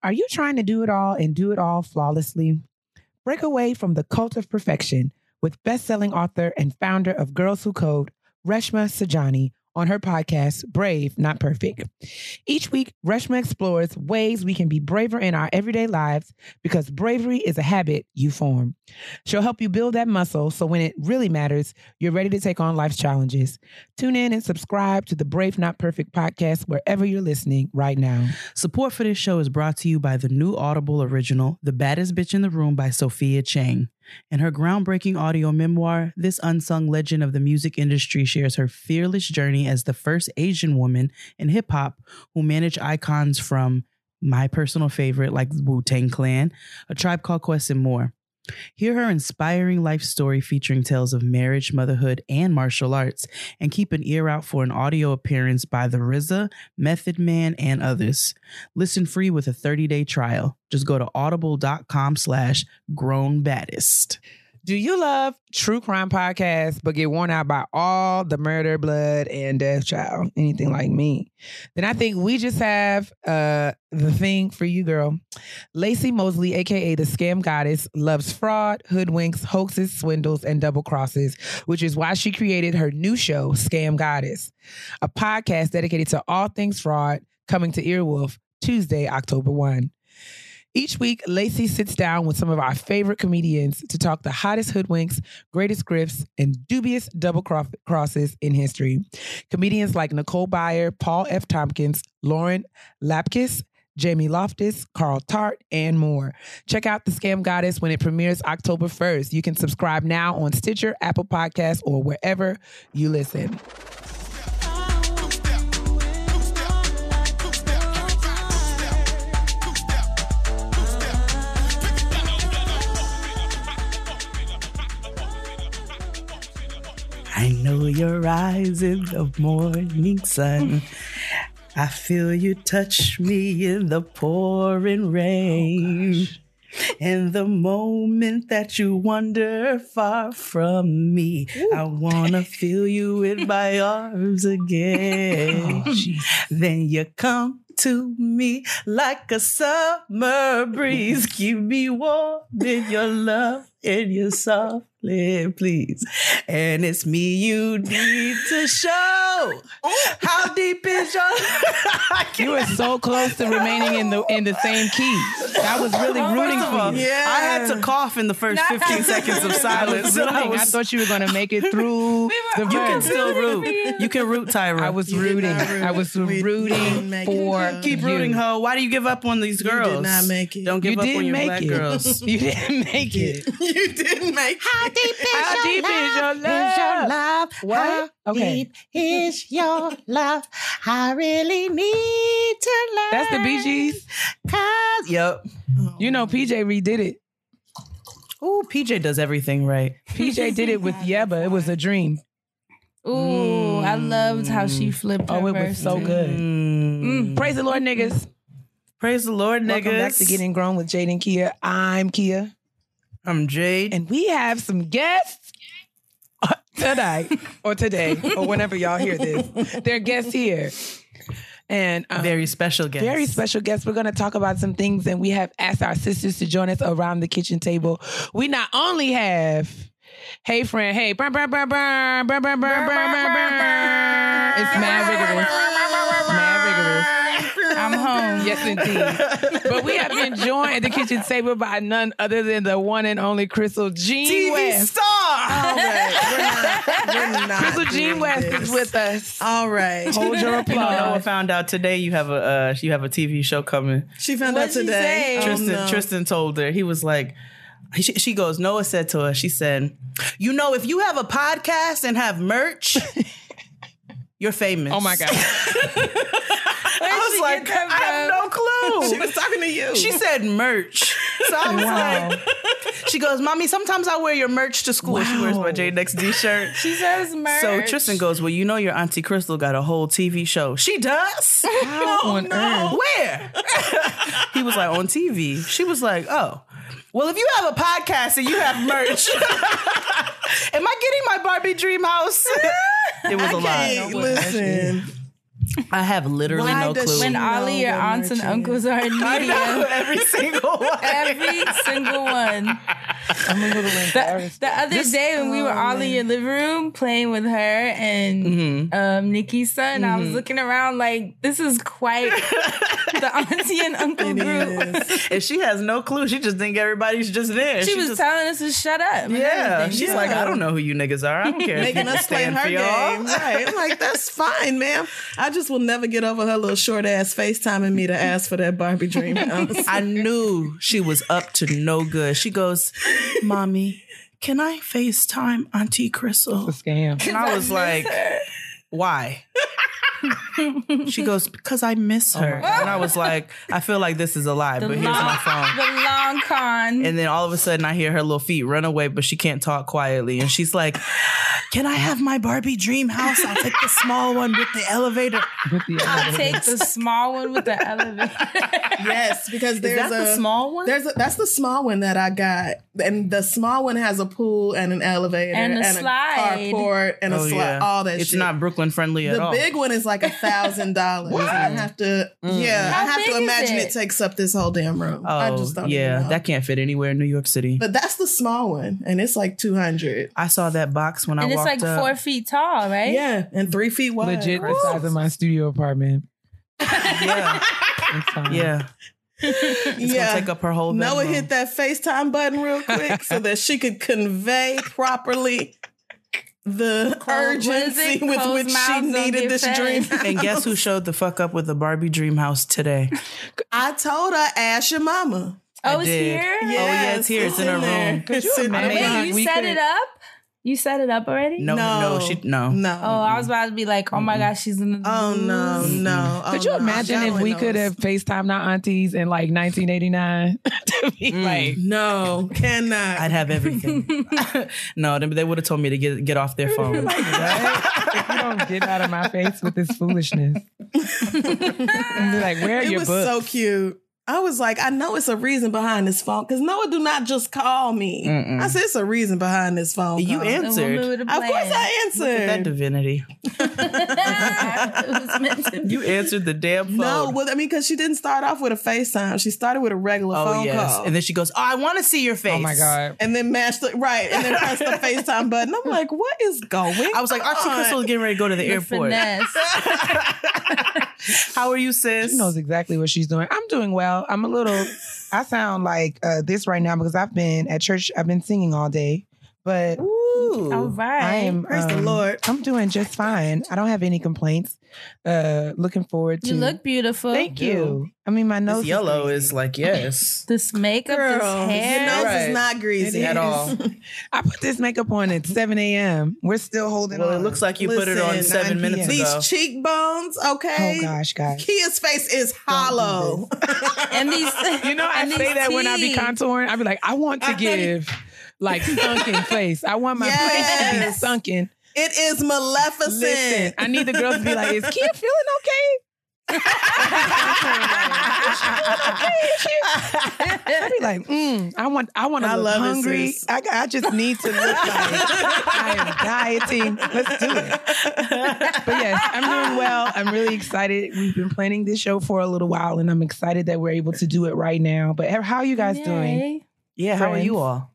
Are you trying to do it all and do it all flawlessly? Break away from the cult of perfection with best-selling author and founder of Girls Who Code, Reshma Saujani, on her podcast, Brave, Not Perfect. Each week, Reshma explores ways we can be braver in our everyday lives because bravery is a habit you form. She'll help you build that muscle so when it really matters, you're ready to take on life's challenges. Tune in and subscribe to the Brave, Not Perfect podcast wherever you're listening right now. Support for this show is brought to you by the new Audible original, The Baddest Bitch in the Room by Sophia Chang. In her groundbreaking audio memoir, this unsung legend of the music industry shares her fearless journey as the first Asian woman in hip hop who managed icons from my personal favorite, like Wu Tang Clan, A Tribe Called Quest, and more. Hear her inspiring life story featuring tales of marriage, motherhood, and martial arts, and keep an ear out for an audio appearance by The RZA, Method Man, and others. Listen free with a 30-day trial. Just go to audible.com slash grown baddest. Do you love true crime podcasts but get worn out by all the murder, blood, and death, child? Anything like me? Then I think we just have uh, the thing for you, girl. Laci Mosley, aka the Scam Goddess, loves fraud, hoodwinks, hoaxes, swindles, and double crosses, which is why she created her new show, Scam Goddess, a podcast dedicated to all things fraud, coming to Earwolf Tuesday, October 1. Each week, Laci sits down with some of our favorite comedians to talk the hottest hoodwinks, greatest grifts, and dubious double crosses in history. Comedians like Nicole Byer, Paul F. Tompkins, Lauren Lapkus, Jamie Loftus, Carl Tart, and more. Check out The Scam Goddess when it premieres October 1st. You can subscribe now on Stitcher, Apple Podcasts, or wherever you listen. I know your eyes in the morning sun. I feel you touch me in the pouring rain. and the moment that you wander far from me, I wanna feel you in my arms again. then you come to me like a summer breeze. Keep me warm in your love and your softly, please. And it's me you need to show. Oh. How deep is your? You were so close to remaining in the in the same key. That was really rooting for you. Yeah. I had to cough in the first 15 seconds of silence. I, was rooting. I thought you were going to make it through the you can still root. You can root, Tyra. I was rooting. I was rooting for Keep you. rooting, ho. Why do you give up on these girls? did not make it. Don't give You up on your make black it. girls. You didn't make it. you didn't make How deep is How your deep is your love? love? Is your love? What? How Okay. deep is your love? I really need to learn. That's the Bee Gees. Cause Yep. You know, PJ redid it. Ooh, PJ does everything right. PJ did it with Yebba. It was a dream. Ooh, I loved how she flipped. Oh, her it was so too. good. Mm. Praise the Lord, niggas. Praise the Lord, niggas. Welcome back to Getting Grown with Jade and Keia. I'm Keia. I'm Jade. And we have some guests tonight or today or whenever y'all hear this. They're guests here. And um, Very special guest. Very special guests. We're going to talk about some things, and we have asked our sisters to join us around the kitchen table. We not only have, hey friend, hey, burn, burn, burn, burn, burn, burn, burn, burn, burn, burn. It's mad. Mad rigorous. I I'm home. Yes, indeed. but we have been joined at the kitchen table by none other than the one and only Crystal Jean TV West. star. All right, we're not, we're not Crystal Jean West this. is with us. All right. Hold your You know, Noah found out today you have a uh, you have a TV show coming. She found What'd out she today. say? Oh, Tristan no. Tristan told her he was like. She, she goes. Noah said to her. She said, "You know, if you have a podcast and have merch, you're famous." Oh my God. I was like, I have no clue. She was talking to you. She said merch. So I was Wow. like, she goes, Mommy, sometimes I wear your merch to school. She wears my J Next D shirt. She says merch. So Tristan goes, Well, you know your Auntie Crystal got a whole TV show. She does? How oh, on earth? Where? he was like, On TV. She was like, Oh. Well, if you have a podcast and you have merch, am I getting my Barbie dream house? it was a lie. listen. I have literally Why no does clue. she when know all of your aunts and uncles are in I know media. every single one. Every single one. I'm a little The, embarrassed. the other day when we were all in your living room playing with her and Mm-hmm. um, Nikki's son, I was looking around like this is quite the auntie and uncle It group. is. And she has no clue. She just think everybody's just there. She, was just, telling us to shut up. yeah. everything. She's like, I don't know who you niggas are. I don't care. if Making you us play her game. Right. I'm like, that's fine, ma'am. I just will never get over her little short ass FaceTiming me to ask for that Barbie dream house. I knew she was up to no good. She goes, Mommy, can I FaceTime Auntie Crystal? It's a scam. And I was like, Why? she goes, Because I miss oh her. and I was like, I feel like this is a lie, The but long, here's my phone. the long con. And then all of a sudden, I hear her little feet run away, but she can't talk quietly. And she's like, Can I have my Barbie dream house? I'll take the small one with the elevator. With the I'll take the small one with the elevator. yes, because Is there's that a the small one? There's a, that's the small one that I got, and the small one has a pool and an elevator And a slide. a carport and a Oh, slide, yeah. all that. It's shit. not Brooklyn friendly at The all. big one is like a thousand dollars. I have to, mm. yeah, How I have to imagine it? it? takes up this whole damn room. oh, I just don't. yeah, know. that can't fit anywhere in New York City. But that's the small one, and it's like two hundred. I saw that box when and I it's like up. four feet tall, right? Yeah, and three feet wide. legit the size of my studio apartment. Yeah, It's yeah. It's yeah. gonna take up her whole Noah hit that FaceTime button real quick so that she could convey properly the Close- urgency it? with Closed which she needed this fed. dream. And guess who showed the fuck up with the Barbie dream house today? I told her, ask your mama. Oh, it's did. here? Oh, yeah, it's here. It's in her there. room. Could you in imagine? there. Wait, you We set could- it up? You set it up already? No, no, No. she no. No. Oh, I was about to be like, oh my gosh, she's in the Oh no, no. Oh, Could you oh, no. imagine if we knows. could have FaceTimed our aunties in like 1989 to be mm. like, No, cannot. I'd have everything. no, they, they would have told me to get get off their phone. what? if you don't get out of my face with this foolishness. and be like, where are it your was books? so cute. I was like, I know it's a reason behind this phone because Noah do not just call me. Mm-mm. I said it's a reason behind this phone. You call. The answered. woman with the Of course, plan. I Look at that divinity. it was meant to be. You answered the damn phone. No, well, I mean, because she didn't start off with a FaceTime. She started with a regular oh phone yes, call. and then she goes, "Oh, I want to see your face." Oh my God. and then mashed the right, and then pressed the FaceTime button. I'm like, what is going? I was like, Auntie on? Crystal is getting ready to go to the, The airport. How are you, sis? She knows exactly what she's doing. I'm doing well. I'm a little, I sound like uh, this right now because I've been at church, I've been singing all day, but Ooh. All right. I am. Praise the um, Lord. I'm doing just fine. I don't have any complaints. Uh, looking forward to. You look beautiful. Thank you. I mean, my nose This yellow crazy. is like yes. This makeup, Girl, this hair. your nose Right. is not greasy It At all. I put this makeup on at 7 a.m. We're still holding Well, on. it looks like you put it on seven minutes ago. These cheekbones, okay? Oh gosh, guys. Keia's face is hollow. and these, You know, I say these that when I be contouring. I be like, I want to give like sunken face. I want my face to be sunken. it is Maleficent. Listen, I need the girls to be like, is Keia feeling okay? I'd be like, mm, I want, I want to I look love hungry. sis. I, I just need to look like I am dieting. Let's do it. But yes, I'm doing well. I'm really excited. We've been planning this show for a little while, and I'm excited that we're able to do it right now. But how are you guys doing? Yay. yeah, how are you all?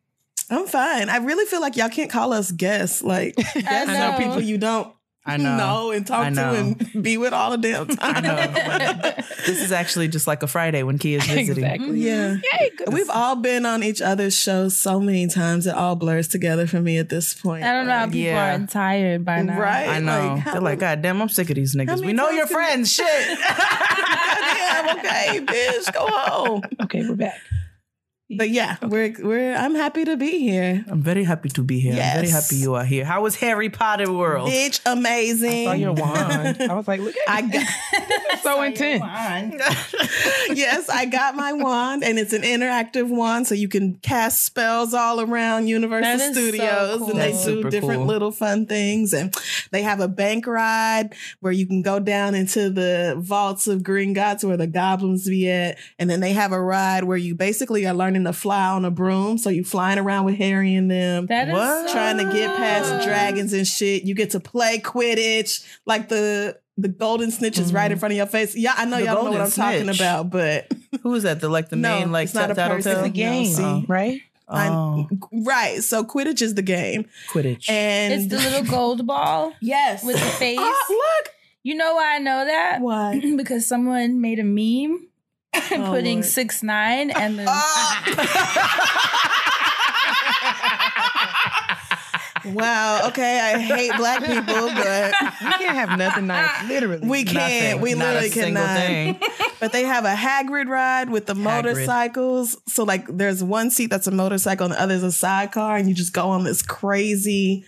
I'm fine. I really feel like y'all can't call us guests. Like guests know. are people you don't I know. know and talk I to and be with all the damn time. I know. this is actually just like a Friday when Keia's visiting. Exactly. Yeah. Mm-hmm. We've all been on each other's shows so many times it all blurs together for me at this point. I don't know how people Yeah. are tired by now. Right? I know. Like, how They're like, God damn, I'm sick of these niggas. We know times you're friends. Shit. Damn, okay, bitch, go home. Okay, we're back. But yeah, we're we're I'm happy to be here. I'm very happy to be here. I'm very happy you are here. How was Harry Potter World? Bitch, amazing. Saw your wand. I was like, look at I got so intense. yes, I got my wand, and it's an interactive wand, so you can cast spells all around Universal That is so Studios, cool. and they That's do different cool. little fun things. And they have a bank ride where you can go down into the vaults of Gringotts where the goblins be at, and then they have a ride where you basically are learning to fly on a broom, so you flying around with Harry and them. That is What? so Trying to get past dragons and shit. You get to play Quidditch, like the the golden snitch is right in mm. front of your face. Yeah, I know The y'all know what I'm talking about, but Who is that? The like the No, main like it's not a tattletale? person. It's a No, game, see. right? Oh, right. So Quidditch is the game, Quidditch. and It's the little gold ball yes with the ah, face. Oh, look, You know why I know that? why? because someone made a meme Oh, putting Lord. six nine and then Wow. Okay, I hate black people, but We can't have nothing nice, literally. we can't. Nothing. We Not literally single cannot. thing. But they have a Hagrid ride with the Hagrid. motorcycles. So like, there's one seat that's a motorcycle, and the other is a sidecar, and you just go on this crazy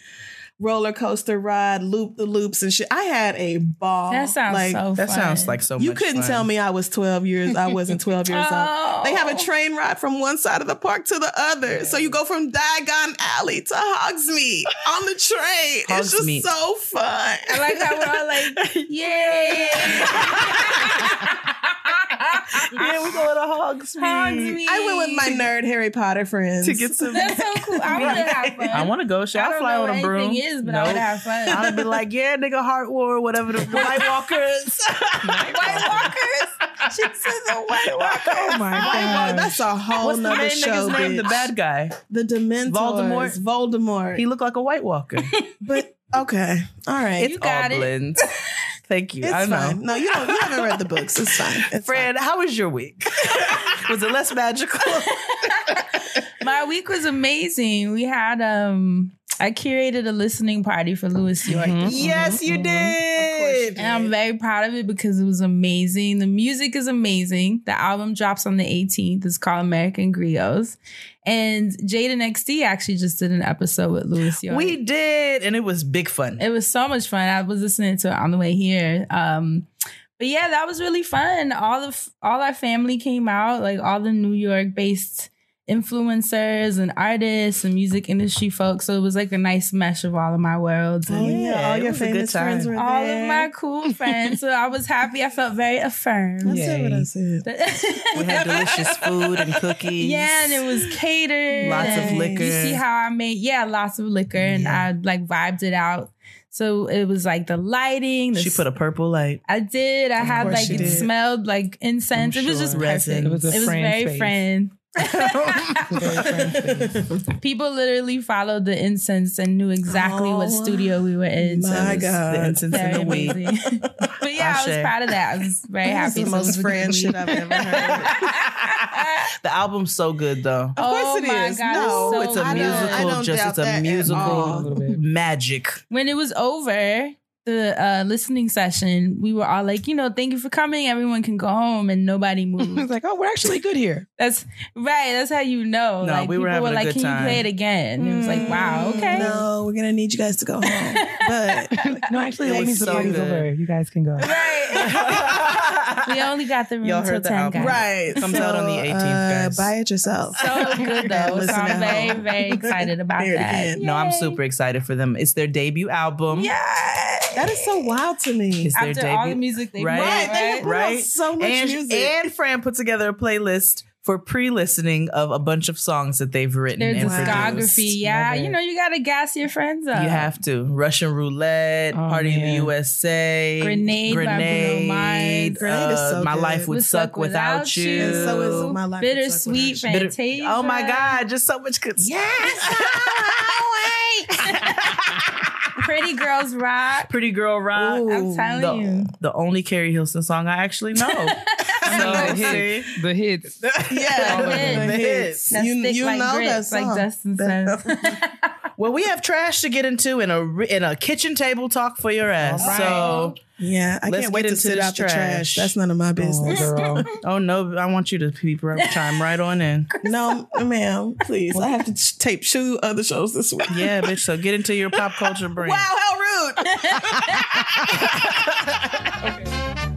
roller coaster ride, loop the loops and shit. I had a ball. that sounds like, so That fun. sounds like so You much couldn't fun. tell me I was 12 years. I wasn't 12 years old. They have a Oh. train ride from one side of the park to the other. So you go from Diagon Alley to Hogsmeade on the train. It's just so fun. I like how we're all like, yay. Yeah, we go to Hogsmeade. Hogsmeade. I went with my nerd Harry Potter friends. to get some. That's so cool. I would have fun. I want to go. Should I I, fly know on a what broom? Anything is, but I would have fun. I'd be like, yeah, nigga, Heart War, whatever the, the White Walkers. White Walkers. she said the White Walker. Oh my God. That's a whole What's the nother main show. nigga's name? The bad guy. The Dementors. Voldemort? Voldemort. He looked like a White Walker. but okay. All right. It's got all it. blends. Thank you. It's I know. fine. No, you don't. You haven't read the books. It's fine. It's Fred, how was your week? was it less magical? My week was amazing. We had um I curated a listening party for Louis York. Mhm. yes, you did. And I'm very proud of it because it was amazing. The music is amazing. The album drops on the 18th. It's called American Griots. And Jaden XD actually just did an episode with Louis York. We did, and it was big fun. it was so much fun. I was listening to it on the way here. Um, but yeah, that was really fun. All of all our family came out, like all the New York based influencers and artists and music industry folks. So it was like a nice mesh of all of my worlds. Oh And yeah, all your was good famous friends were all there. of my cool friends. So I was happy. I felt very affirmed. I said what I said. We had delicious food and cookies. Yeah, and it was catered. Lots of liquor. You see how I made? Yeah, lots of liquor, and I like vibed it out. So it was like the lighting. The She put a purple light. I did. I had like it did. smelled like incense. I'm it was just sure. perfect. Resin. It was a it was very space. friend. Very friend People literally followed the incense and knew exactly what Oh, studio we were in. so My it God. The incense Very and the weed. but yeah, I was proud of that. I was very This happy. is the So most a friend shit. I've ever heard. The album's so good though. Of course oh it my is. God, No, so it's a I don't- I musical, don't just it's a musical all. A little bit. magic. when it was over the uh, listening session, we were all like, you know, thank you for coming. Everyone can go home, and nobody It's moved. like, oh, we're actually good here. That's right. That's how you know. No, like we were people were having a like, good "Can time. you play it again?" And it was like, "Wow, Mm, okay." No, we're gonna need you guys to go home. But No, actually, It that was so good. over. You guys can go. Right. we only got the room Y'all till heard the ten, album. guys. right, Comes out on the 18th, guys. Uh, buy it yourself. So good though. so I'm very, very excited about Hear that. No, I'm super excited for them. It's their debut album. Yeah. That is so wild to me. It's their After debut. all the music they Right. made, Right, they have put out right? so much and, music. And Fran put together a playlist for pre-listening of a bunch of songs that they've written Their and discography. produced. Yeah, you know, you gotta gas your friends up. You have to. Russian Roulette, Oh, Party in the. USA, Grenade by Bruno Grenade, Mars. Grenade is uh, so My good. Life Would Would Suck Suck Without, Without You. You. So is my life. Would Suck Bittersweet Without You. Bitter- Fantasia. Oh my God, just so much good Yes. Pretty Girls Rock. Pretty Girl Rock. Ooh. I'm telling the, you. the only Keri Hilson song I actually know. the hits. The oh hits. Yeah, The hits. the hits. That You, stick you like know that song. like Dustin says. Well, we have trash to get into in a in a kitchen table talk for your ass. All right. So, Yeah, I Let's can't wait to sit this out the trash. trash. That's none of my Oh, business. girl. oh no, I want you to peep right, chime right on in. no, ma'am, please. I have to tape two other shows this week. Yeah, bitch. So get into your pop culture brain. Wow, how rude! Okay,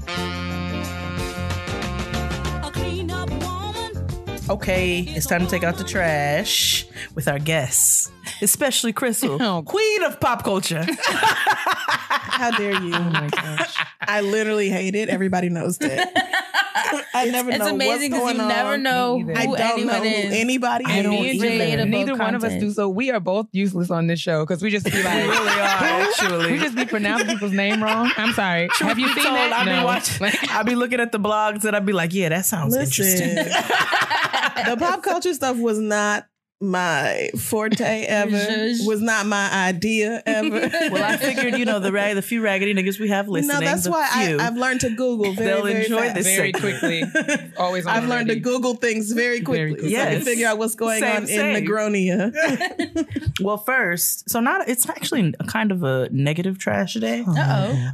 it's time to take out the trash with our guests, especially Crystal, Oh. queen of pop culture. How dare you? Oh my gosh. I literally hate it. Everybody knows that. I never It's know amazing because going you never know who. I don't anyone know who is. anybody I don't Me and Jay either. Lada Neither both one of us do. So we are both useless on this show because we just be like, we really are, actually. we just be pronouncing people's name wrong. I'm sorry. Have you seen told, that? I'd no. be watching. I'd be looking at the blogs and I'd be like, "Yeah, that sounds interesting." The pop culture stuff was not my forte ever. Zhuzh. Was not my idea ever. well, I figured, you know, the rag, the few raggedy niggas we have listening. no, that's why I, few, I've learned to Google. Very, They'll very enjoy fast. this Very quickly. Always on I've the learned to. Google things very quickly, Very quickly. so I can figure out what's going Same, on same. in Negronia. Well, first, so not it's actually a kind of a negative trash day. Uh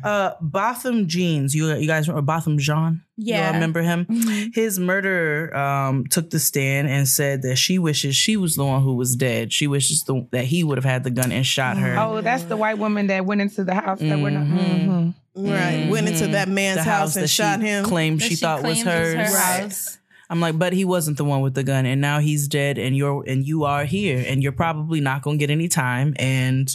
oh. Uh, Botham Jeans, you you guys remember Botham Jean? You all Yeah. remember him? Mhm. His murderer um, took the stand and said that she wishes she was the one who was dead. She wishes the, that he would have had the gun and shot her. Oh, that's the white woman that went into the house that we're not. Mhm. Mhm. right, went into that man's Mm-hmm. house, and that shot she him. Claimed That she, thought was claims is hers. her Right. house. I'm like, but he wasn't the one with the gun, and now he's dead, and you're and you are here, and you're probably not gonna get any time. And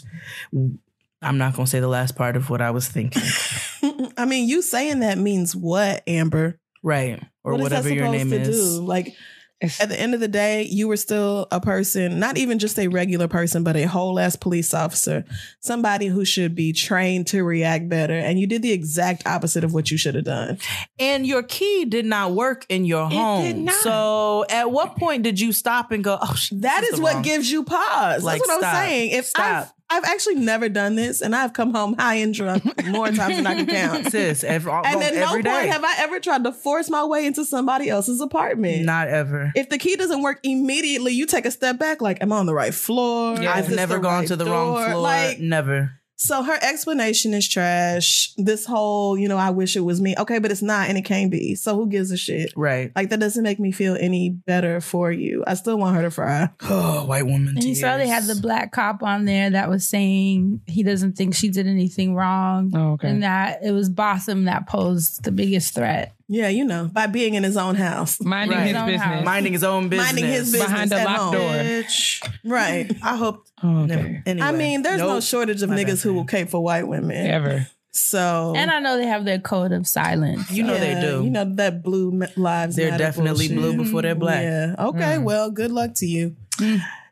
I'm not gonna say the last part of what I was thinking, I mean, you saying that means what, Amber? right? Or What whatever your name to is. do? Like at the end of the day, you were still a person, not even just a regular person, but a whole ass police officer, somebody who should be trained to react better. And you did the exact opposite of what you should have done. And your key did not work in your did home. not. So at what point did you stop and go, oh, shit, That is what wrong- gives you pause. Like, That's what stop. I'm saying. If Stop. I've actually never done this, and I've come home high and drunk more times than I can count. sis. Every, And at no point day. have I ever tried to force my way into somebody else's apartment. Not ever. if the key doesn't work immediately, you take a step back. Like, am I on the right floor? Yeah. I've never gone right to the door? wrong floor. Like, never. So her explanation is trash. This whole, you know, I wish it was me. Okay, but it's not, and it can't be. So who gives a shit? Right. Like that doesn't make me feel any better for you. I still want her to fry. Oh, white woman. And you saw they had the black cop on there that was saying he doesn't think she did anything wrong. Oh, okay. And that it was Botham that posed the biggest threat. Yeah, you know, by being in his own house. Minding Right. his His own business. house. minding his own business. Minding his business Behind a at locked home. door. Bitch. Right. I hope. Oh, okay. Anyway. I mean, there's no shortage of My niggas who will cape for white women. Ever. So And I know they have their code of silence. You know they do. You know that blue lives. They're definitely bullshit. blue before they're black. Yeah. Okay. Mm. Well, good luck to you.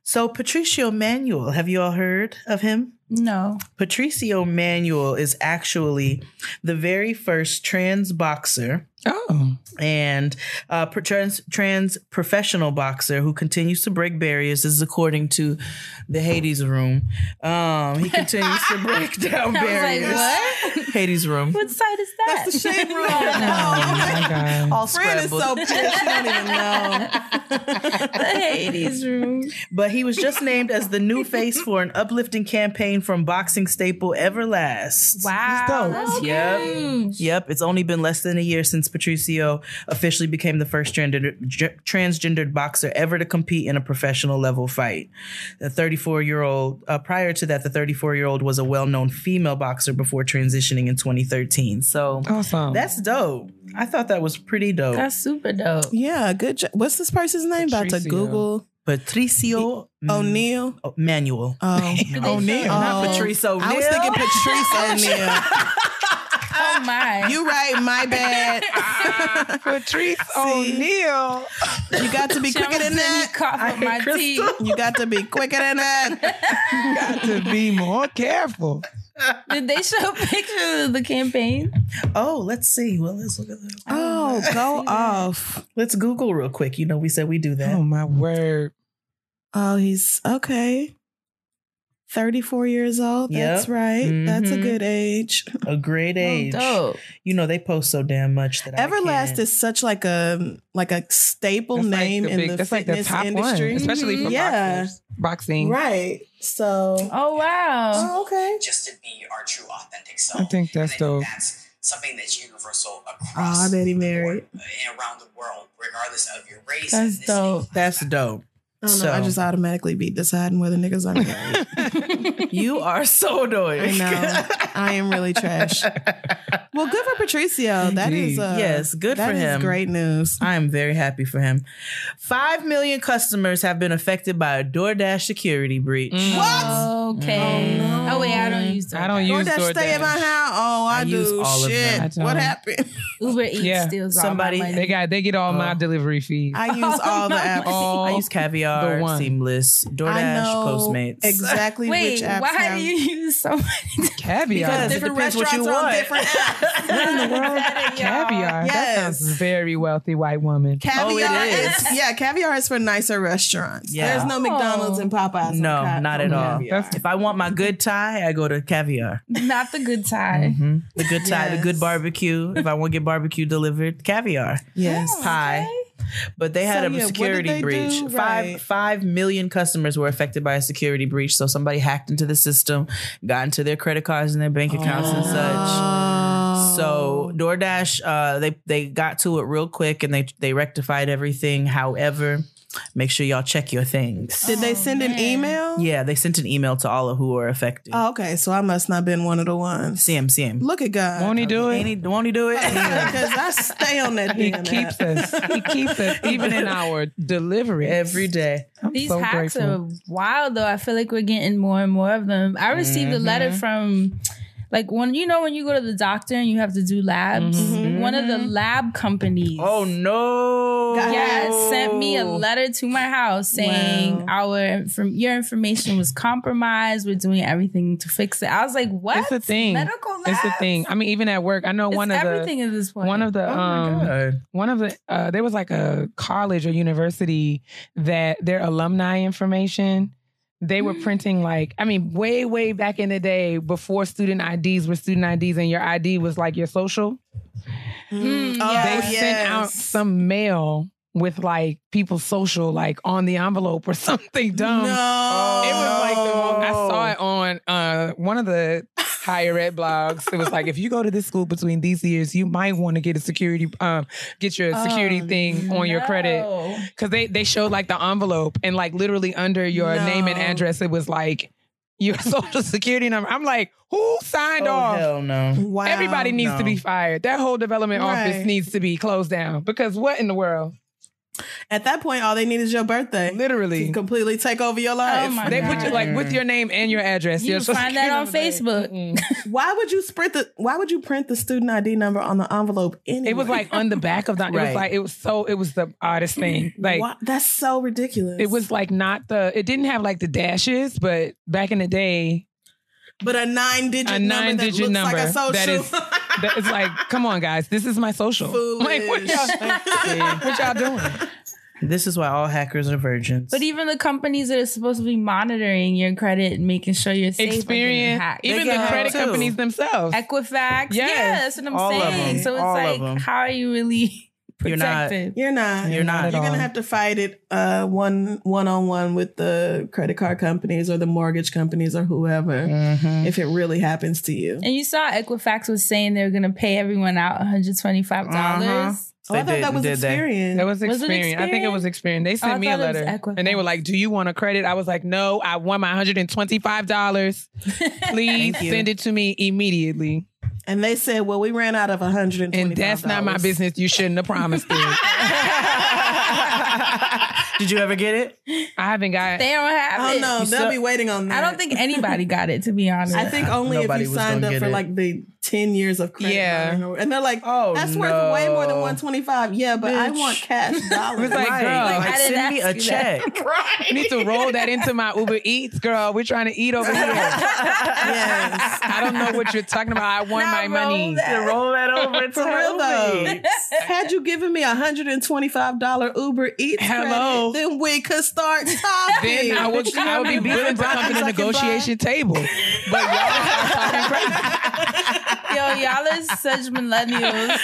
So Patricio Manuel, have you all heard of him? No. Patricio Manuel is actually the very first trans boxer Oh. and uh, trans, trans professional boxer who continues to break barriers. This is according to the Hades room. Um, he continues to break down I was like, barriers. what? Hades room. What site is that? That's the shade room. Oh, Oh my God. All Fran is so pissed. She don't even know. the Hades room. But he was just named as the new face for an uplifting campaign from boxing staple Everlast. Wow. That's Yep. huge. Yep, it's only been less than a year since Patricio officially became the first transgender, transgendered boxer ever to compete in a professional level fight. The 34 year old, uh, prior to that, the 34 year old was a well known female boxer before transitioning in 2013. So Awesome. that's dope. I thought that was pretty dope. That's super dope. Yeah, good job. What's this person's name? About to Google Patricio O'Neill. oh, Manuel. Oh, O'Neill. show- Not Patrice O'Neal. I was thinking Patrice O'Neill. Oh my. You right, my bad. Patrice See? O'Neal. You got to be quicker than that. Cough up my teeth. You got to be quicker than that. You got to be more careful. Did they show pictures of the campaign? Oh, let's see. Well, let's look at this. Oh, go off. Let's Google real quick. You know, we said we do that. Oh my word. Oh, he's okay. 34 years old. That's Yep. right. That's a Mhm. good age. A great age. Oh, dope. You know, they post so damn much that Everlast I is such like a like a staple That's like name the in the that's like the fitness top industry. one, especially for yeah. boxers. Boxing. Right. So Oh wow. Oh, okay. just to be our true authentic self. I think that's and I think. That's something that's universal Oh, across I bet he the married. board, uh, and around the world, regardless of your race. That's dope. That's dope. I don't know. I just automatically be deciding whether niggas are married. You are so annoying. I know. I am really trash. Well, good for Patricio. That is Indeed. uh, Yes, good that for is him. great news. I am very happy for him. Five million customers have been affected by a DoorDash security breach. What? Okay. Oh, no. Oh, wait, I don't use DoorDash. I don't use DoorDash stay at my house. Oh, I, I do. use all of Shit. them. I. What happened? Uber Eats Yeah. steals Somebody- all my They got they get all my Oh. delivery fees. I use all the apps. All I use Caviar, the one. Seamless, DoorDash, I know Postmates. exactly Wait, which apps why have. do you use so many? caviar. Because it different depends what you restaurants on want. different apps. What in the world? Caviar. That Yes. sounds very wealthy white woman. Caviar Oh, it is. is. yeah, caviar is for nicer restaurants. Yeah. There's no Oh. McDonald's and Popeyes. No, ca- not at all. If I want my good Thai, I go to Caviar. Not the good Thai. Mhm. The good Thai, the good barbecue. If I want to get barbecue delivered, Caviar. Yes. Pie. But they had So, a yeah, security breach. do? Five Right. five million customers were affected by a security breach. So somebody hacked into the system, got into their credit cards and their bank accounts and such. Oh. So DoorDash, uh, they they got to it real quick and they they rectified everything. However, make sure y'all check your things. Did they send an email? Yeah, they sent an email to all of who were affected. Oh, okay. So I must not been one of the ones. See him, see him. Look at God. Won't he do Ain't it? he, won't he do it? Because I stay on that He damn keeps app. us. He keeps us even in our delivery Every day. I'm These so hacks grateful. are wild, though. I feel like we're getting more and more of them. I received a letter Mm-hmm. from, like, when you know when you go to the doctor and you have to do labs. Mm-hmm. One of the lab companies. Oh no! Yeah, sent me a letter to my house saying Wow. our from your information was compromised. We're doing everything to fix it. I was like, "What? It's the thing. Medical labs? It's the thing. I mean, even at work, I know It's one of everything the at this point. one of the Oh my um God. one of the uh, there was like a college or university that their alumni information they were printing like I mean way way back in the day before student IDs were student IDs and your ID was like your social. Mm, Oh, they yes. sent out some mail with like people's social like on the envelope or something dumb. No. It was like the most, I saw it on uh, one of the higher ed blogs. It was like if you go to this school between these years, you might want to get a security um get your security Oh, thing on your credit because they they showed like the envelope and like literally under your name and address it was like your social security number. I'm like, who signed Oh off? hell no! Wow. Everybody needs to be fired. That whole development office needs to be closed down because what in the world? At that point, all they need is your birthday. Literally. To completely take over your oh life. Oh my They put you like with your name and your address. You your can find that on. Facebook. Why would you print the Why would you print the student ID number on the envelope anyway? It was like on the back of the. It was like it was so. It was the oddest thing. Like Why- that's so ridiculous. it was like not the. It didn't have like the dashes, but back in the day, but a nine digit a number nine that digit looks number like a social. that is. That it's like, come on, guys, this is my social. Like what y'all, what y'all doing? This is why all hackers are virgins. But even the companies that are supposed to be monitoring your credit and making sure you're safe, are getting Experian, hacked. even the credit too. companies themselves. Equifax. Yes. Yeah, that's what I'm All of saying. them. So it's All like, how are you really You're not- You're not. You're not. You're gonna have to fight it uh, one one on one with the credit card companies or the mortgage companies or whoever Mhm. if it really happens to you. And you saw Equifax was saying they were going to pay everyone out $125. Uh-huh. Oh, I thought did- that was did Experian. That was Was it Experian. I think it was Experian. They Oh, sent me a thought it was letter and they were like, "Do you want a credit?" I was like, "No, I want my hundred and twenty-five dollars. Please Thank you. send it to me immediately." And they said, "Well, we ran out of 120 And that's not my business. You shouldn't have promised it. Did you ever get it? I haven't got. They don't have Oh it. no, You they'll saw- be waiting on that. I don't think anybody got it, to be honest. I think only if you was signed gonna up get for it. like the ten years of credit. Yeah. or- and they're like, Oh, that's worth way more than one twenty five. Yeah, but I want cash dollars. It's like, right. girl, like, I didn't send me a ask you that. check. Need to roll that into my Uber Eats, girl. We're trying to eat over here. yes. I don't know what you're talking about. I want Now my money. roll that. To roll that over to For real though, had you given me a hundred and twenty five dollar Uber Eats, Hello. credit, then we could start talking. Then I would, I would be willing to come to the negotiation table. But y'all are talking crazy. Yo, y'all is such millennials.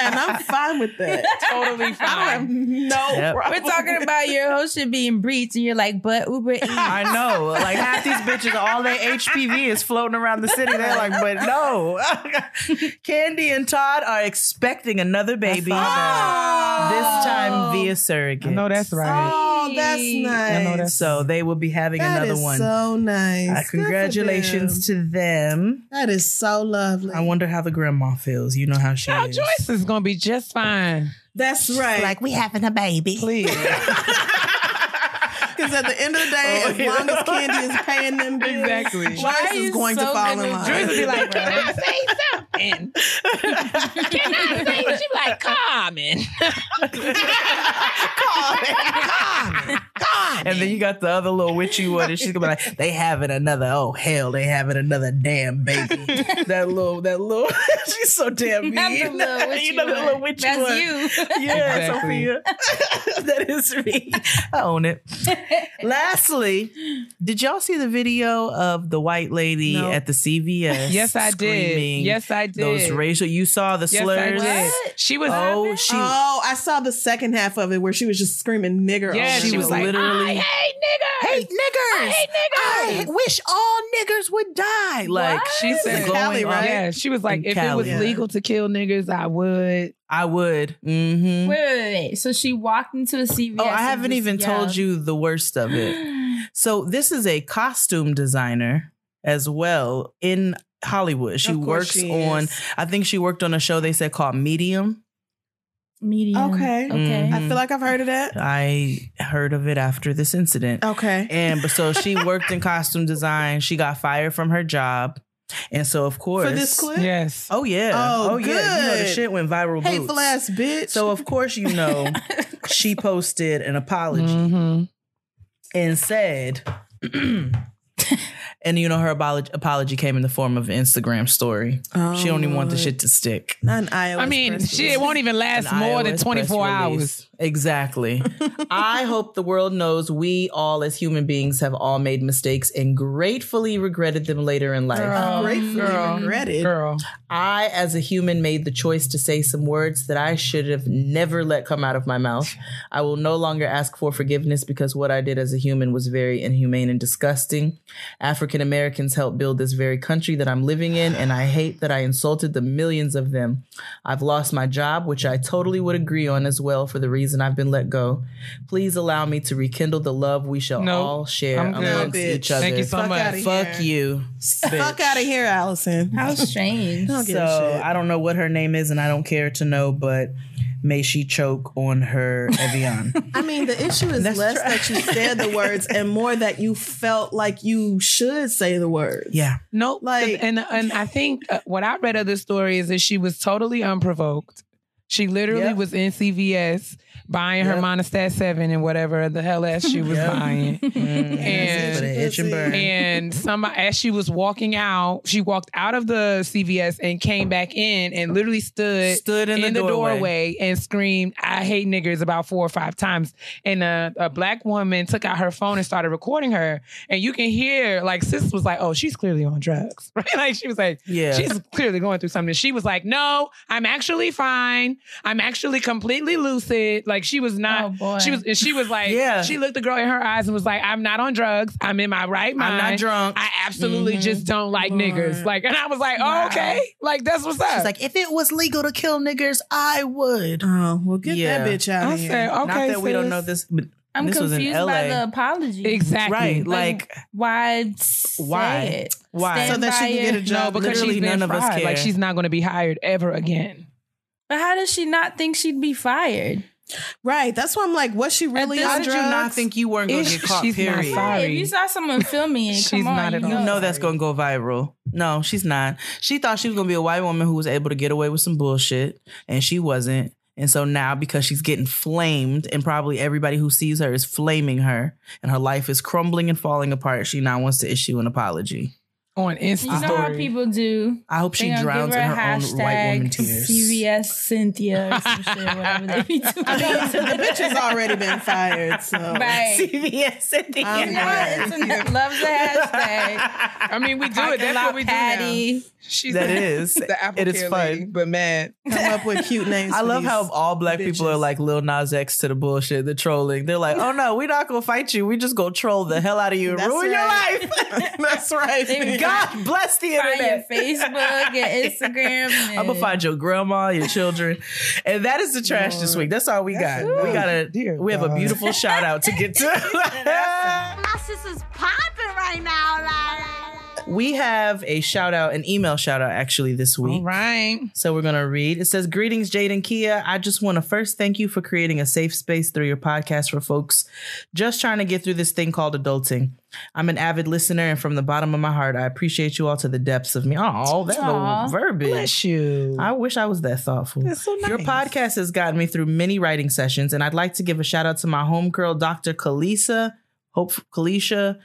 and I'm fine with that. Totally I have fine. no Yep. problem. We're talking about your whole shit being breached, and you're like, but Uber Eats. I know. Like half these bitches, all their HPV is floating around the city. They're like, but no. Kandi and Todd are expecting another baby. This time via surrogate. No, that's right. Oh, that's I nice. know that's So they will be having That another is one. so nice. Uh, congratulations them. to them. That is so lovely. I wonder how the grandma feels. You know how she Child, is. Joyce is gonna be just fine. That's right. Like we having a baby. Please. Because at the end of the day, Oh, as yeah. long as Kandi is paying them bills, Exactly. Joyce is you going to fall good in with line. Joyce would be like, can I say something? Can I say? She be like, Carmen. Carmen. Carmen. And then you got the other little witchy one, and she's gonna be like, "They having another. Oh hell, they having another damn baby." that little, that little. she's so damn mean. Not the little witchy you know the little witchy That's one. you. Yeah, Exactly. Sophia. that is me. I own it. Lastly, did y'all see the video of the white lady No. at the CVS? Yes, I did. screaming Yes, I did. Those racial. You saw the Yes, I slurs. did. She was. Oh, she. Oh, I saw the second half of it where she was just screaming nigger. yeah, oh, over she was over. like, literally- I hate niggers. Hate niggers. I hate niggers. I wish all niggers would die. Like She said, in Cali, right? Yeah, she was like, In if it was Yeah. legal to kill niggers, I would. I would. Mm-hmm. Wait, wait, wait, wait. So she walked into a CVS. Oh, I haven't just even told you the worst of it. So this is a costume designer as well in Hollywood. She works she on. I think she worked on a show they said called Medium. Medium. Okay. Okay. Mhm. I feel like I've heard of that. I heard of it after this incident. Okay. And but so she worked in costume design. She got fired from her job, and so of course For this clip? Yes. Oh yeah. Oh, yeah. You know the good. shit went viral. Hateful boots. ass bitch. So of course you know she posted an apology Mhm. and said, and you know her apology, apology came in the form of an Instagram story. she don't even want the oh. shit to stick. Not an iOS. I mean, press shit, it won't even last An more than 24 press hours. Release. Exactly. I hope the world knows we all, as human beings, have all made mistakes and gratefully regretted them later in life. Girl, Gratefully girl, regretted. Girl. I, as a human, made the choice to say some words that I should have never let come out of my mouth. I will no longer ask for forgiveness because what I did as a human was very inhumane and disgusting. African Americans helped build this very country that I'm living in, and I hate that I insulted the millions of them. I've lost my job, which I totally would agree on as well for the reason I've been let go. Please allow me to rekindle the love we shall Nope. all share I'm good. amongst Bitch. each other. Thank you so Fuck much. outta here. Fuck you. Fuck out of here, Allison. How strange. don't So. I don't know what her name is, and I don't care to know. But may she choke on her Evian. I mean, the issue is That's less trash. that you said the words and more that you felt like you should say the words. yeah, Nope. Like- and and I think uh, what I read of the story is that she was totally unprovoked. She literally Yep. was in CVS buying her Yep. Monistat seven and whatever the hell else she was Yep. buying. Mm, And- and. And somebody, as she was walking out, she walked out of the CVS and came back in and literally stood Stood in, in, the, doorway. and screamed, "I hate niggers" about four or five times. And a, a black woman took out her phone and started recording her. And you can hear, like, sis was like, "Oh, she's clearly on drugs." Right? Like she was like, Yeah. she's clearly going through something." She was like, "No, I'm actually fine. I'm actually completely lucid." Like she was not. Oh, boy. She was. and She was like, Yeah. She looked the girl in her eyes and was like, "I'm not on drugs. I'm in my right mind. I'm not drunk. I absolutely Mhm. just don't like Lord. niggers." Like, and I was like, Wow. "Oh, okay. Like that's what's up." She's like, if it was legal to kill niggers, I would. Oh, well, get Yeah. that bitch out I of here. said, "Okay." Not that we don't know this, but I'm this was in confused LA. by the apology. Exactly. right? Like, Like, Why Why? it? Why? Stand So that she can get a job. No, because Literally she's been none of us fried. Like she's not going to be hired ever again. But how does she not think she'd be fired? Right. That's why I'm like, was she really this- on How did you not think you weren't going to Ish, get caught? she's not Period. sorry. Hey, if you saw someone filming it, She's come on, not at you all. You know that's going to go viral. No, she's not. She thought she was going to be a white woman who was able to get away with some bullshit, and she wasn't. And so now, because she's getting flamed, and probably everybody who sees her is flaming her, and her life is crumbling and falling apart, she now wants to issue an apology. On Insta You know how story. people do. I hope she They gonna drowns give in her her a own white woman tears. CVS Cynthia or some shit, whatever they be doing. the bitch has already been fired. So right. CVS at the I'm You know, glad. internet loves a hashtag. I mean, we do it. That's what we do now. Patty. She's That the, is. the Apple It is fun. lady, but man, come up with cute names. I love how all black people are like Lil Nas X to the bullshit, the trolling. They're like, oh no, we're not gonna fight you. We just gonna troll the hell out of you and That's ruin right. your life. That's right. They God bless the Find your internet. Facebook, your Instagram. I'm gonna find your grandma, your children, and that is the trash this week. That's all we got. We got a Dear we have a beautiful shout out to get to. My sister's popping right now. We have a shout out, an email shout out actually this week. all right. So we're gonna read. It says, "Greetings, Jade and Keia. I just want to first thank you for creating a safe space through your podcast for folks just trying to get through this thing called adulting. I'm an avid listener, and from the bottom of my heart, I appreciate you all to the depths of me. Oh, that Aw. little verbiage. Bless you. I wish I was that thoughtful. That's so Your podcast has gotten me through many writing sessions, and I'd like to give a shout out to my homegirl, Dr. Kalisa, Hope Kalisha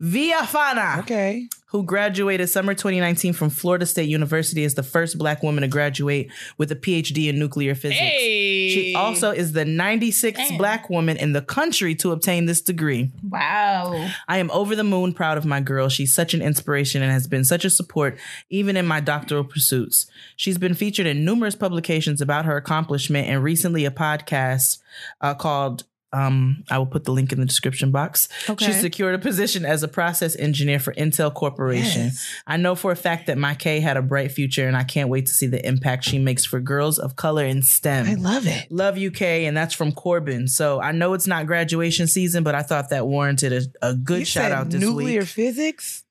Villafina okay. who graduated summer 2019 from Florida State University as the first black woman to graduate with a PhD in nuclear physics. Hey. She also is the 96th Damn. black woman in the country to obtain this degree. Wow. I am over the moon proud of my girl. She's such an inspiration and has been such a support even in my doctoral pursuits. She's been featured in numerous publications about her accomplishment and recently a podcast uh, called um, I will put the link in the description box. Okay. She secured a position as a process engineer for Intel Corporation. Yes. I know for a fact that my K had a bright future and I can't wait to see the impact she makes for girls of color in STEM. I love it. Love you, UK, and that's from Corbin. So I know it's not graduation season, but I thought that warranted a, a good You shout out this nuclear week. physics.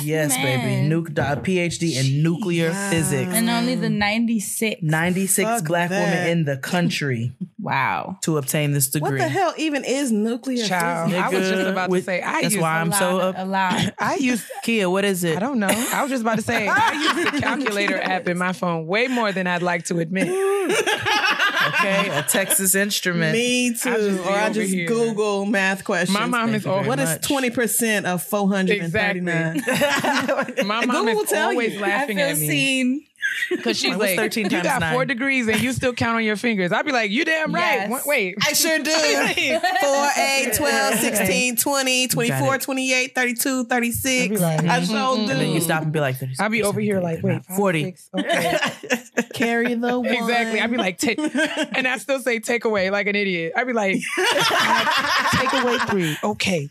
Yes, Man. baby. Nuke a PhD in nuclear Wow. physics. And only the 96. 96 Fuck black that. women in the country Wow. to obtain this degree. What the hell even is nuclear Child. physics? I was just Nigga, about to say. I that's used. why A I'm lot, so up. A lot. I used. Keia, what is it? I don't know. I was just about to say. I use the calculator app in my phone way more than I'd like to admit. Okay, a Texas instrument. Me too. I just or I just here. Google math questions. My mom Thank is you very always. What is twenty percent of four hundred and thirty nine? My mom Google is always you. I laughing feel at me seen. because she's Like, what's like, 13 "You got nine?" four degrees and you still count on your fingers." I'd be like, "You damn right." Yes. Wait, Wait, I sure do. 4, 8, 12, 16, 20, 24, 28, 32, 36. I'd be like, I mm-hmm, sure mm-hmm. And then you stop and be like, I'd be over here like, wait, 40. six, okay. Carry the one. exactly. I'd be like, take, and I still say take away like an idiot. I'd be like, take away three. Okay.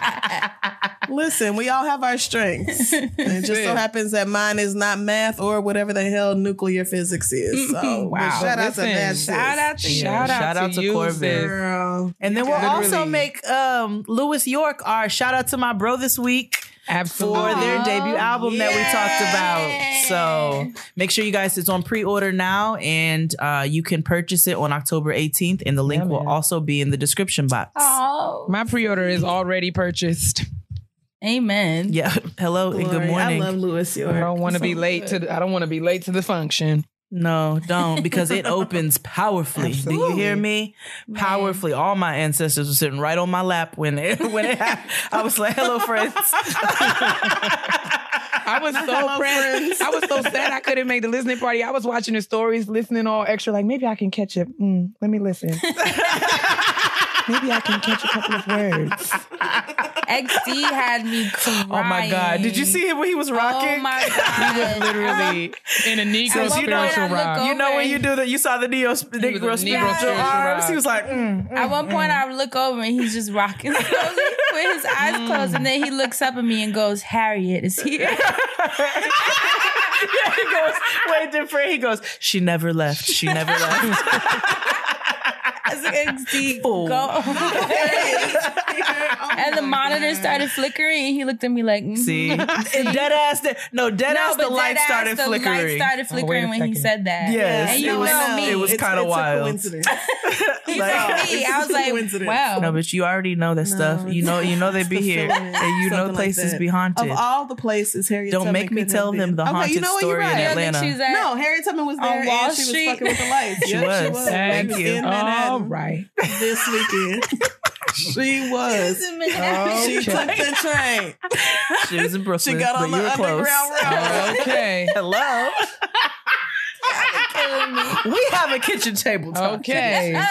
Listen, we all have our strengths. And it just so happens that mine is not math or whatever the hell nuclear physics is. So Wow. shout out to Listen, that. Shout out to you. Shout out Shout to out to you, Corbin. Girl. And then we'll also make um Louis York our shout out to my bro this week for their debut album that we talked about. So make sure you guys it's on pre-order now and uh you can purchase it on October 18th and the link Yeah, will also be in the description box. Oh. My pre-order is already purchased. Amen. Yeah. Hello and good morning. I love Louis York. I don't want to So be late to. The, I don't want to be late to the function. No, don't because it opens powerfully. Do you hear me? Powerfully. All my ancestors were sitting right on my lap when it when it happened. I was like, "Hello, friends." I was so pressed. I was so sad I couldn't make the listening party. I was watching the stories, listening all extra. Like maybe I can catch it. Mm, let me listen. Maybe I can catch a couple of words. XD had me crying. oh my god! Did you see him when he was oh rocking? Oh my He was god. literally in a Negro At I spiritual look rock. You know when you do that, you saw the neo was a Negro Negro spiritual spiritual arms. rock. He was like, mm, At mm, one point, mm. I look over and he's just rocking slowly with his eyes mm. closed, and then he looks up at me and goes, "Harriet is here." yeah, he goes way different. He goes, she never left. She never left. XD, Fool. go. Oh and the monitor started flickering, and he looked at me like, mm, See, see? dead ass. No, dead no, ass. but The light deadass, started the flickering. light started Oh, flickering when he said that. Yes, and you it was- know me. it was kinda it's a wild. coincidence. You Like- know me. I was like, wow. No, but you already know that No, stuff. You know, you know they it's be the here, filament, and you know something like places that. be haunted. Of all the places, Harriet Don't Tubman make me tell them been. the okay, haunted you know what? Story in right. You Atlanta. she was at- No, Harriet Tubman was On there Wall and she was Street? fucking with the lights. She Yep, was. She was. Thank She you. In All Manhattan right. this weekend. she was. Oh, she took the train. She was in Brooklyn, She got on you the were close. Underground Railroad. Okay. Hello. we have a kitchen table. talk. Okay.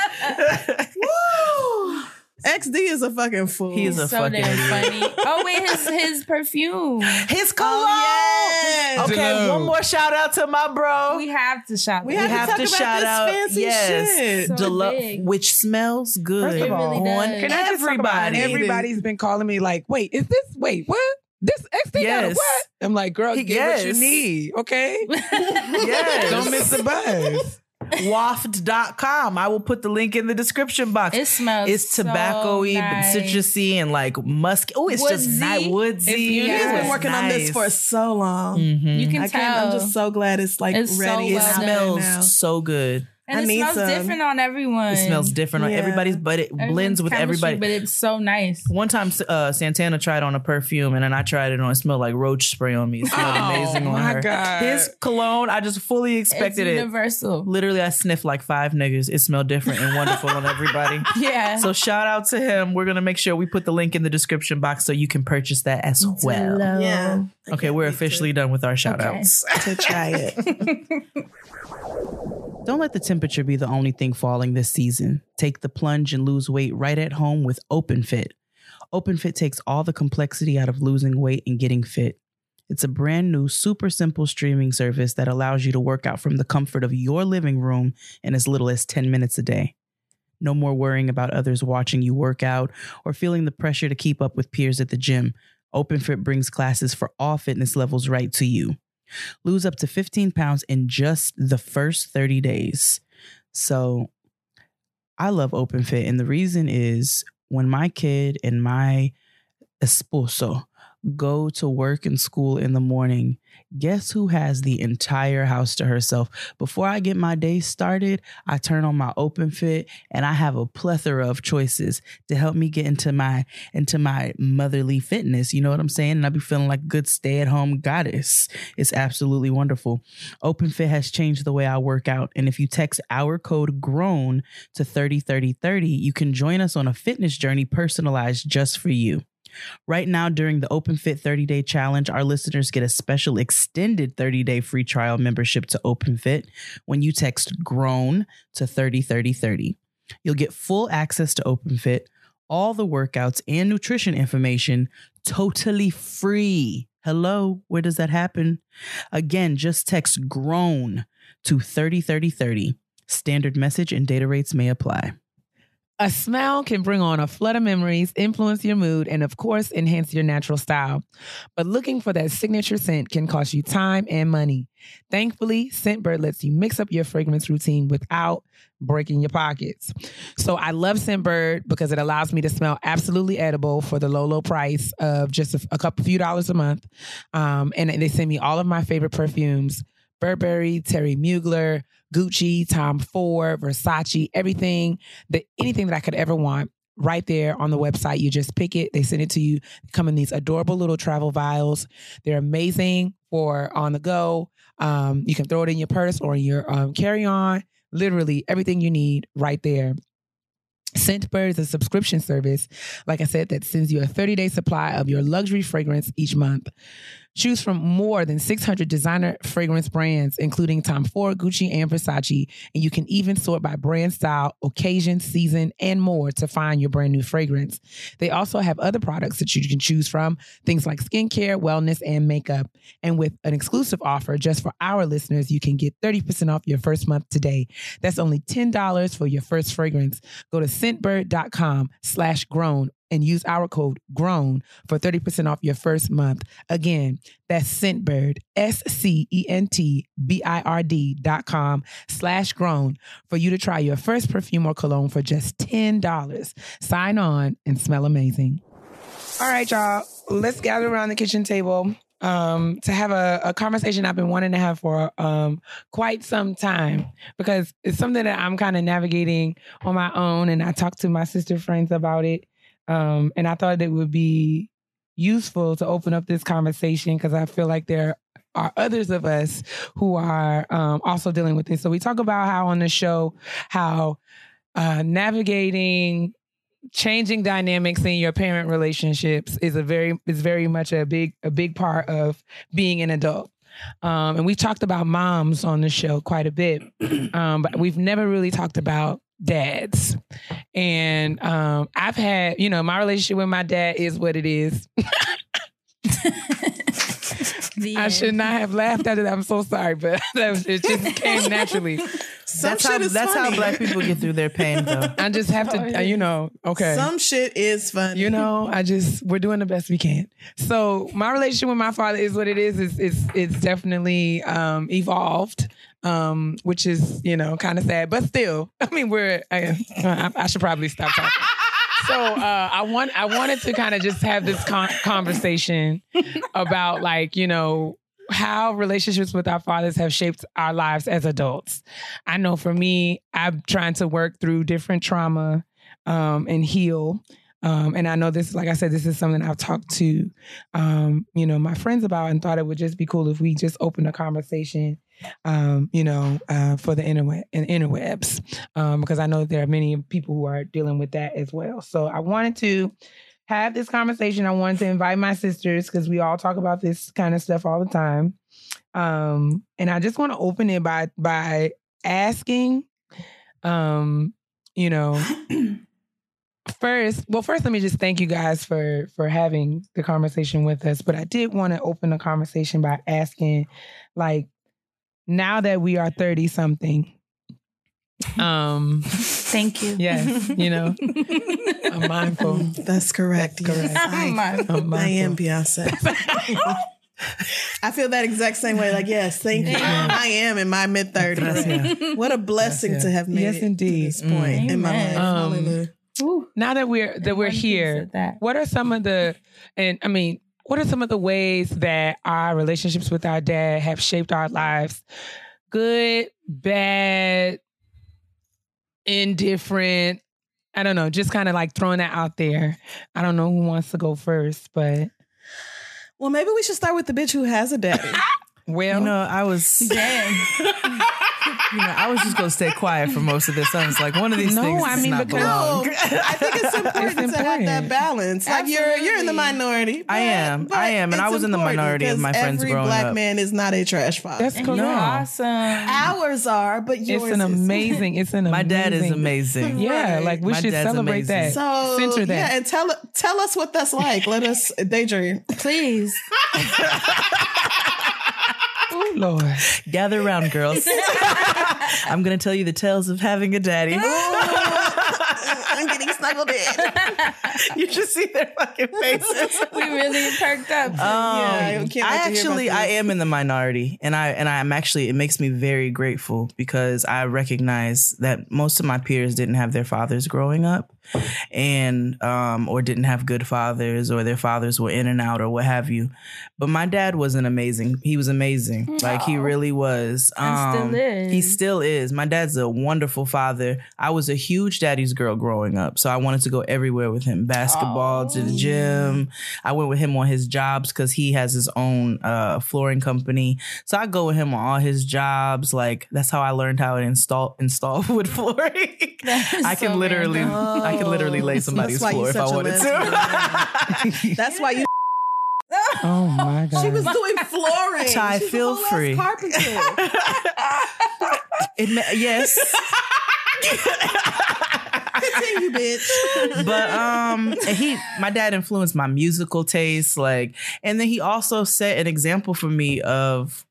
Woo! XD is a fucking fool. He is a so fucking funny. Oh wait, his his perfume. His oh, cologne. yes. Okay, Hello. one more shout out to my bro. We have to shop. We it. have, have to, to shout about out- this fancy yes. shit. So D'Leau- which smells good First of all, really on does. Can I just talk about everybody. Everybody's been calling me like, wait, is this, wait, what? This XD got a what? I'm like, girl, get what you need, okay? Yes. Don't miss the buzz. Waft.com. I will put the link in the description box. It smells. it's tobacco-y, so but nice. citrusy, and like musky. Oh, it's just Woodsy. nice. Woodsy. It's He's Yes. been working on this for so long. Mhm. You can I tell. can't. I'm just so glad it's like It's so ready. It well out smells so good. And I it need smells some. different on everyone. It smells different on Yeah. everybody's, but it Everyone's blends with everybody. But it's so nice. One time, uh, Santana tried on a perfume, and then I tried it on. It smelled like roach spray on me. It smelled Oh, amazing on my her. God. His cologne, I just fully expected it's it. universal. Literally, I sniffed like five niggas. It smelled different and wonderful on everybody. Yeah. So shout out to him. We're gonna make sure we put the link in the description box so you can purchase that as well. Hello. Yeah. I Okay, we're wait officially done with our shout Okay. outs. to, to try it. Don't let the temperature be the only thing falling this season. Take the plunge and lose weight right at home with OpenFit. OpenFit takes all the complexity out of losing weight and getting fit. It's a brand new, super simple streaming service that allows you to work out from the comfort of your living room in as little as 10 minutes a day. No more worrying about others watching you work out or feeling the pressure to keep up with peers at the gym. OpenFit brings classes for all fitness levels right to you. Lose up to 15 pounds in just the first 30 days. So I love OpenFit. And the reason is when my kid and my esposo go to work and school in the morning, guess who has the entire house to herself? Before I get my day started, I turn on my OpenFit and I have a plethora of choices to help me get into my into my motherly fitness. You know what I'm saying? And I'll be feeling like a good stay-at-home goddess. It's absolutely wonderful. OpenFit has changed the way I work out. And if you text our code GROWN to 303030, you can join us on a fitness journey personalized just for you. Right now, during the OpenFit 30 day challenge, our listeners get a special extended 30 day free trial membership to OpenFit when you text GROWN to 303030. You'll get full access to OpenFit, all the workouts and nutrition information totally free. Hello, where does that happen? Again, just text GROWN to 303030. Standard message and data rates may apply. A smell can bring on a flood of memories, influence your mood, and of course, enhance your natural style. But looking for that signature scent can cost you time and money. Thankfully, Scentbird lets you mix up your fragrance routine without breaking your pockets. So I love Scentbird because it allows me to smell absolutely edible for the low, low price of just a, a couple few dollars a month. Um, and they send me all of my favorite perfumes. Burberry, Thierry Mugler, Gucci, Tom Ford, Versace, everything that anything that I could ever want right there on the website. You just pick it, they send it to you. They come in these adorable little travel vials. They're amazing for on the go. Um, you can throw it in your purse or in your um, carry on. Literally everything you need right there. Scentbird is a subscription service, like I said, that sends you a 30 day supply of your luxury fragrance each month. Choose from more than 600 designer fragrance brands, including Tom Ford, Gucci, and Versace. And you can even sort by brand style, occasion, season, and more to find your brand new fragrance. They also have other products that you can choose from, things like skincare, wellness, and makeup. And with an exclusive offer just for our listeners, you can get 30% off your first month today. That's only $10 for your first fragrance. Go to scentbird.com slash grown and use our code GROWN for 30% off your first month. Again, that's Scentbird, S C E N T B I R D dot com slash grown for you to try your first perfume or cologne for just $10. Sign on and smell amazing. All right, y'all, let's gather around the kitchen table um, to have a, a conversation I've been wanting to have for um, quite some time because it's something that I'm kind of navigating on my own. And I talked to my sister friends about it. Um, and I thought it would be useful to open up this conversation because I feel like there are others of us who are um, also dealing with this. So we talk about how on the show, how uh, navigating changing dynamics in your parent relationships is a very is very much a big a big part of being an adult. Um, and we've talked about moms on the show quite a bit, um, but we've never really talked about dads. And um, I've had, you know, my relationship with my dad is what it is. I should not have laughed at it. I'm so sorry, but that it just came naturally. Some that's shit how is that's funny. how black people get through their pain, though. I just have to, uh, you know, okay. Some shit is funny. you know, I just we're doing the best we can. So my relationship with my father is what it is. It's it's, it's definitely um, evolved, um, which is you know kind of sad, but still, I mean, we're. I, I, should probably stop talking. So uh, I want I wanted to kind of just have this con- conversation about like you know how relationships with our fathers have shaped our lives as adults. I know for me, I'm trying to work through different trauma um, and heal. Um, and I know this, like I said, this is something I've talked to, um, you know, my friends about, and thought it would just be cool if we just open a conversation, um, you know, uh, for the interweb and interwebs, um, because I know there are many people who are dealing with that as well. So I wanted to have this conversation. I wanted to invite my sisters because we all talk about this kind of stuff all the time, um, and I just want to open it by by asking, um, you know first well first let me just thank you guys for for having the conversation with us but i did want to open the conversation by asking like now that we are 30 something um Thank you. yes you know i'm mindful That's correct. That's correct. Yes, I, I'm mindful. I'm I am. Beyonce. I feel that exact same way. Like, yes, thank you. Yeah. I am in my mid thirties. What a blessing Yes, to have made yes, it indeed. to this point in my life. Um, Hallelujah. Ooh, now that we're that we're here that. what are some of the and i mean what are some of the ways that our relationships with our dad have shaped our lives? Good bad indifferent. I don't know just kind of like throwing that out there. I don't know who wants to go first but Well, maybe we should start with the bitch who has a daddy. well You know, I was, you know, I was just gonna stay quiet for most of this. I was like, one of these No, things I mean, not because- belong. No, I think it's important, to have that balance. Like you're you're in the Absolutely. minority. I am. I am, and I was in the minority of my because friends every growing black up. man is not a trash father. that's And correct you're No. awesome. Ours are, but yours it's an is. amazing it's an Amazing, My dad is amazing amazing. yeah Right. like we My should dad's celebrate that. So censor that yeah, and tell tell us what that's like. Let us daydream. Please. oh lord Gather around, girls. I'm gonna tell you the tales of having a daddy. I'm getting snuggled in. you just see their fucking faces. we really perked up. Um, Yeah, I I to actually I am in the minority, and I and I'm actually it makes me very grateful because I recognize that most of my peers didn't have their fathers growing up, and um or didn't have good fathers or their fathers were in and out or what have you. But my dad was an amazing. He was amazing. Like he really was. Um, still is. He still is. My dad's a wonderful father. I was a huge daddy's girl growing up, so I wanted to go everywhere with him. Basketball to the gym. I went with him on his jobs because he has his own uh, flooring company. So I go with him on all his jobs. Like that's how I learned how to install install wood flooring. I can so literally, random. I can literally lay somebody's That's why you floor if I such a wanted lesbian. to. That's why you. oh my god She was doing flooring. Ty, She's a feel whole ass free. Carpenter. it, ma- yes. Continue, bitch. but um he my dad influenced my musical taste like and then he also set an example for me of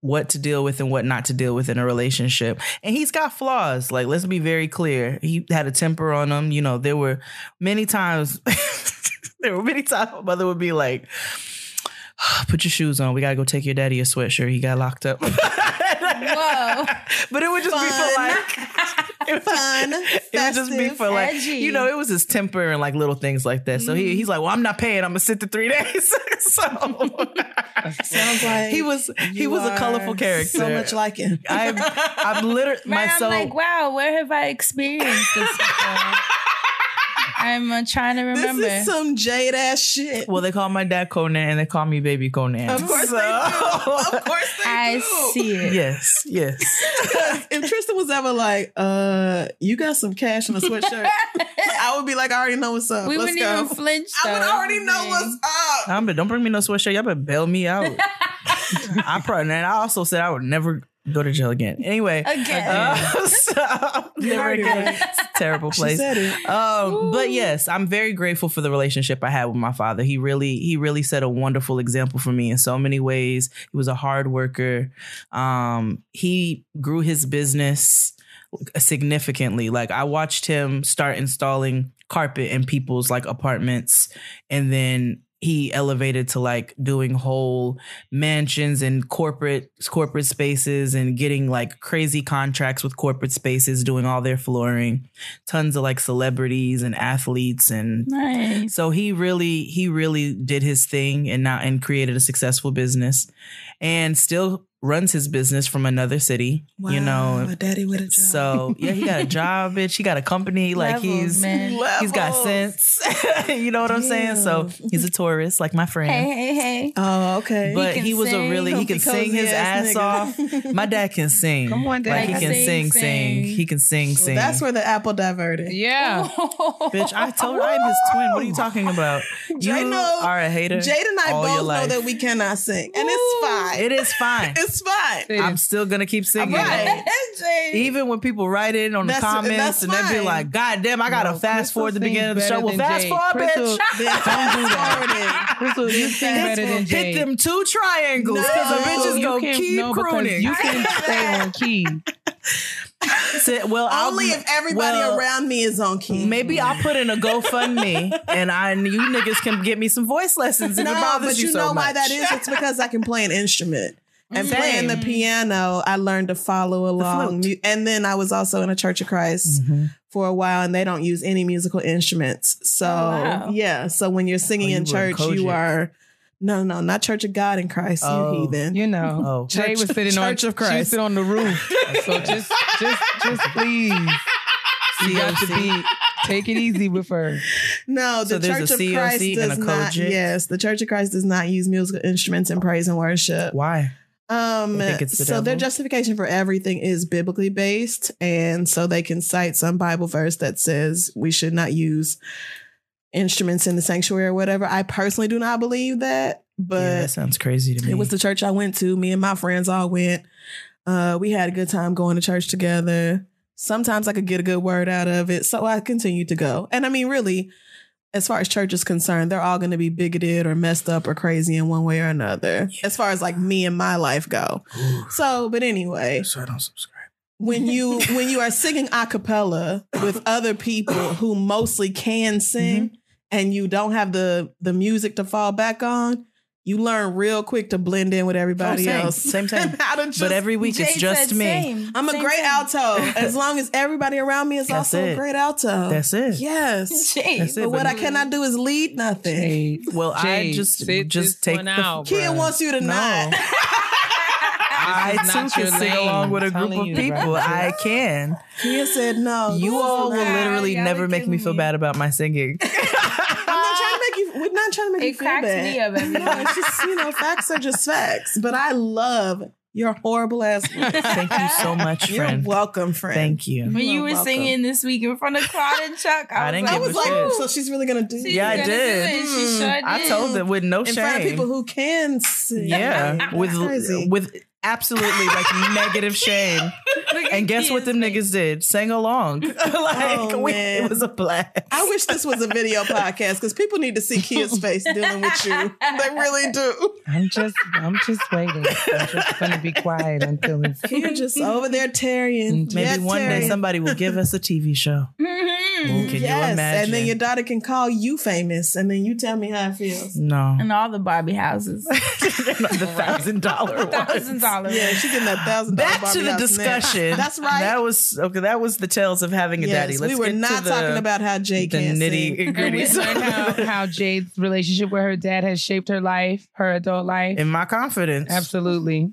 what to deal with and what not to deal with in a relationship. And he's got flaws. Like, let's be very clear. He had a temper on him. You know, there were many times, there were many times my mother would be like, put your shoes on. We gotta go take your daddy a sweatshirt. He got locked up. Whoa. but it would just be for like it would, Fun, it would just be festive, for like edgy. you know it was his temper and like little things like that. So he mm-hmm. he's like, well, I'm not paying. I'm gonna sit the three days. so Sounds like he was he was a colorful character. So much like him. I'm I'm literally Man, my I'm like, wow, where have I experienced this before? I'm uh, trying to remember. This is some jade ass shit. well, they call my dad Conan and they call me baby Conan. Of course So- they do. Of course they I do. I see it. Yes, yes. if Tristan was ever like, uh, you got some cash in a sweatshirt, I would be like, I already know what's up. we Let's wouldn't go. even flinch. I would though. already know what's up. I'm but don't bring me no sweatshirt. Y'all better bail me out. I probably and I also said I would never go to jail again. Anyway, Again. uh, so, never again. It's a terrible place. Um, but yes, I'm very grateful for the relationship I had with my father. He really, he really set a wonderful example for me in so many ways. He was a hard worker. Um, he grew his business significantly. Like I watched him start installing carpet in people's like apartments, and then he elevated to like doing whole mansions and corporate corporate spaces and getting like crazy contracts with corporate spaces doing all their flooring tons of like celebrities and athletes and Nice. so he really he really did his thing and now and created a successful business and still runs his business from another city you know a daddy with a job. so yeah he got a job bitch he got a company like he's man. he's got sense you know what i'm saying so he's a tourist like my friend Hey, hey, hey. Oh, okay. but can he, was a really he Comfy, can sing his ass ass off. My dad can sing. Come on, Dad. like he can Sing, sing, sing. sing. He can sing, sing. That's where the apple diverted. Yeah. bitch. I told her I'm his twin. What are you talking about? You Jay know- are a hater. Jade and I both know that we cannot sing, and it's fine. It is fine. it's fine. I'm still gonna keep singing. Right. Even when people write in on the comments and they be like, "God damn, I gotta No, fast forward the beginning of the show." Well, better fast than forward, Jay. Crystal- bitch. Don't do that. Crystal, you sing Hit- better than Hit them two triangles because No. the bitches you go can, keep no, crooning. You can stay on key. Say- well, I'll- Only if everybody well, around me is on key. Maybe I'll put in a GoFundMe and I you niggas can get me some voice lessons if it no, bothers but you, you so know why that is? It's because I can play an instrument. And Same. playing the piano, I learned to follow along. flute. And then I was also in a Church of Christ Mhm. for a while, and they don't use any musical instruments. So wow. yeah, so when you're singing Oh, you in were in church, you are no, no, not Church of God in Christ, Oh. you heathen. You know, Oh. Jay was Church- sitting on Church of She was Christ. sitting on the roof. So just, just, just please, you got to be take it easy with her. No, So the there's Church a of COC Christ and does a not. Yes, the Church of Christ does not use musical instruments in praise and worship. Why? Um, They think it's the so their justification for everything is biblically based, and so they can cite some Bible verse that says we should not use instruments in the sanctuary or whatever. I personally do not believe that, but yeah, that sounds crazy to me. it was the church I went to. Me and my friends all went. Uh, we had a good time going to church together. Sometimes I could get a good word out of it, so I continued to go. And I mean, really, as far as church is concerned, they're all going to be bigoted or messed up or crazy in one way or another. As far as like me and my life go. So, but anyway, so I don't subscribe. when you when you are singing a cappella with other people who mostly can sing Mm-hmm. and you don't have the the music to fall back on, you learn real quick to blend in with everybody Oh, same. else. Same time. How to just- but every week it's just me. same. I'm a Same great thing. alto. As long as everybody around me is That's also it. a great alto. That's it. Yes. Jay. That's it. But what I cannot do is lead nothing. Jay, Well, I just sit just this take one the out, Keia bruh. wants you to No. not. I too can your sing along with a I'm group of you, people. bruh. I can. Keia said no. You all will literally never make me feel bad about my singing. I'm not trying to make you. We're not trying to make It you feel cracks bad. me up every No, it's just you know, facts are just facts. But I love your horrible ass. Thank you so much, You're friend. welcome, friend. Thank you. When you You're were welcome. singing this week in front of Claude and Chuck, I, I didn't was I give like, was a like, shit. so she's really gonna do She's it Yeah, I gonna did. do it. She Mm. sure did. I told them with no in front of shame. people who can sing. yeah, with Crazy. with absolutely like negative shame. And guess what them niggas did? Sang along. like Oh, we, man. it was a blast. I wish this was a video podcast because people need to see Keia's face dealing with you. They really do. I'm just, I'm just waiting. I'm just gonna be quiet until it's. Kia just over there tarrying. Maybe Jet one day somebody will give us a TV show. Mhm. Can you imagine? and then your daughter can call you famous, and then you tell me how it feels. no. And all the Barbie houses. the thousand dollar Thousand dollars. Yeah, she getting that thousand. Back to the discussion. That's right. That was okay. That was the tales of having a yes, daddy. Let's we were get to not the- talking about how Jay the can't nitty sing. And we gritty. learned how, how Jade's relationship with her dad has shaped her life, her adult life. In my confidence. Absolutely.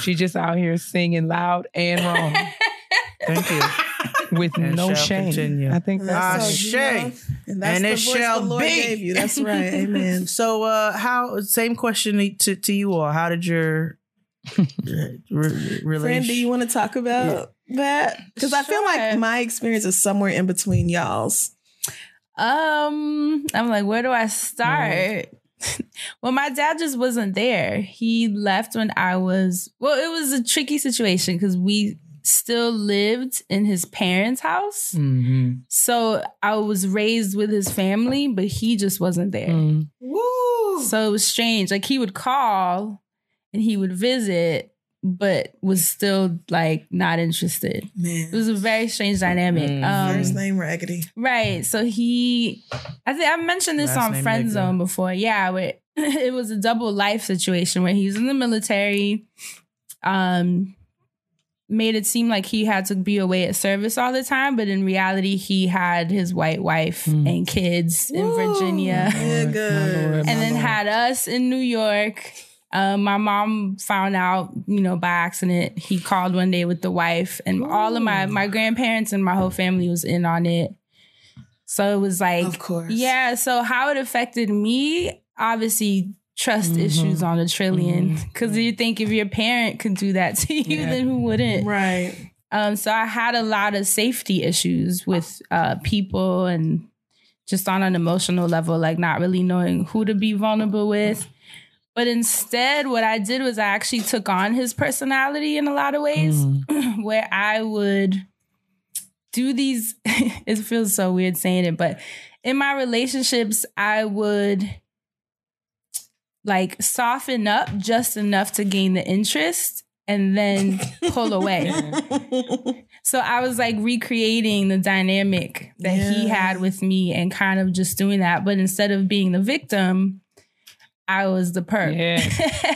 She just out here singing loud and wrong Thank you. with And no shall shame. continue. I think Ah, that's so, you know, and that's And the it voice shall the Lord be. gave you. That's right. Amen. So, uh, how? Same question to to you all. How did your uh, re- Friend, relation? do you want to talk about that? Because I feel like my experience is somewhere in between y'all's. Um, I'm like, where do I start? well, my dad just wasn't there. He left when I was, well, it was a tricky situation because we still lived in his parents' house. Mhm. So I was raised with his family, but he just wasn't there. Mm. Woo! So it was strange. Like he would call and he would visit, but was still like not interested. Man. It was a very strange dynamic. Mhm. Um, First name Raggedy. Right. So he, I think I mentioned this Last on Friend Nigga. Zone before. Yeah, where it was a double life situation where he was in the military, um, made it seem like he had to be away at service all the time, but in reality, he had his white wife Mm. and kids in Virginia, Yeah, good. Lord, and my then Lord. had us in New York. Um, my mom found out, you know, by accident. He called one day with the wife, and all of my my grandparents and my whole family was in on it. So it was like, Of course. yeah. So how it affected me, obviously, trust Mhm. issues on a trillion. Because you think if your parent could do that to you, Yeah. then who wouldn't? Right. Um, so I had a lot of safety issues with uh, people and just on an emotional level, like not really knowing who to be vulnerable with. But instead, what I did was I actually took on his personality in a lot of ways, Mm. where I would do these. it feels so weird saying it, but in my relationships, I would like soften up just enough to gain the interest and then pull away. So I was like recreating the dynamic that he had with me and kind of just doing that. But instead of being the victim, I was the perp. Yeah.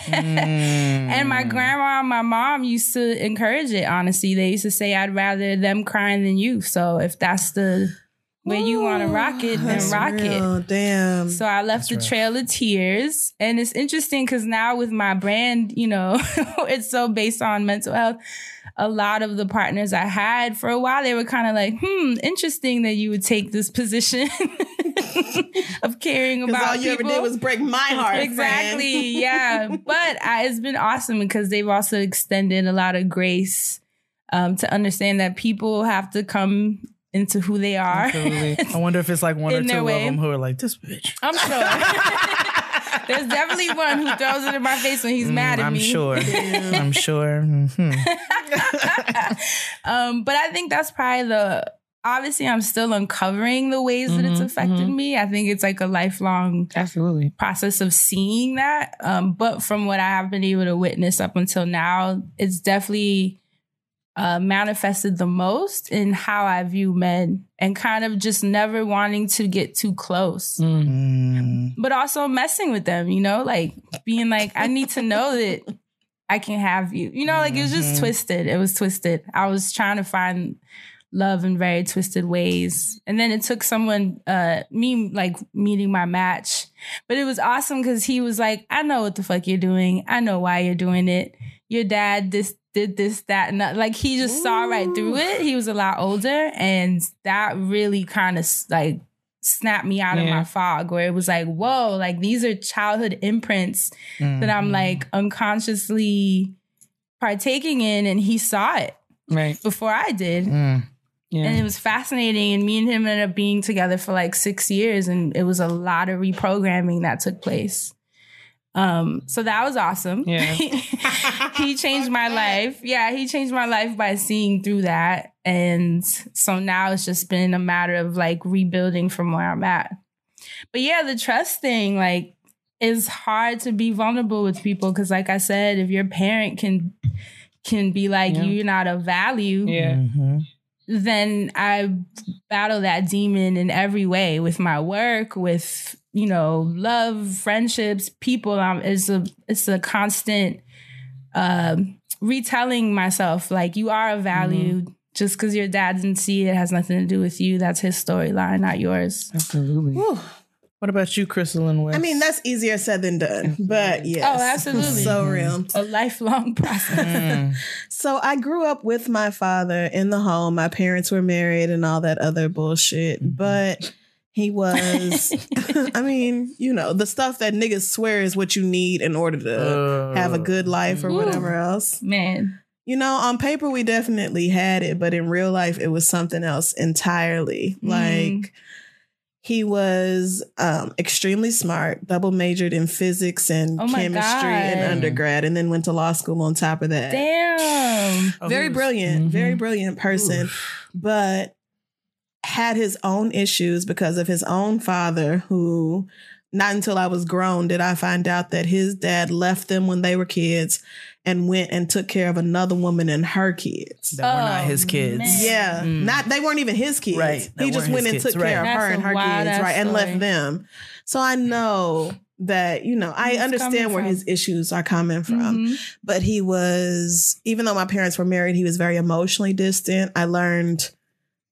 and my mm. grandma and my mom used to encourage it, honestly. They used to say, I'd rather them crying than you. So if that's the way you want to rock it, then That's rock it. Damn. So I left the trail of tears. And it's interesting because now with my brand, you know, it's so based on mental health. A lot of the partners I had for a while, they were kind of like, hmm, interesting that you would take this position of caring Because about all you people. ever did was break my heart. exactly. Yeah. But I, it's been awesome because they've also extended a lot of grace um, to understand that people have to come into who they are. Absolutely. I wonder if it's like one or two their of them who are like this bitch. I'm sure. There's definitely one who throws it in my face when he's mad Mm, at I'm me. sure. I'm sure. Mhm. um, but I think that's probably the. Obviously, I'm still uncovering the ways that it's Mhm, affected mhm. me. I think it's like a lifelong Absolutely. process of seeing that. Um, but from what I have been able to witness up until now, it's definitely uh, manifested the most in how I view men and kind of just never wanting to get too close. Mm. But also messing with them, you know, like being like, I need to know that I can have you. You know, like it was just Mhm. twisted. It was twisted. I was trying to find love in very twisted ways. And then it took someone, uh, me like meeting my match. But it was awesome because he was like, I know what the fuck you're doing. I know why you're doing it. Your dad this did this, that, and that. Like he just saw right through it. He was a lot older, and that really kind of like snapped me out of my fog where it was like, whoa, like these are childhood imprints that I'm Mhm. like unconsciously partaking in, and he saw it Right. before I did. Mm. Yeah. And it was fascinating. And me and him ended up being together for like six years, and it was a lot of reprogramming that took place. Um, so that was awesome. Yeah. he changed my life. Yeah, he changed my life by seeing through that. And so now it's just been a matter of like rebuilding from where I'm at. But yeah, the trust thing, like, is hard to be vulnerable with people because, like I said, if your parent can can be like, Yeah. you're not of value, Yeah. Mhm. Then I battle that demon in every way with my work, with you know, love, friendships, people. Um, it's a it's a constant um retelling myself like you are a value. Just because your dad didn't see it has nothing to do with you. That's his storyline, not yours. Absolutely. Whew. What about you, Crystal and Wes? I mean, that's easier said than done, but yes. Oh, absolutely. So real. A lifelong process. Mm. So I grew up with my father in the home. My parents were married and all that other bullshit, but he was, I mean, you know, the stuff that niggas swear is what you need in order to have a good life or Ooh. whatever else. Man. You know, on paper, we definitely had it, but in real life, it was something else entirely. Mm. Like, he was um, extremely smart, double majored in physics and Oh my chemistry in undergrad, and then went to law school on top of that. Damn. Oh, very he was- brilliant, Mhm. very brilliant person, but had his own issues because of his own father, who not until I was grown did I find out that his dad left them when they were kids and went and took care of another woman and her kids. That were not Oh, his kids. man. Yeah, Mm. not they weren't even his kids. Right, that He just went and kids, took care right. of her and her kids, wild-ass right, and left them. So I know that you know I He's understand where from. his issues are coming from Mhm. but he was even though my parents were married he was very emotionally distant i learned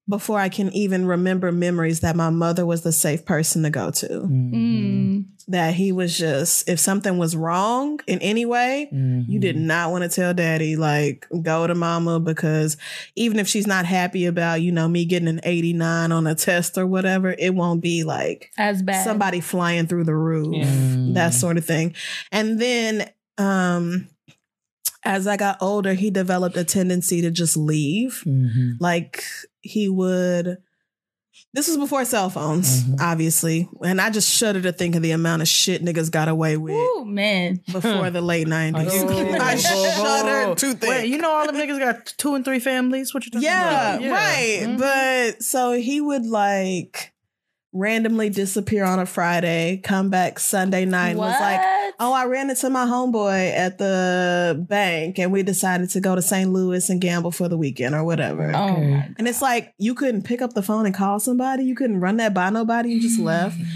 before i can even remember memories that my mother was the safe person to go to Mhm. Mm. that he was just if something was wrong in any way Mhm. you did not want to tell daddy like go to mama because even if she's not happy about you know me getting an 89 on a test or whatever it won't be like As bad. somebody flying through the roof Yeah. that sort of thing. And then um as I got older, he developed a tendency to just leave. Mhm. Like he would this was before cell phones, Mhm. obviously. And I just shudder to think of the amount of shit niggas got away with Ooh, man. before the late 90s. Oh, I oh, shudder to think. Wait, you know all them niggas got two and three families? What you talking yeah, about? Yeah, right. Mhm. But so he would like randomly disappear on a Friday, come back Sunday night, and was like, Oh, I ran into my homeboy at the bank and we decided to go to St. Louis and gamble for the weekend or whatever. Oh Okay. And it's like you couldn't pick up the phone and call somebody. You couldn't run that by nobody. You just left.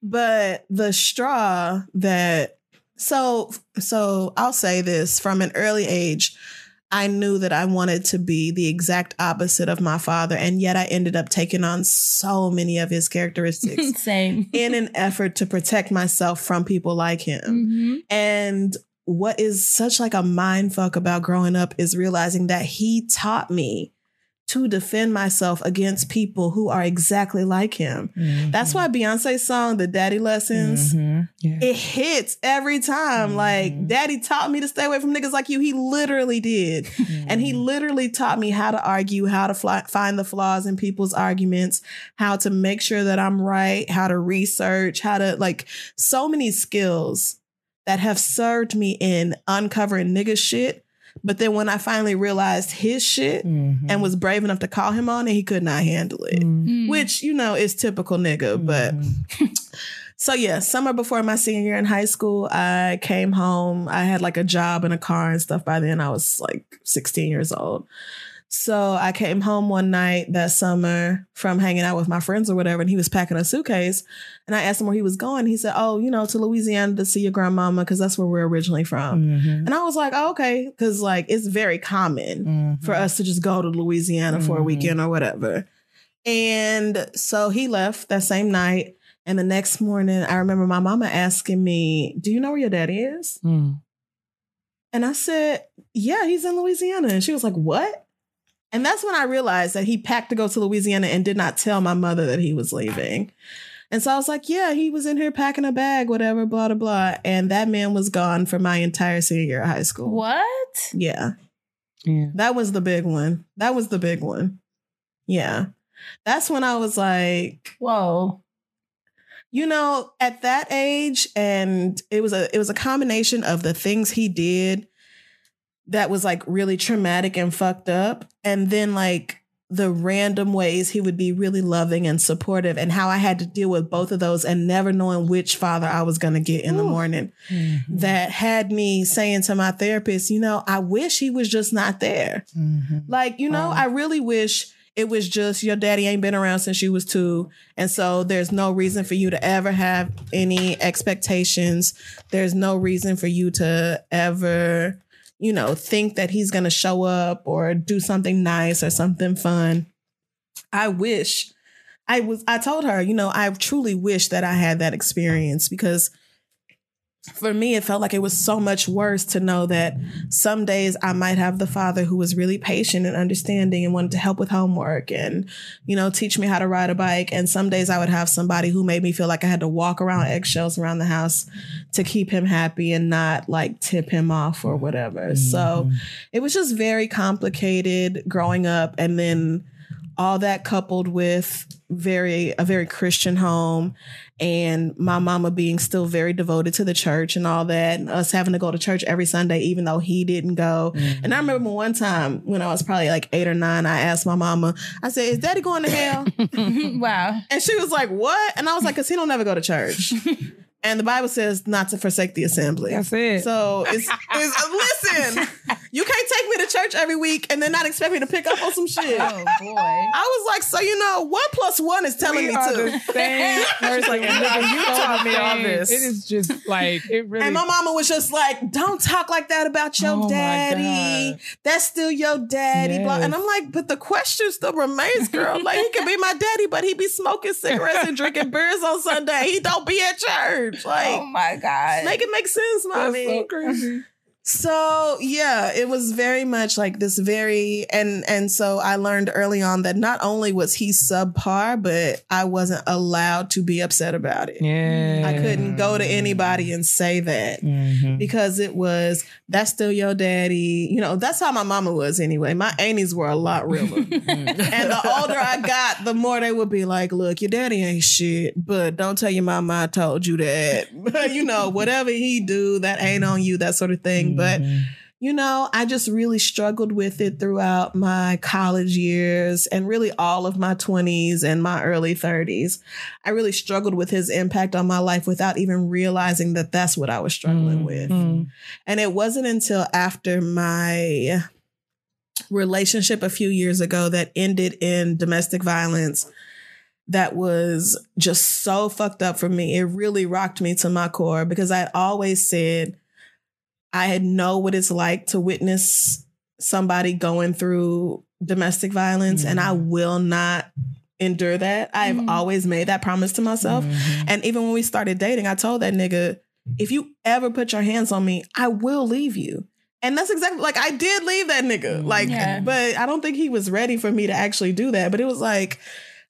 But the straw that so so I'll say this from an early age, I knew that I wanted to be the exact opposite of my father, and yet I ended up taking on so many of his characteristics Same. in an effort to protect myself from people like him. Mhm. And what is such like a mind fuck about growing up is realizing that he taught me to defend myself against people who are exactly like him. Mhm. That's why Beyonce's song, The Daddy Lessons, Mhm. Yeah. it hits every time. Like, Mhm. Daddy taught me to stay away from niggas like you. He literally did. And he literally taught me how to argue, how to fly, find the flaws in people's arguments, how to make sure that I'm right, how to research, how to like so many skills that have served me in uncovering nigga shit. But then when I finally realized his shit Mhm. and was brave enough to call him on it, he could not handle it. Mhm. Mm. Which, you know, is typical nigga. But Mhm. so yeah, summer before my senior year in high school, I came home. I had like a job and a car and stuff by then. I was like 16 years old. So I came home one night that summer from hanging out with my friends or whatever, and he was packing a suitcase. And I asked him where he was going. He said, Oh, you know, to Louisiana to see your grandmama, because that's where we're originally from. Mhm. And I was like, oh, okay, because like it's very common Mhm. for us to just go to Louisiana for a Mhm. weekend or whatever. And so he left that same night. And the next morning, I remember my mama asking me, Do you know where your daddy is? Mm. And I said, Yeah, he's in Louisiana. And she was like, What? And that's when I realized that he packed to go to Louisiana and did not tell my mother that he was leaving. And so I was like, Yeah, he was in here packing a bag, whatever, blah, blah, blah. And that man was gone for my entire senior year of high school. What? Yeah. Yeah. That was the big one. That was the big one. Yeah. That's when I was like, Whoa. you know, at that age, and it was a it was a combination of the things he did that was like really traumatic and fucked up, and then like the random ways he would be really loving and supportive, and how I had to deal with both of those and never knowing which father I was going to get in the morning. Mm-hmm. That had me saying to my therapist, you know, I wish he was just not there. Mm-hmm. Like, you know, I really wish it was just your daddy ain't been around since you was two. And so there's no reason for you to ever have any expectations. There's no reason for you to ever, you know, think that he's going to show up or do something nice or something fun. I wish I was, I told her, you know, I truly wish that I had that experience because for me, it felt like it was so much worse to know that some days I might have the father who was really patient and understanding and wanted to help with homework and, you know, teach me how to ride a bike. And some days I would have somebody who made me feel like I had to walk around eggshells around the house to keep him happy and not like tip him off or whatever. So mm-hmm. it was just very complicated growing up. And then all that coupled with very a very christian home and my mama being still very devoted to the church and all that and us having to go to church every sunday even though he didn't go. Mm-hmm. And i remember one time when i was probably like eight or nine i asked my mama i said is daddy going to hell? Wow. and she was like what? And i was like because he don't ever go to church and the bible says not to forsake the assembly That's it. so it's, it's listen you can't take me to church every week and then not expect me to pick up on some shit Oh boy. I was like, so you know, one plus one is telling we me are two. the same person. like, nigga, you So taught me all this. It is just like it really. And my mama was just like, "Don't talk like that about your Oh daddy. That's still your daddy." Blah. And I'm like, "But the question still remains, girl. Like he could be my daddy, but he be smoking cigarettes and drinking beers on Sunday. He don't be at church. Oh like, Oh my god. make it make sense, mommy. That's mommy." so crazy. So yeah, it was very much like this very and and so I learned early on that not only was he subpar, but I wasn't allowed to be upset about it. Yeah, I couldn't go to anybody and say that Mm-hmm. because it was that's still your daddy. You know, that's how my mama was anyway. My aunties were a lot realer. and the older I got, the more they would be like, look, your daddy ain't shit, but don't tell your mama I told you that. But you know, whatever he do, that ain't on you, that sort of thing. But mm-hmm. you know, I just really struggled with it throughout my college years and really all of my 20s and my early 30s. I really struggled with his impact on my life without even realizing that that's what I was struggling with. Mm-hmm. And it wasn't until after my relationship a few years ago that ended in domestic violence that was just so fucked up for me. It really rocked me to my core because I had always said I had know what it's like to witness somebody going through domestic violence and I mm-hmm. will not endure that. I've Mhm. always made that promise to myself. Mm-hmm. And even when we started dating, I told that nigga, if you ever put your hands on me, I will leave you. And that's exactly like I did leave that nigga. Mm-hmm. Like, Yeah. but I don't think he was ready for me to actually do that. But it was like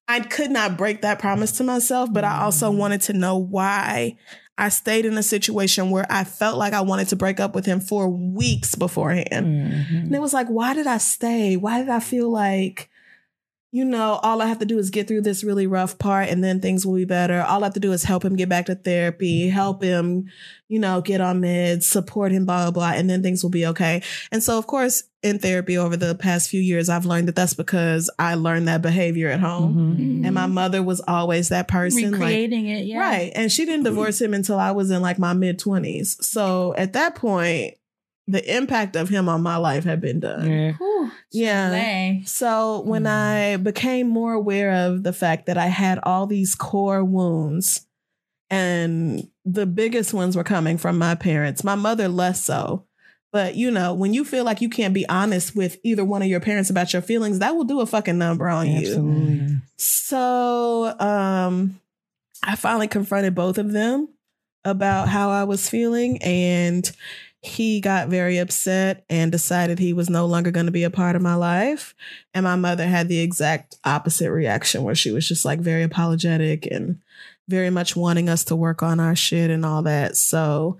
I could not break that promise to myself, but I also wanted to know why I stayed in a situation where I felt like I wanted to break up with him for weeks beforehand. Mm-hmm. And it was like, why did I stay? Why did I feel like, you know, all I have to do is get through this really rough part and then things will be better. All I have to do is help him get back to therapy, mm-hmm. help him, you know, get on meds, support him, blah, blah, blah, and then things will be okay. And so, of course, in therapy over the past few years, I've learned that that's because I learned that behavior at home. Mm-hmm. Mm-hmm. And my mother was always that person. like, it. Yeah. Right. And she didn't divorce him until I was in like my mid 20s. So at that point, the impact of him on my life had been done. Yeah. Whew, Yeah. So when Mm. I became more aware of the fact that I had all these core wounds, and the biggest ones were coming from my parents, my mother less so. But you know, when you feel like you can't be honest with either one of your parents about your feelings, that will do a fucking number on you. Absolutely. So um I finally confronted both of them about how I was feeling and he got very upset and decided he was no longer going to be a part of my life. And my mother had the exact opposite reaction where she was just like very apologetic and very much wanting us to work on our shit and all that. So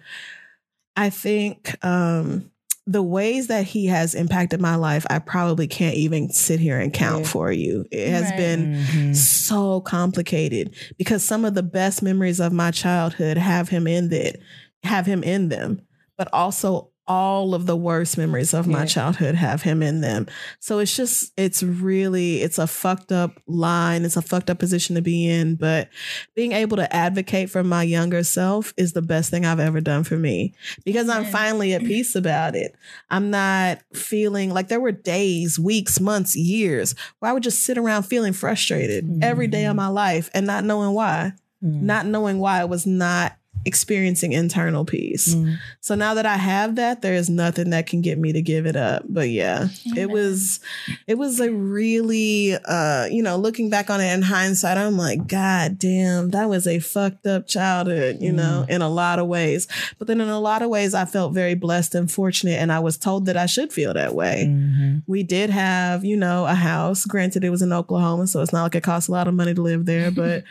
I think um the ways that he has impacted my life, I probably can't even sit here and count Yeah. for you. It has Right. been Mhm. so complicated because some of the best memories of my childhood have him in it, have him in them, but also all of the worst memories of my Yeah. childhood have him in them. So it's just it's really it's a fucked up line, it's a fucked up position to be in, but being able to advocate for my younger self is the best thing I've ever done for me because I'm finally at peace about it. I'm not feeling like there were days, weeks, months, years where I would just sit around feeling frustrated every day of my life and not knowing why, Mm. not knowing why I was not experiencing internal peace. Mm. So now that I have that, there is nothing that can get me to give it up. But yeah, it was it was a really uh, you know, looking back on it in hindsight, I'm like, God damn, that was a fucked up childhood, you know, in a lot of ways. But then in a lot of ways I felt very blessed and fortunate and I was told that I should feel that way. Mhm. We did have, you know, a house. Granted, it was in Oklahoma, so it's not like it costs a lot of money to live there. But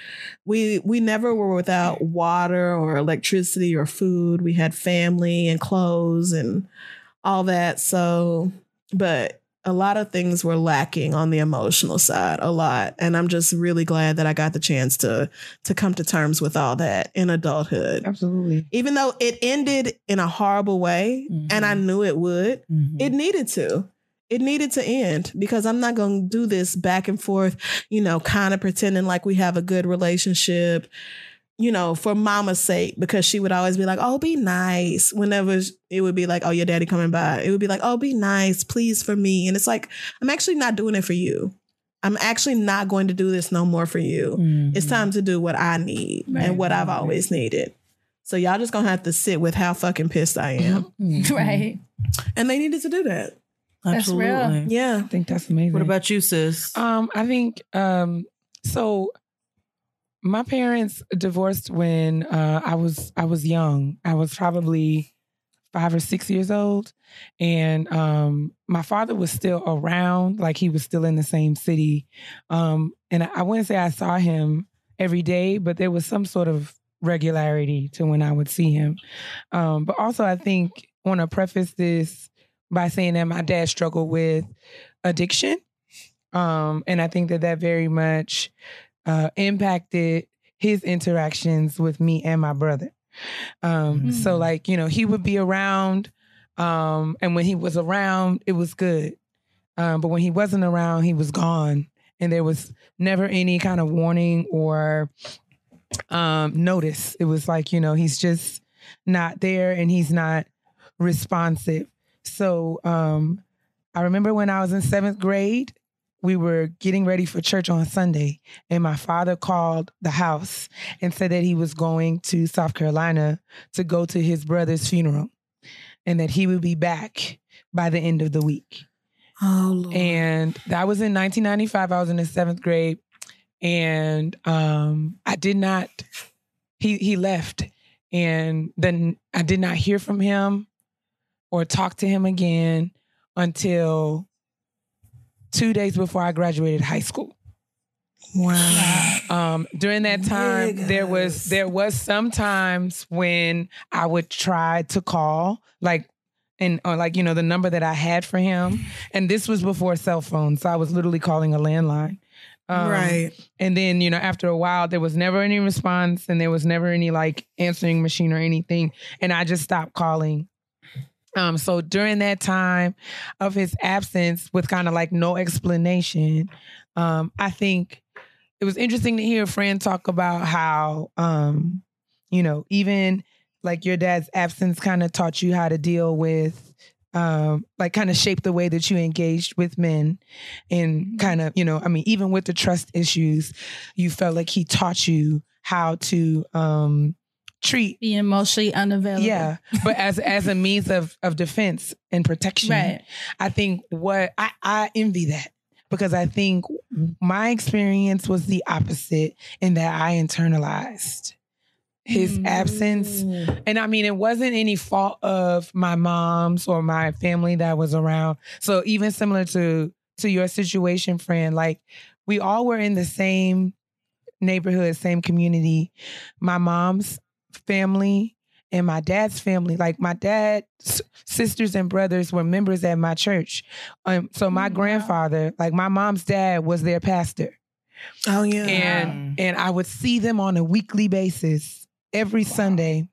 we we never were without water or electricity or food. We had family and clothes and all that. So, but a lot of things were lacking on the emotional side, a lot. And I'm just really glad that I got the chance to to come to terms with all that in adulthood. Absolutely. Even though it ended in a horrible way, and I knew it would Mhm. it needed to it needed to end because i'm not going to do this back and forth you know kind of pretending like we have a good relationship you know for mama's sake because she would always be like oh be nice whenever it would be like oh your daddy coming by it would be like oh be nice please for me and it's like i'm actually not doing it for you i'm actually not going to do this no more for you it's Mhm. time to do what i need Right. and what i've always needed so y'all just gonna have to sit with how fucking pissed i am Mhm. Right. and they needed to do that That's real. Absolutely. yeah I think that's amazing. What about you, sis? Um, I think um so my parents divorced when uh I was I was young. I was probably five or six years old. And um my father was still around, like he was still in the same city. Um and I, I wouldn't say I saw him every day, but there was some sort of regularity to when I would see him. Um, but also I think I want to preface this by saying that my dad struggled with addiction. Um, and I think that that very much uh, impacted his interactions with me and my brother. Um, Mhm. So, like, you know, he would be around, um, and when he was around, it was good. Um, but when he wasn't around, he was gone. And there was never any kind of warning or um, notice. It was like, you know, he's just not there and he's not responsive. So um, I remember when I was in seventh grade, we were getting ready for church on Sunday, and my father called the house and said that he was going to South Carolina to go to his brother's funeral and that he would be back by the end of the week. Oh Lord. And that was in 1995. I was in the seventh grade, and um, I did not. He he left, and then I did not hear from him or talk to him again until two days before I graduated high school. wow. Um, during that time, there was there was some times when I would try to call, like, and or like you know the number that I had for him, and this was before cell phones, so I was literally calling a landline. Um, right. And then you know after a while, there was never any response, and there was never any like answering machine or anything, and I just stopped calling. Um, so during that time of his absence, with kind of like no explanation, um, I think it was interesting to hear a friend talk about how, um, you know, even like your dad's absence kind of taught you how to deal with, um, like kind of shaped the way that you engaged with men, and kind of, you know, I mean, even with the trust issues, you felt like he taught you how to um, treat Be emotionally unavailable. yeah, but as as a means of of defense and protection. Right. I think what I I envy that because I think my experience was the opposite in that I internalized his mm. absence. And I mean, it wasn't any fault of my mom's or my family that was around. So even similar to to your situation, friend, like we all were in the same neighborhood, same community. My mom's family and my dad's family, like my dad's sisters and brothers were members at my church. Um, so my Mm, wow. grandfather, like my mom's dad, was their pastor, Oh yeah. and and I would see them on a weekly basis every Sunday,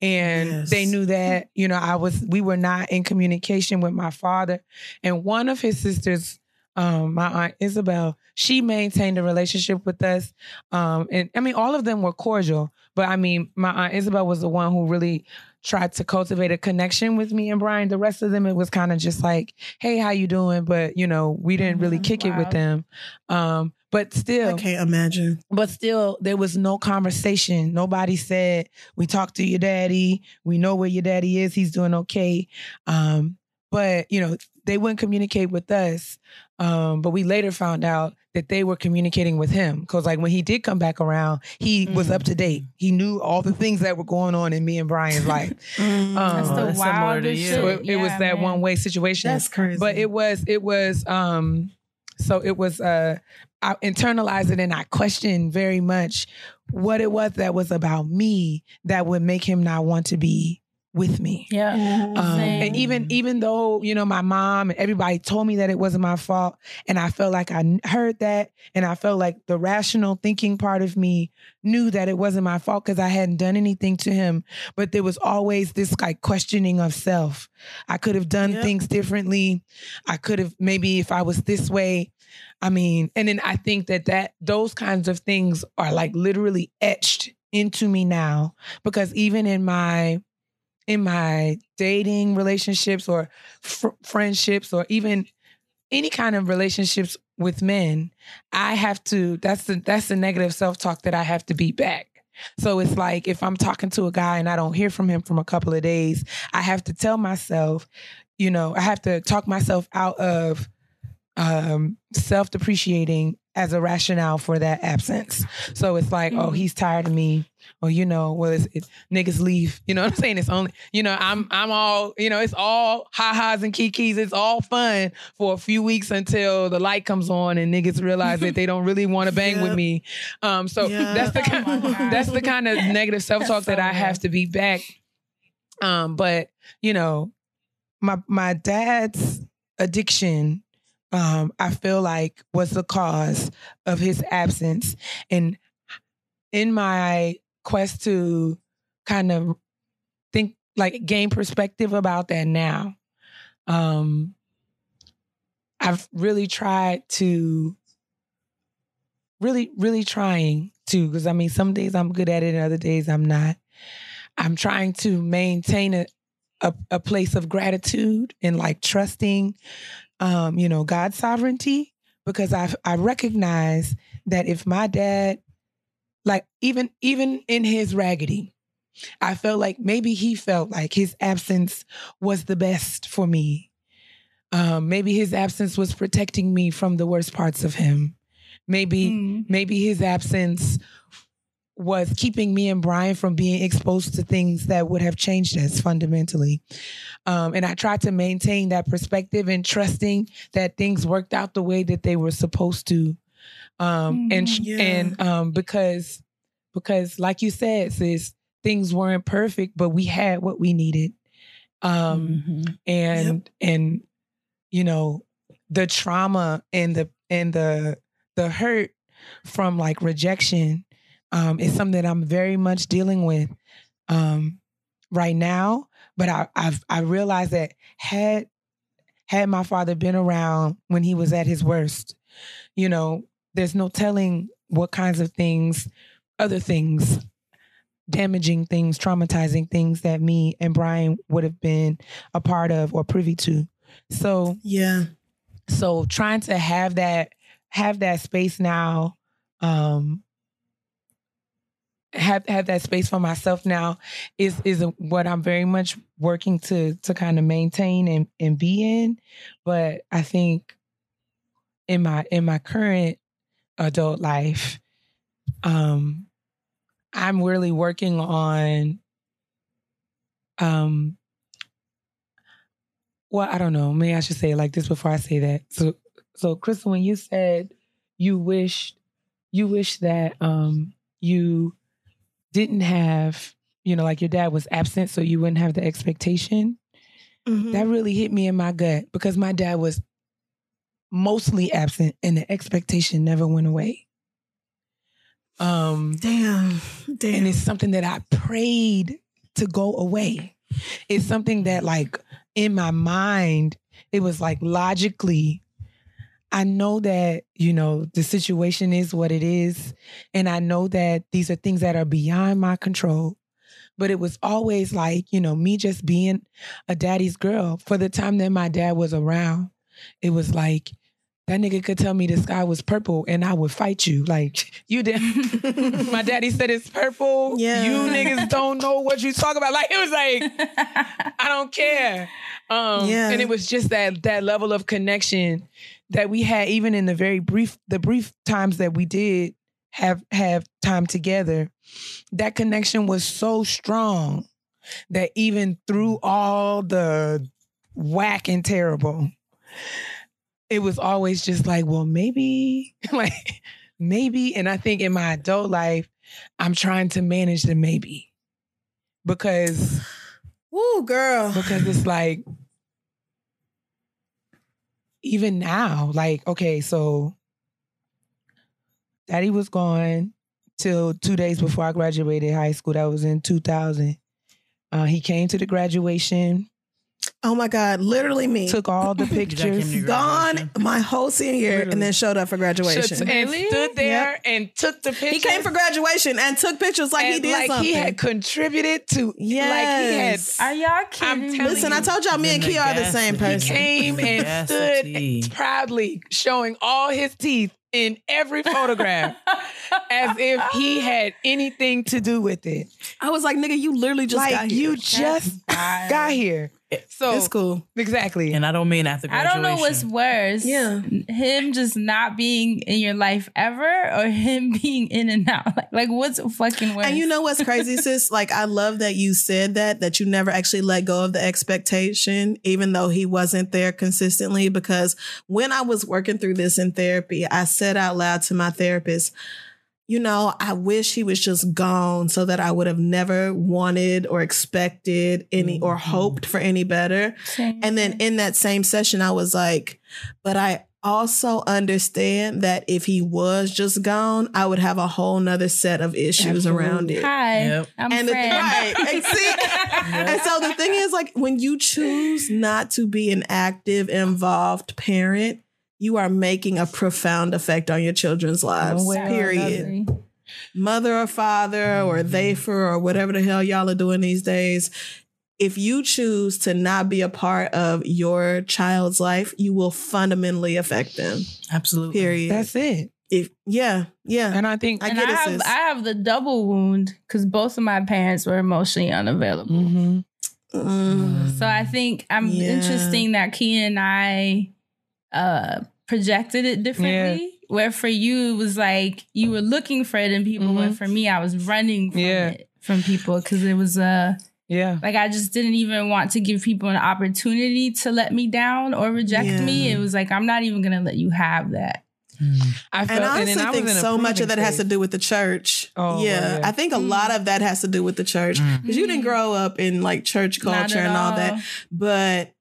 and Yes. they knew that you know I was we were not in communication with my father, and one of his sisters. Um, my aunt Isabel, she maintained a relationship with us. Um, and I mean, all of them were cordial, but I mean, my aunt Isabel was the one who really tried to cultivate a connection with me and Brian. The rest of them, it was kind of just like, "Hey, how you doing?" But you know, we didn't really Mhm. kick it with them. Um, but still, I can't imagine. but still, there was no conversation. Nobody said, "We talked to your daddy. We know where your daddy is. He's doing okay." Um, but you know, they wouldn't communicate with us. Um, but we later found out that they were communicating with him because, like, when he did come back around, he was up to date. He knew all the things that were going on in me and Brian's life. Mm. That's Um, the that's similar to wildest you. shit. so it, it was that one way situation That's crazy. but it was it was um so it was uh i internalized it and i questioned very much what it was that was about me that would make him not want to be with me Yeah. Mhm. um, and even even though you know my mom and everybody told me that it wasn't my fault, and I felt like I heard that, and I felt like the rational thinking part of me knew that it wasn't my fault because I hadn't done anything to him. But there was always this like questioning of self. I could have done Yep. things differently. I could have maybe if I was this way. I mean, and then I think that that those kinds of things are like literally etched into me now because even in my in my dating relationships or fr- friendships or even any kind of relationships with men i have to that's the that's the negative self-talk that i have to beat back. So it's like if i'm talking to a guy and i don't hear from him from a couple of days i have to tell myself you know i have to talk myself out of um self-depreciating as a rationale for that absence. So it's like oh Mhm. he's tired of me or you know well it's, it, niggas leave you know what i'm saying? It's only you know i'm i'm all you know it's all ha-has and kikis it's all fun for a few weeks until the light comes on and niggas realize that they don't really want to bang with me. Um so Yeah. that's the Oh kind, my God. that's the kind of negative self-talk that i have to beat back. Um but you know my my dad's addiction um i feel like was the cause of his absence. And in my quest to kind of think like gain perspective about that now. Um i've really tried to really really trying to because i mean some days i'm good at it and other days i'm not. I'm trying to maintain a a, a place of gratitude and like trusting um you know god's sovereignty because i i recognize that if my dad like even even in his raggedy i felt like maybe he felt like his absence was the best for me um maybe his absence was protecting me from the worst parts of him maybe Mm. maybe his absence was keeping me and Brian from being exposed to things that would have changed us fundamentally. Um, and I tried to maintain that perspective and trusting that things worked out the way that they were supposed to. Um, and Mhm. Yeah. and um, because because like you said, sis, things weren't perfect, but we had what we needed. Um, Mhm. and and you know the trauma and the and the the hurt from like rejection um is something that I'm very much dealing with um right now but I I've I realized that had had my father been around when he was at his worst you know there's no telling what kinds of things other things damaging things traumatizing things that me and Brian would have been a part of or privy to so Yeah. so trying to have that have that space now um have have that space for myself now is is what I'm very much working to to kind of maintain and and be in but I think in my in my current adult life um I'm really working on um well, I don't know. Maybe I should say it like this before I say that. So, so Crissle, when you said you wished, you wish that um you didn't have you know, like your dad was absent, so you wouldn't have the expectation. Mhm. That really hit me in my gut because my dad was mostly absent and the expectation never went away. Um damn, damn. and it's something that I prayed to go away. It's something that like in my mind it was like logically I know that, you know, the situation is what it is and I know that these are things that are beyond my control. But it was always like, you know, me just being a daddy's girl for the time that my dad was around. It was like that nigga could tell me the sky was purple and I would fight you. Like, you did. my daddy said it's purple. Yeah. You niggas don't know what you talk about. Like, it was like, I don't care. Um, Yeah. And it was just that that level of connection that we had, even in the very brief, the brief times that we did have have time together. That connection was so strong that even through all the whack and terrible, it was always just like, well, maybe, like, maybe. And I think in my adult life, I'm trying to manage the maybe because Woo, girl. because it's like even now like okay so daddy was gone till two days before i graduated high school that was in 2000 uh, he came to the graduation Oh my God, literally me. took all the Did I come to pictures Gone my whole senior year Literally. and then showed up for graduation. and Really? stood there and took the pictures he came for graduation and took pictures like he and did like something. he had contributed to like he Yes. Are y'all kidding? me? telling Listen, I told y'all me and The Keia are the same audacity. person. came and Audacity. stood proudly showing all his teeth in every photograph as if he had anything to do with it. I was like, nigga, you literally just like got here. you just got here. So it's cool. exactly. And I don't mean after I don't know what's worse. Yeah. Him just not being in your life ever or him being in and out. Like, like what's fucking worse? And you know what's crazy, sis? Like, I love that you said that, that you never actually let go of the expectation, even though he wasn't there consistently. Because when I was working through this in therapy, I said out loud to my therapist, you know, I wish he was just gone so that I would have never wanted or expected any or mm-hmm. hoped for any better. Same. And then in that same session, I was like, but I also understand that if he was just gone, I would have a whole nother set of issues around it. Hi, Yep. I'm And the, right, and, see, and so the thing is, like, when you choose not to be an active, involved parent, you are making a profound effect on your children's lives. way or period mother or father or they for or whatever the hell y'all are doing these days if you choose to not be a part of your child's life you will fundamentally affect them Absolutely. period That's it. if yeah yeah And I think I and get I it, have sis. I have the double wound because both of my parents were emotionally unavailable. Mhm. Mm. So I think I'm Yeah. interesting that Keia and I uh projected it differently. Where for you it was like you were looking for it in people, Mhm. but for me I was running from Yeah. it from people because it was uh Yeah. like I just didn't even want to give people an opportunity to let me down or reject me. It was like I'm not even gonna let you have that. I felt, and I honestly then I was think so much of proving that has to do with the church. Oh, yeah, well, yeah. I think a lot of that has to do with the church because you didn't grow up in like church culture and all all. that. But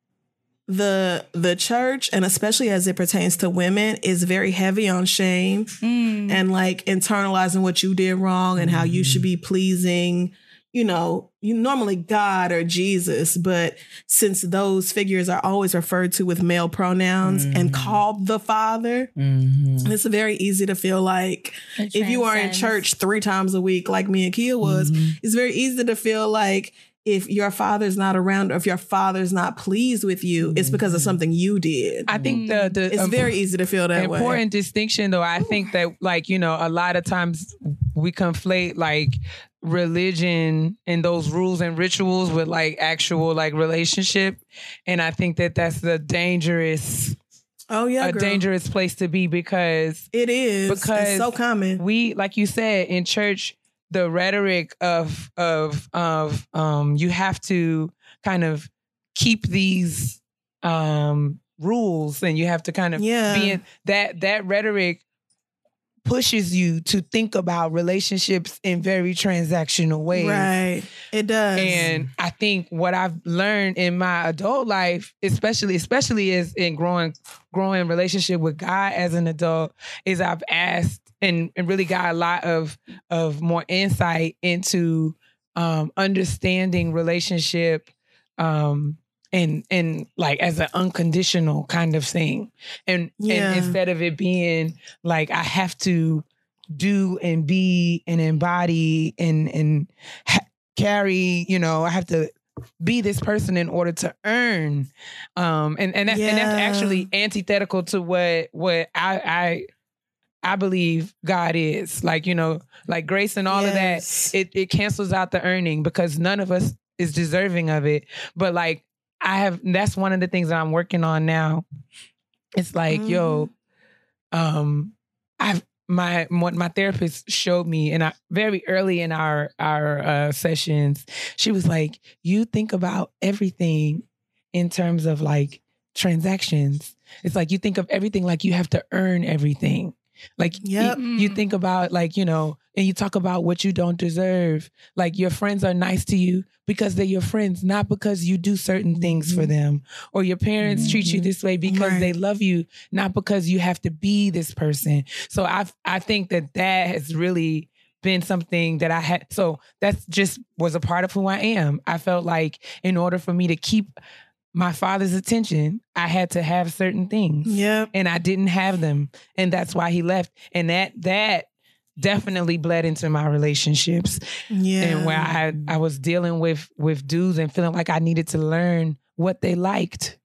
the the church and especially as it pertains to women is very heavy on shame Mm. and like internalizing what you did wrong and how you should be pleasing you know you normally god or jesus but since those figures are always referred to with male pronouns and Mhm. called the father Mhm. it's very easy to feel like if you are in church three times a week like me and Keia was Mhm. it's very easy to feel like if your father's not around or if your father's not pleased with you it's because of something you did. I think the the it's um, very easy to feel that way. important distinction though i think that like you know a lot of times we conflate like religion and those rules and rituals with like actual like relationship. And i think that that's the dangerous oh yeah a girl. dangerous place to be because it is. Because it's so common. we like you said in church the rhetoric of of of um you have to kind of keep these um rules and you have to kind of Yeah. be in that that rhetoric pushes you to think about relationships in very transactional ways. Right. It does. And I think what I've learned in my adult life, especially especially is in growing growing relationship with God as an adult, is I've asked and, and really got a lot of of more insight into um, understanding relationship um, and and like as an unconditional kind of thing, and Yeah. and instead of it being like I have to do and be and embody and and ha- carry, you know, I have to be this person in order to earn um and and, that, and that's actually antithetical to what what I I I believe God is. Like you know like grace and all of that it it cancels out the earning because none of us is deserving of it. But like I have that's one of the things that I'm working on now. It's like yo um I've my what my therapist showed me and I very early in our our uh sessions she was like you think about everything in terms of like transactions. It's like you think of everything like you have to earn everything like Yep. you, you think mm. about like you know and you talk about what you don't deserve. Like your friends are nice to you because they're your friends not because you do certain things for mm-hmm. them or your parents treat you mm-hmm. this way because Right. they love you not because you have to be this person. So i i think that that has really been something that i had so that's just was a part of who i am. I felt like in order for me to keep my father's attention i had to have certain things Yep. and I didn't have them, and that's why he left. And that that definitely bled into my relationships, Yeah. and where I I was dealing with with dudes and feeling like I needed to learn what they liked,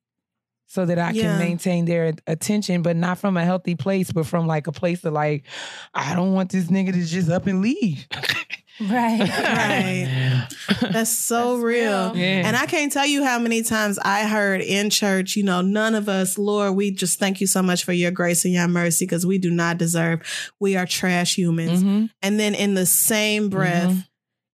so that I Yeah. can maintain their attention, but not from a healthy place, but from like a place of like, I don't want this nigga to just up and leave. Right. Right. That's so That's real. real. Yeah. And I can't tell you how many times I heard in church, you know, none of us, Lord, we just thank you so much for your grace and your mercy because we do not deserve. We are trash humans. Mhm. And then in the same breath, Mhm.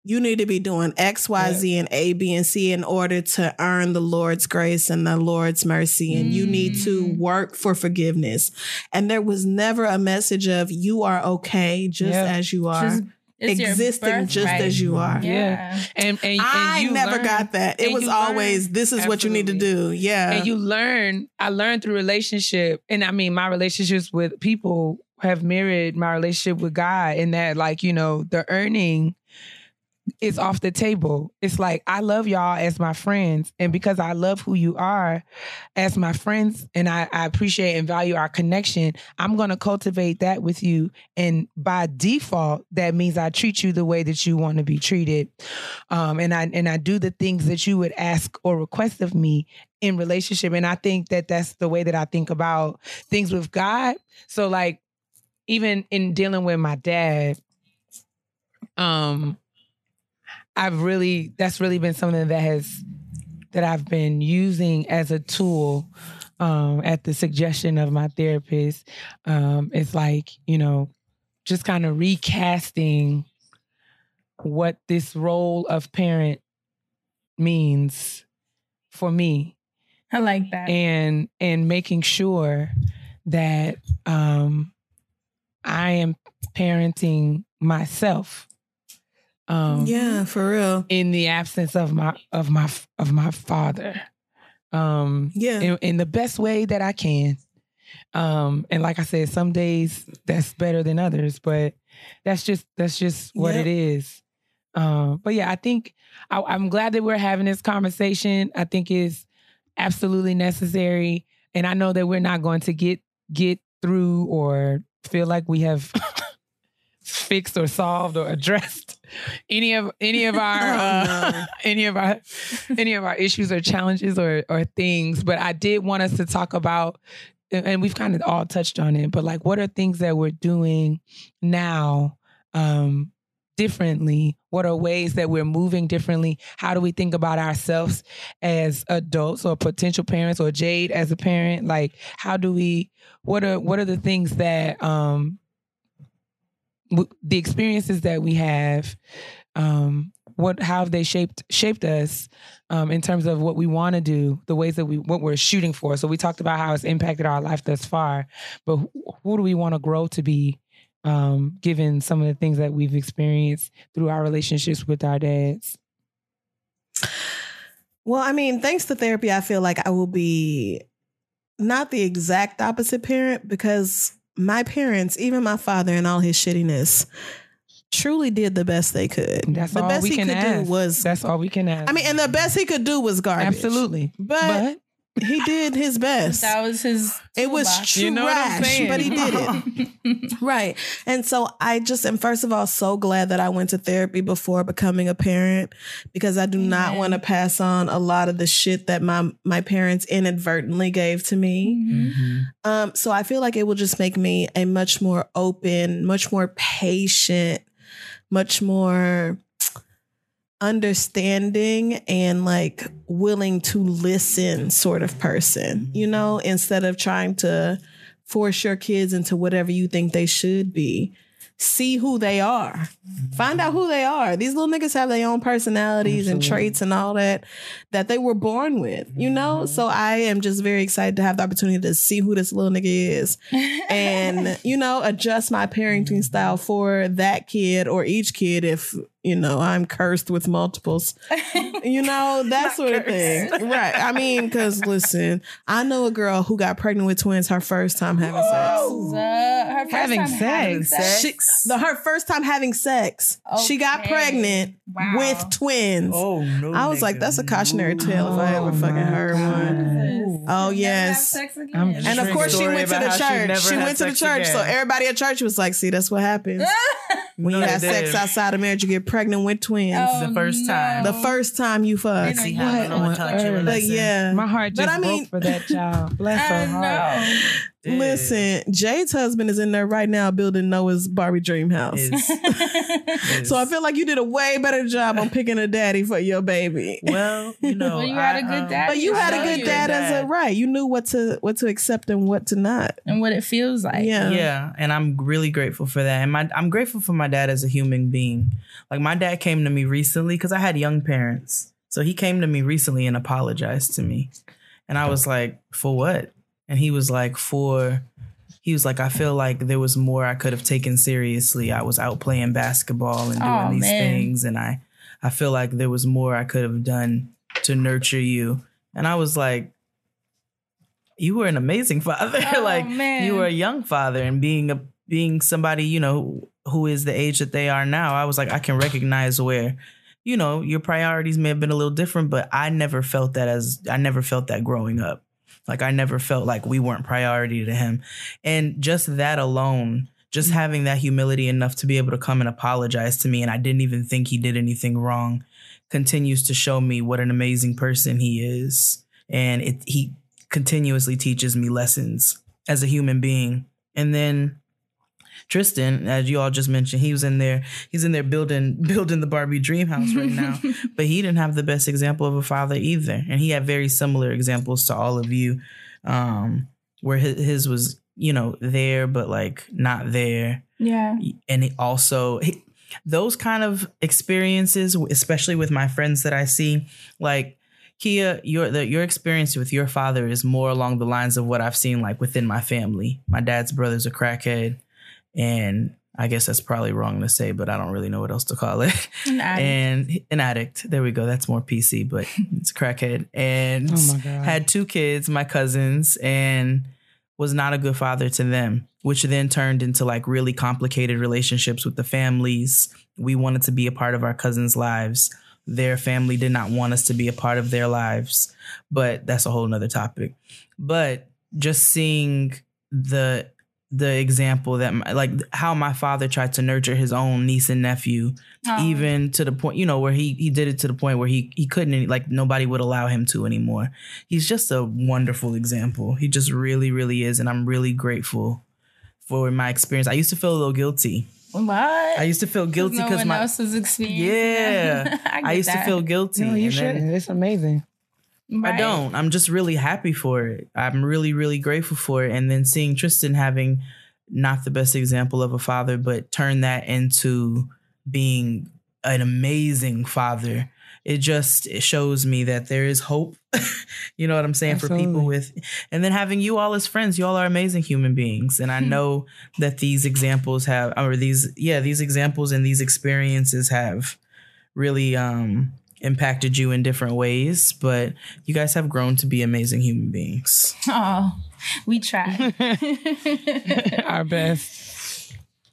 you need to be doing X, Y, Z, and A, B, and C in order to earn the Lord's grace and the Lord's mercy. And you need to Mm. work for forgiveness. And there was never a message of you are okay just Yeah. as you are, Just- it's existing just birthright. as you are. Yeah. And and, and I you never learn- got that. It and was always learn- this is what you need to do. Yeah. and you learn i learned through relationship and i mean my relationships with people have mirrored my relationship with god in that like you know the earning is off the table. It's like i love y'all as my friends and because i love who you are as my friends and i, I appreciate and value our connection i'm going to cultivate that with you. And by default that means i treat you the way that you want to be treated. Um, and i and i do the things that you would ask or request of me in relationship and i think that that's the way that i think about things with god. So like even in dealing with my dad um i've really that's really been something that has that i've been using as a tool um at the suggestion of my therapist. Um it's like you know just kind of recasting what this role of parent means for me. I like that. and and making sure that um I am parenting myself um yeah, for real. in the absence of my of my of my father um Yeah. in, in the best way that I can um and like I said some days that's better than others but that's just that's just what Yep. it is um but yeah I think I, I'm glad that we're having this conversation I think is absolutely necessary and I know that we're not going to get get through or feel like we have fixed or solved or addressed any of any of our Oh, uh, no. any of our any of our issues or challenges or or things but I did want us to talk about and we've kind of all touched on it but like what are things that we're doing now um differently? What are ways that we're moving differently? How do we think about ourselves as adults or potential parents or jade as a parent? Like how do we what are what are the things that um the experiences that we have um what how have they shaped shaped us um in terms of what we want to do the ways that we what we're shooting for so we talked about how it's impacted our life thus far but who, who do we want to grow to be um, given some of the things that we've experienced through our relationships with our dads? Well, I mean, thanks to therapy, I feel like I will be not the exact opposite parent because my parents, even my father and all his shittiness, truly did the best they could. That's the all best we he can could ask. do was That's all we can ask. I mean, and the best he could do was garbage. absolutely. But, he did his best. That was his. It was toolbox. trash, You know what I'm but he did it. right. And so I just am first of all so glad that I went to therapy before becoming a parent because I do not want to pass on a lot of the shit that my my parents inadvertently gave to me. Mhm. Um so I feel like it will just make me a much more open, much more patient, much more understanding and like willing to listen sort of person, you mm-hmm. know, instead of trying to force your kids into whatever you think they should be. See who they are. Mm-hmm. Find out who they are. These little niggas have their own personalities and traits and all that that they were born with, you know? Mm-hmm. So I am just very excited to have the opportunity to see who this little nigga is and, you know, adjust my parenting style for that kid or each kid if, you know, I'm cursed with multiples you know that sort of thing right i mean because listen i know a girl who got pregnant with twins her first time having sex Uh, her first Having time having sex. sex. she, the, her first time having sex she got pregnant Wow. with twins Oh no! i was like that's a cautionary tale if i ever Oh, fucking my heard one God. Oh, Never yes. have sex again. I'm and of course she went to the how she church she went to the sex church so everybody at church was like see that's what happens when No, you have sex outside of marriage you get pregnant with twins. Oh, the first time. the first time you fuck. They know See you how What? no one on taught you but yeah My heart But just I mean- broke for that child. Bless her I heart. Know. Listen, Jade's husband is in there right now building Noah's Barbie dream house. Is- is- So I feel like you did a way better job on picking a daddy for your baby. well, you know, Well, you had I, a good um, dad. But you I had a good you. dad as a right. You knew what to what to accept and what to not. and what it feels like. Yeah. Yeah, and I'm really grateful for that. And my I'm grateful for my dad as a human being. Like my dad came to me recently because I had young parents. So he came to me recently and apologized to me. And I was like, "For what?" And he was like, "For he was like, I feel like there was more I could have taken seriously. I was out playing basketball and doing Aw, these man. things and I I feel like there was more I could have done to nurture you." And I was like, you were an amazing father. Oh, like man. you were a young father and being a being somebody, you know, who is the age that they are now, I was like, I can recognize where, you know, your priorities may have been a little different, but I never felt that as I never felt that growing up. Like I never felt like we weren't priority to him. And just that alone, just mm-hmm. having that humility enough to be able to come and apologize to me and I didn't even think he did anything wrong continues to show me what an amazing person he is. And it he continuously teaches me lessons as a human being. And then Tristan, as you all just mentioned, he was in there. He's in there building building the Barbie dream house right now. but he didn't have the best example of a father either, and he had very similar examples to all of you, um, where his, his was you know there but like not there, Yeah. and it also he, those kind of experiences, especially with my friends that I see, like. Keia, your the, your experience with your father is more along the lines of what I've seen like within my family. My dad's brother's a crackhead, and I guess that's probably wrong to say, but I don't really know what else to call it. An addict. And an addict. There we go. That's more PC, but it's a crackhead. And Oh had two kids, my cousins, and was not a good father to them, which then turned into like really complicated relationships with the families. We wanted to be a part of our cousins' lives. Their family did not want us to be a part of their lives, but that's a whole nother topic. But just seeing the the example that my, like how my father tried to nurture his own niece and nephew Oh. even to the point you know where he he did it to the point where he he couldn't any- like nobody would allow him to anymore he's just a wonderful example he just really really is and i'm really grateful for my experience i used to feel a little guilty What? i used to feel guilty because one my else was experiencing. yeah I, I, get used to feel guilty No, you and shouldn't. then- It's amazing. I don't. I'm just really happy for it. I'm really, really grateful for it. And then seeing Tristan having not the best example of a father, but turn that into being an amazing father. It just it shows me that there is hope. you know what I'm saying for people with, and then having you all as friends. You all are amazing human beings, and I know that these examples have, or these yeah, these examples and these experiences have really um impacted you in different ways. But you guys have grown to be amazing human beings. Oh, we try. Our best.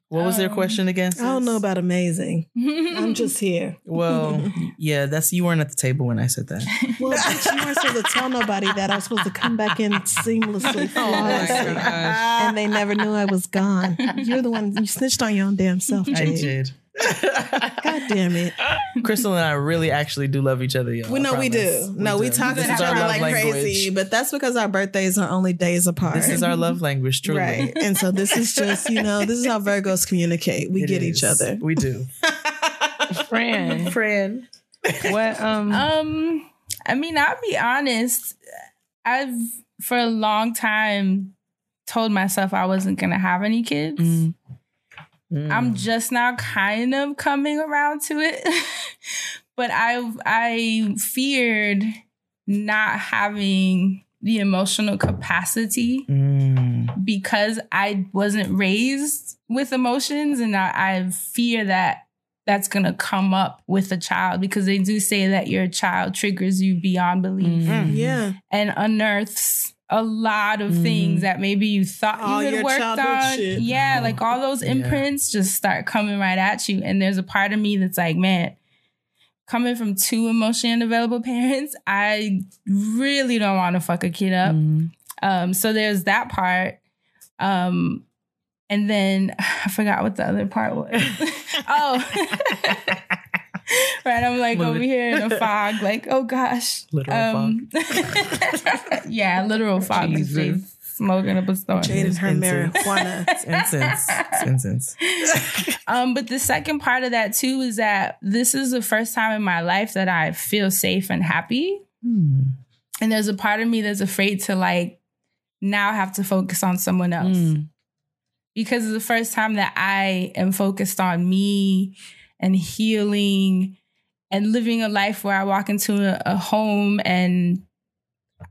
What was their Um, question again? I don't know about amazing. I'm just here. Well, yeah, that's you weren't at the table when I said that. Well, bitch, you weren't supposed to tell nobody that I was supposed to come back in seamlessly, Oh flawlessly. gosh. and they never knew I was gone. You're the one you snitched on your own damn self, I did. God damn it. Crissle and I really actually do love each other, y'all. We know we promise. do. No, we, talk This to each other like language. crazy, but that's because our birthdays are only days apart. This is our love language, truly. right. And so this is just, you know, this is how Virgos communicate. We It get is. each other. We do. Friend. Friend. What um Um, I mean, I'll be honest. I've for a long time told myself I wasn't gonna have any kids. Mm. I'm just now kind of coming around to it. but I I feared not having the emotional capacity Mm. because I wasn't raised with emotions and I, I fear that that's gonna come up with a child because they do say that your child triggers you beyond belief Mm. Yeah. and unearths a lot of Mm. things that maybe you thought All you had worked on. shit. Yeah, like all those Yeah. imprints just start coming right at you. And there's a part of me that's like, man, coming from two emotionally unavailable parents, I really don't want to fuck a kid up. Mm. Um, so there's that part. Um, and then I forgot what the other part was. oh, right. I'm like Moving. over here in a fog, like, oh gosh. Literal yeah, literal fog. Like Jesus. Smoking up a storm. Jade and her Incense. marijuana. It's incense. It's incense. Um, but the second part of that too is that this is the first time in my life that I feel safe and happy. Mm. And there's a part of me that's afraid to like now have to focus on someone else. Mm. because it's the first time that I am focused on me and healing and living a life where I walk into a, a home and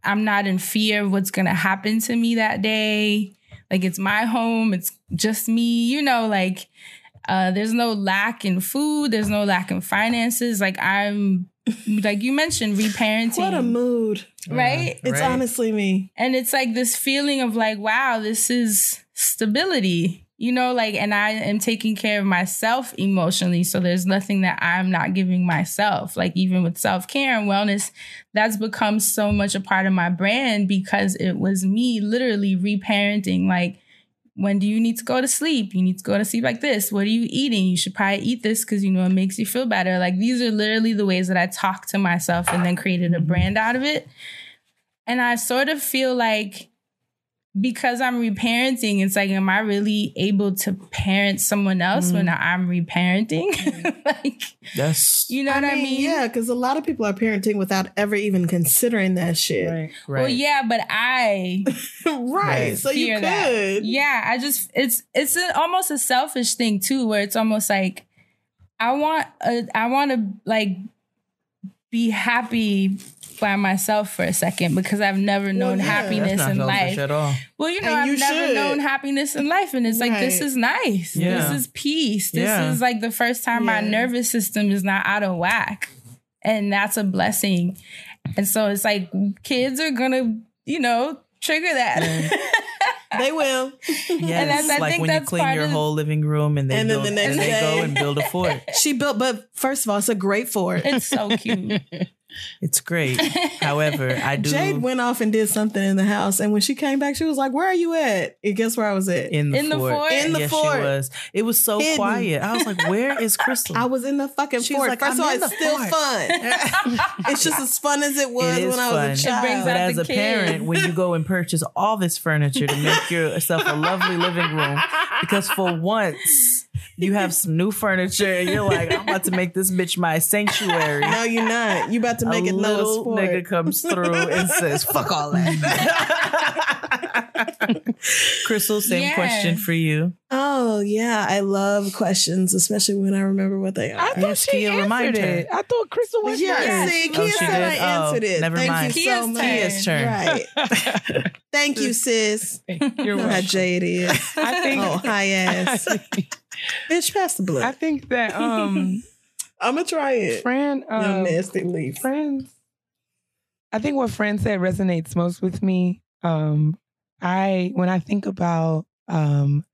I'm not in fear of what's going to happen to me that day. Like it's my home, it's just me, you know, like uh, there's no lack in food, there's no lack in finances. Like I'm, like you mentioned, reparenting. What a mood. Right? It's Right. honestly me. And it's like this feeling of like, wow, this is stability, you know, like, and I am taking care of myself emotionally. So there's nothing that I'm not giving myself. Like, even with self care and wellness, that's become so much a part of my brand because it was me literally reparenting. Like, when do you need to go to sleep? You need to go to sleep like this. What are you eating? You should probably eat this because you know it makes you feel better. Like, these are literally the ways that I talk to myself and then created a brand out of it. And I sort of feel like because I'm reparenting, it's like, am I really able to parent someone else when mm. I'm reparenting? Mm. like, That's you know what I mean? Yeah, because a lot of people are parenting without ever even considering that shit. right. right. Well, yeah, but I right. Right. So you could. that. Yeah, I just it's it's a, almost a selfish thing too, where it's almost like I want a, I want to like be happy by myself for a second because I've never known yeah. That's happiness not in life. at all. Well, you know, And I've you never should. known happiness in life. And it's like, this is nice. Yeah. This is peace. This Yeah. is like the first time my nervous system is not out of whack. And that's a blessing. And so it's like, kids are going to, you know, trigger that. They will. Yes, that's- I like think when you clean your of- whole living room and they And then the next and they go and build a fort. She built, but first of all, it's a great fort. it's so cute. It's great. However, I do Jade went off and did something in the house, and when she came back, she was like, "Where are you at?" And guess where I was at? in the In the fort. fort? In the yes, fort. she was. It was so Hidden. quiet. I was like, "Where is Crissle?" I was in the fucking She's fort. like, First of "I'm all, it's the still fort." fun. it's just as fun as it was It is when I was fun. a It child. brings But out as the a parent, when you go and purchase all this furniture to make yourself a lovely living room, because for once you have some new furniture and you're like, I'm about to make this bitch my sanctuary. No, you're not. You about to make a it little sport. nigga comes through and says, "Fuck all that." Crissle, same Yeah. question for you. Oh yeah, I love questions, especially when I remember what they are. I thought Yes, she Keia, answered remind her. it. I thought Crissle was Yeah, first. see, Oh, Keia she said did? I oh, answered Oh, it. never Thank mind. you Keia's so much. turn. Keia's turn. Right. Thank you, sis. You're You know how welcome. jaded is. I think Oh, high ass. Bitch, pass the blood. I think that um I'm gonna try it. Fran You um, nasty leaf. friends i think what Fran said resonates most with me um i when i think about um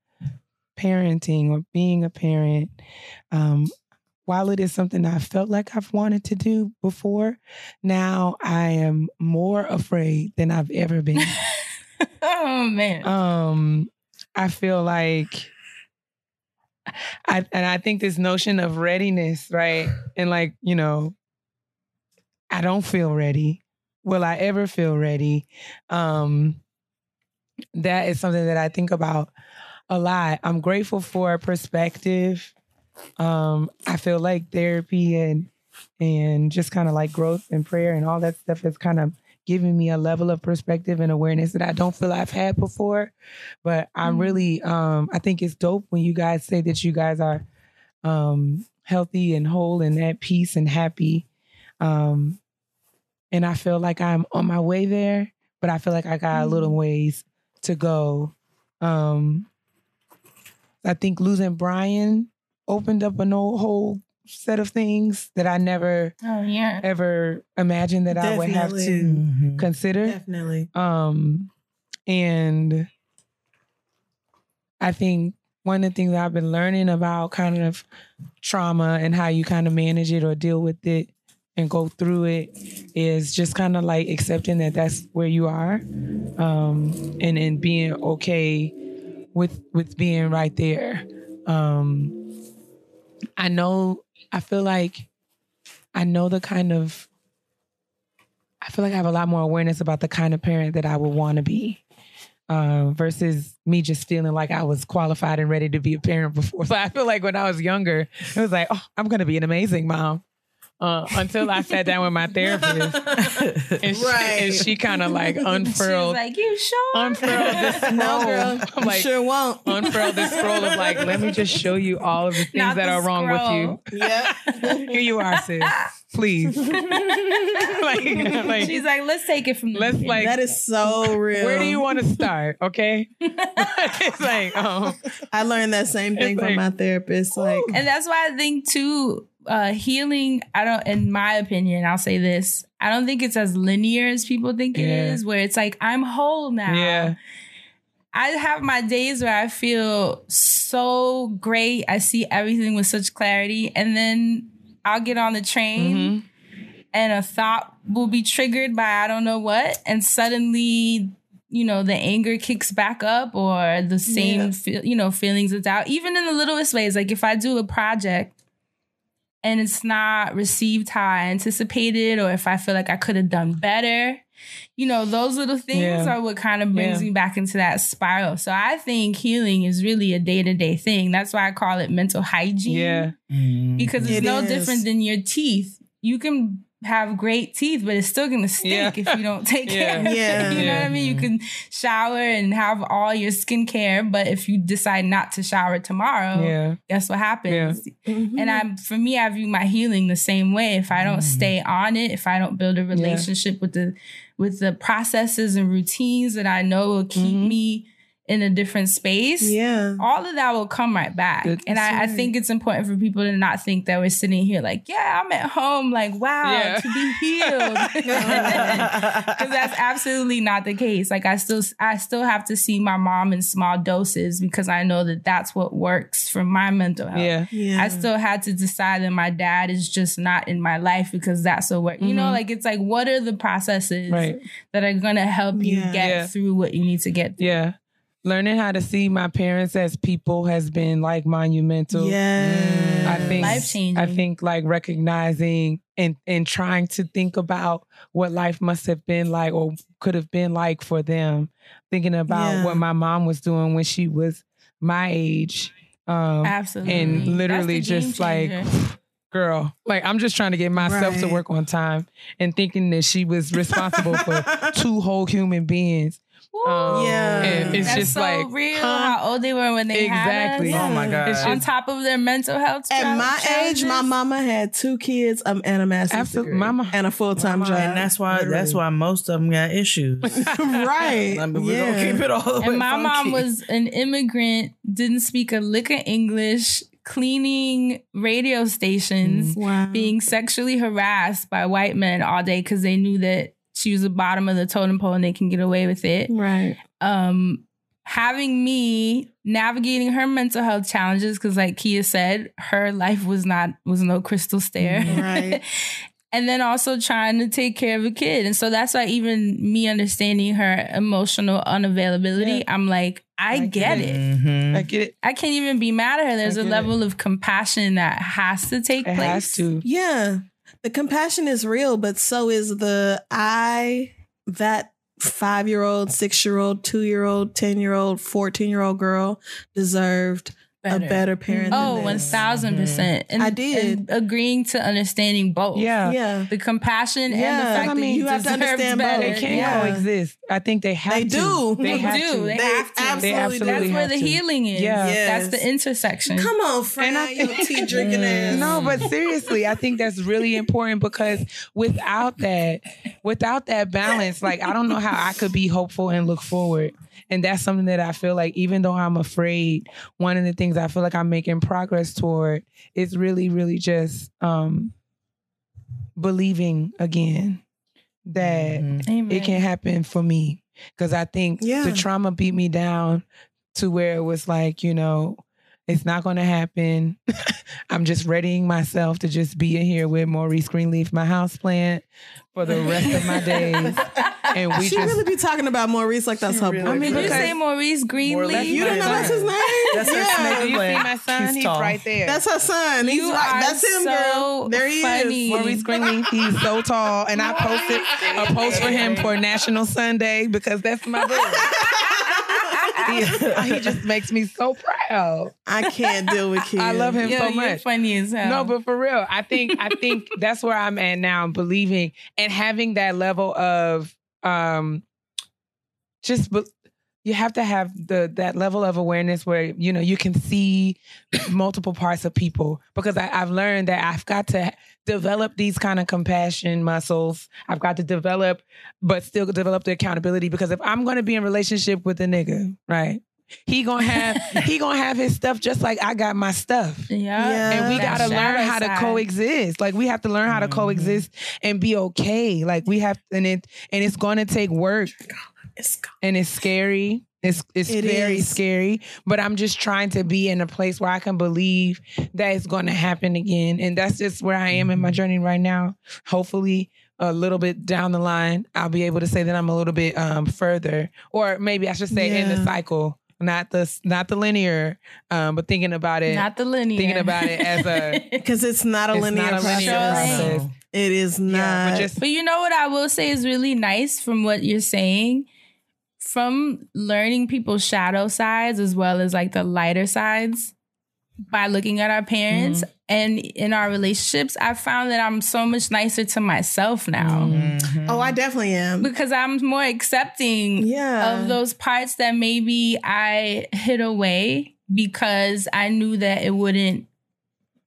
parenting or being a parent um while it is something i felt like i've wanted to do before now i am more afraid than i've ever been oh man. um i feel like I, and I think this notion of readiness, right? And like, you know, I don't feel ready. Will I ever feel ready? Um, that is something that I think about a lot. I'm grateful for perspective. Um, I feel like therapy and and just kind of like growth and prayer and all that stuff has kind of given me a level of perspective and awareness that I don't feel I've had before. But I'm really um I think it's dope when you guys say that you guys are um healthy and whole and at peace and happy. Um and I feel like I'm on my way there, but I feel like I got a little ways to go. Um I think losing Brian opened up a whole set of things that I never oh yeah. ever imagined that I would have to Definitely. consider. Definitely. Um, and I think one of the things I've been learning about kind of trauma and how you kind of manage it or deal with it and go through it is just kind of like accepting that that's where you are, um, and and being okay with with being right there. Um, I know. I feel like I know the kind of I feel like I have a lot more awareness about the kind of parent that I would want to be. Uh, versus me just feeling like I was qualified and ready to be a parent before. So I feel like when I was younger, it was like, oh, I'm going to be an amazing mom. Uh, until I sat down with my therapist and she, Right. and she kind of like She was unfurled, like, you sure? unfurled this scroll. No. I'm like, sure won't. unfurled this scroll of like, let me just show you all of the things Not that the are wrong scroll. with Yeah. you. Here you are, sis. Please. like, like, She's like, let's take it from the Let's, beginning." like- that is so real. where do you want to start? Okay. it's like, oh, I learned that same thing from like- my therapist. Like, and that's why I think too, uh, healing. I don't, in my opinion, I'll say this. I don't think it's as linear as people think it Yeah. is. Where it's like I'm whole now. yeah, I have my days where I feel so great. I see everything with such clarity, and then I'll get on the train. Mhm. and a thought will be triggered by I don't know what, and suddenly, you know, the anger kicks back up or the same, Yeah. feel, you know, feelings of doubt, even in the littlest ways. Like if I do a project and it's not received how I anticipated, or if I feel like I could have done better, you know, those little things Yeah. are what kind of brings Yeah. me back into that spiral. So I think healing is really a day to day thing. That's why I call it mental hygiene yeah, mm-hmm. because it's It no is. different than your teeth. You can have great teeth, but it's still gonna stink Yeah. if you don't take Yeah. care. Yeah. you know what I mean. You can shower and have all your skincare, but if you decide not to shower tomorrow, yeah, guess what happens? Mhm. And I'm for me, I view my healing the same way. If I don't stay on it, if I don't build a relationship with the with the processes and routines that I know will keep Mhm. me in a different space, yeah. all of that will come right back. Good. and I, I think it's important for people to not think that we're sitting here like, yeah, I'm at home, like, wow, Yeah. to be healed. Because that's absolutely not the case. Like I still, I still have to see my mom in small doses because I know that that's what works for my mental health. yeah, Yeah. I still had to decide that my dad is just not in my life because that's what work. You know, Mhm. like it's like what are the processes right, that are gonna help you Yeah. get Yeah. through what you need to get through? yeah. Learning how to see my parents as people has been like monumental. yeah. I think Life changing. I think like recognizing and and trying to think about what life must have been like or could have been like for them. Thinking about Yeah. what my mom was doing when she was my age. Um, Absolutely. and literally the game just like girl like i'm just trying to get myself to work on time and thinking that she was responsible for two whole human beings um, Yeah. it's That's just so like real. huh? How old they were when they Exactly. had us. Oh my god. It's On top of their mental health. At chal- my age, my mama had two kids um, and a master's Absolutely. degree Mama- and a full time job. and that's why that's why most of them got issues. right. I mean, we're yeah. gonna keep it all the way And my mom was an immigrant, didn't speak a lick of English, cleaning radio stations, Wow. being sexually harassed by white men all day because they knew that she was the bottom of the totem pole and they can get away with it. right. um having me navigating her mental health challenges because like Keia said her life was not was no crystal stair Right. and then also trying to take care of a kid and so that's why even me understanding her emotional unavailability Yeah. i'm like i, I get, get it, Mhm. i get it i can't even be mad at her there's a get it. level of compassion that has to take it place has to Yeah. The compassion is real, but so is the I, that five year old, six year old, two year old, 10 year old, 14 year old girl deserved a better parent. oh than this. thousand percent mm-hmm. and I did. and agreeing to understanding both yeah Yeah. the compassion and the fact I that mean, you, you have to deserve understand both. better. they can't Yeah. coexist i think they have They to do. they, They have do. to They They have to. absolutely, They absolutely That's where have the to. healing is. Yeah. Yes. That's the intersection. Come on, Fran. And I think- tea drinking mm. ass. No, but seriously, I think that's really important because without that, without that balance, like I don't know how I could be hopeful and look forward. And that's something that I feel like, even though I'm afraid, one of the things I feel like I'm making progress toward is really, really just um believing again that Mhm. It can happen for me. Cause I think Yeah. the trauma beat me down to where it was like, you know, it's not gonna happen. I'm just readying myself to just be in here with Maurice Greenleaf, my houseplant, for the rest of my days. And we she just really be talking about Maurice like that's She her really. I mean, Did you say Maurice Greenleaf? you don't know that's his name? That's her yeah. snake Do you see my son? He's He's, right there. That's her son. He's You right. are That's him, so girl. There he funny. is. Maurice Greenleaf, he's so tall. And I posted a post for him for National Sunday because that's my boy. he, he just makes me so proud. I can't deal with kids. I love him Yo, so you're much. funny as hell. No, but for real, I think I think that's where I'm at now, believing and having that level of um just be- you have to have the that level of awareness where you know you can see multiple parts of people because I, I've learned that I've got to develop these kind of compassion muscles. I've got to develop, but still develop the accountability because if I'm going to be in relationship with a nigga, right? He gonna have he gonna have his stuff just like I got my stuff yeah. Yeah. and we That got to learn shadow how to coexist. Like we have to learn how to Mhm. coexist and be okay. Like we have, and it and it's going to take work, It's and it's scary. It's it's It very is. scary. But I'm just trying to be in a place where I can believe that it's going to happen again, and that's just where I am in my journey right now. Hopefully. A little bit down the line, I'll be able to say that I'm a little bit um, further, or maybe I should say in the cycle, not the not the linear, um, but thinking about it, Not the linear. thinking about it as a because it's not a It's linear not a linear process. process. It is not. Yeah, but just But you know what I will say is really nice from what you're saying? From learning people's shadow sides as well as like the lighter sides by looking at our parents Mm-hmm. and in our relationships, I found that I'm so much nicer to myself now Mm-hmm. oh, I definitely am. because I'm more accepting Yeah. of those parts that maybe I hid away because I knew that it wouldn't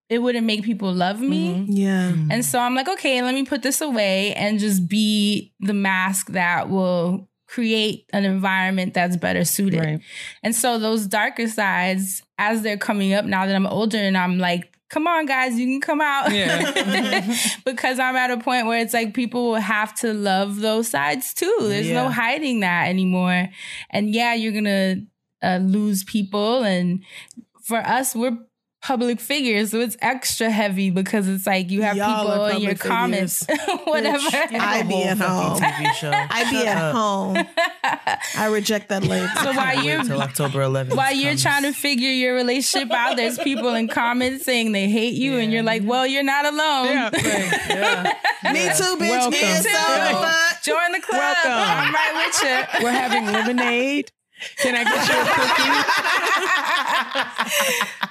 it wouldn't make people love me. Mm-hmm. Yeah. And so I'm like, okay, let me put this away and just be the mask that will create an environment that's better suited. Right. And so those darker sides, as they're coming up now that I'm older and I'm like, come on, guys, you can come out. Yeah. because I'm at a point where it's like people will have to love those sides too. There's no hiding that anymore. And yeah, you're going to uh, lose people. And for us, we're public figures. So it's extra heavy because it's like you have Y'all people in your public comments, whatever. I be at home. TV show. I be at home. I reject that label. So while you're October 11th. while you're comes. trying to figure your relationship out, there's people in comments saying they hate you, and you're like, "Well, you're not alone. Yeah, right. yeah. Me too, bitch. Welcome. Me too. so the. Join the club. Welcome. I'm right with you." We're having lemonade Can I get you a cookie?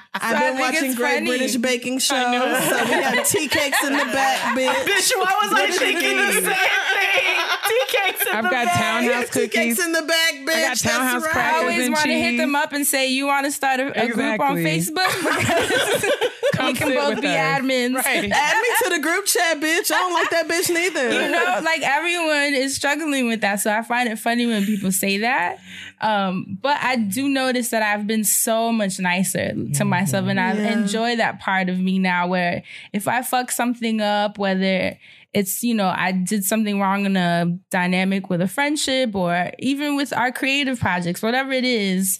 I've I been watching Great funny. British Baking Show, so we have tea cakes in the back, bitch. Bitch, I was like thinking the same thing. Tea cakes in I've the got bag. townhouse Tea cakes cookies. in the back, bitch. got That's right. I crackers always and want to hit cheese. them up and say, "You want to start a, a group on Exactly. Facebook? Because we can sit both with be us. admins." Right. Add me to the group chat, bitch. I don't like that bitch neither. you know, like everyone is struggling with that. So I find it funny when people say that. Um, but I do notice that I've been so much nicer to myself and I Yeah. enjoy that part of me now where if I fuck something up, whether it's, you know, I did something wrong in a dynamic with a friendship or even with our creative projects, whatever it is,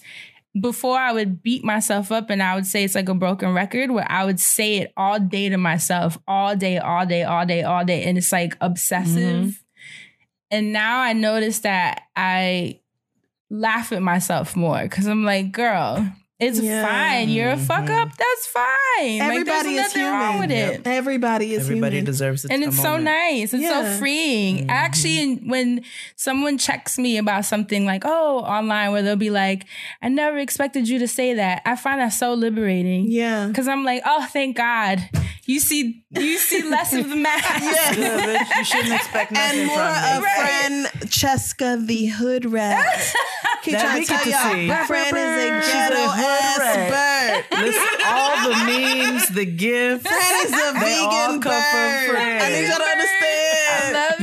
before I would beat myself up and I would say it's like a broken record where I would say it all day to myself, all day, all day, all day, all day. And it's like obsessive. Mm-hmm. And now I notice that I laugh at myself more because I'm like, girl, it's Yeah. fine. You're a fuck up. Mm-hmm. That's fine. Everybody like, is there's nothing human. wrong with it. Everybody is Everybody human. deserves it. And it's so nice. It's Yeah. so freeing. Mm-hmm. Actually, when someone checks me about something like, oh, online, where they'll be like, I never expected you to say that. I find that so liberating. Yeah. Cause I'm like, oh, thank God. You see, you see less of the mask. Yeah. Yeah, you shouldn't expect nothing And more from me. of friend Cheska the hood rat. Keep That trying to tell y'all, see. my friend is a She's ghetto hood ass rat. bird. Listen, all the memes, the gifts. Fran is a vegan bird. I need y'all to understand.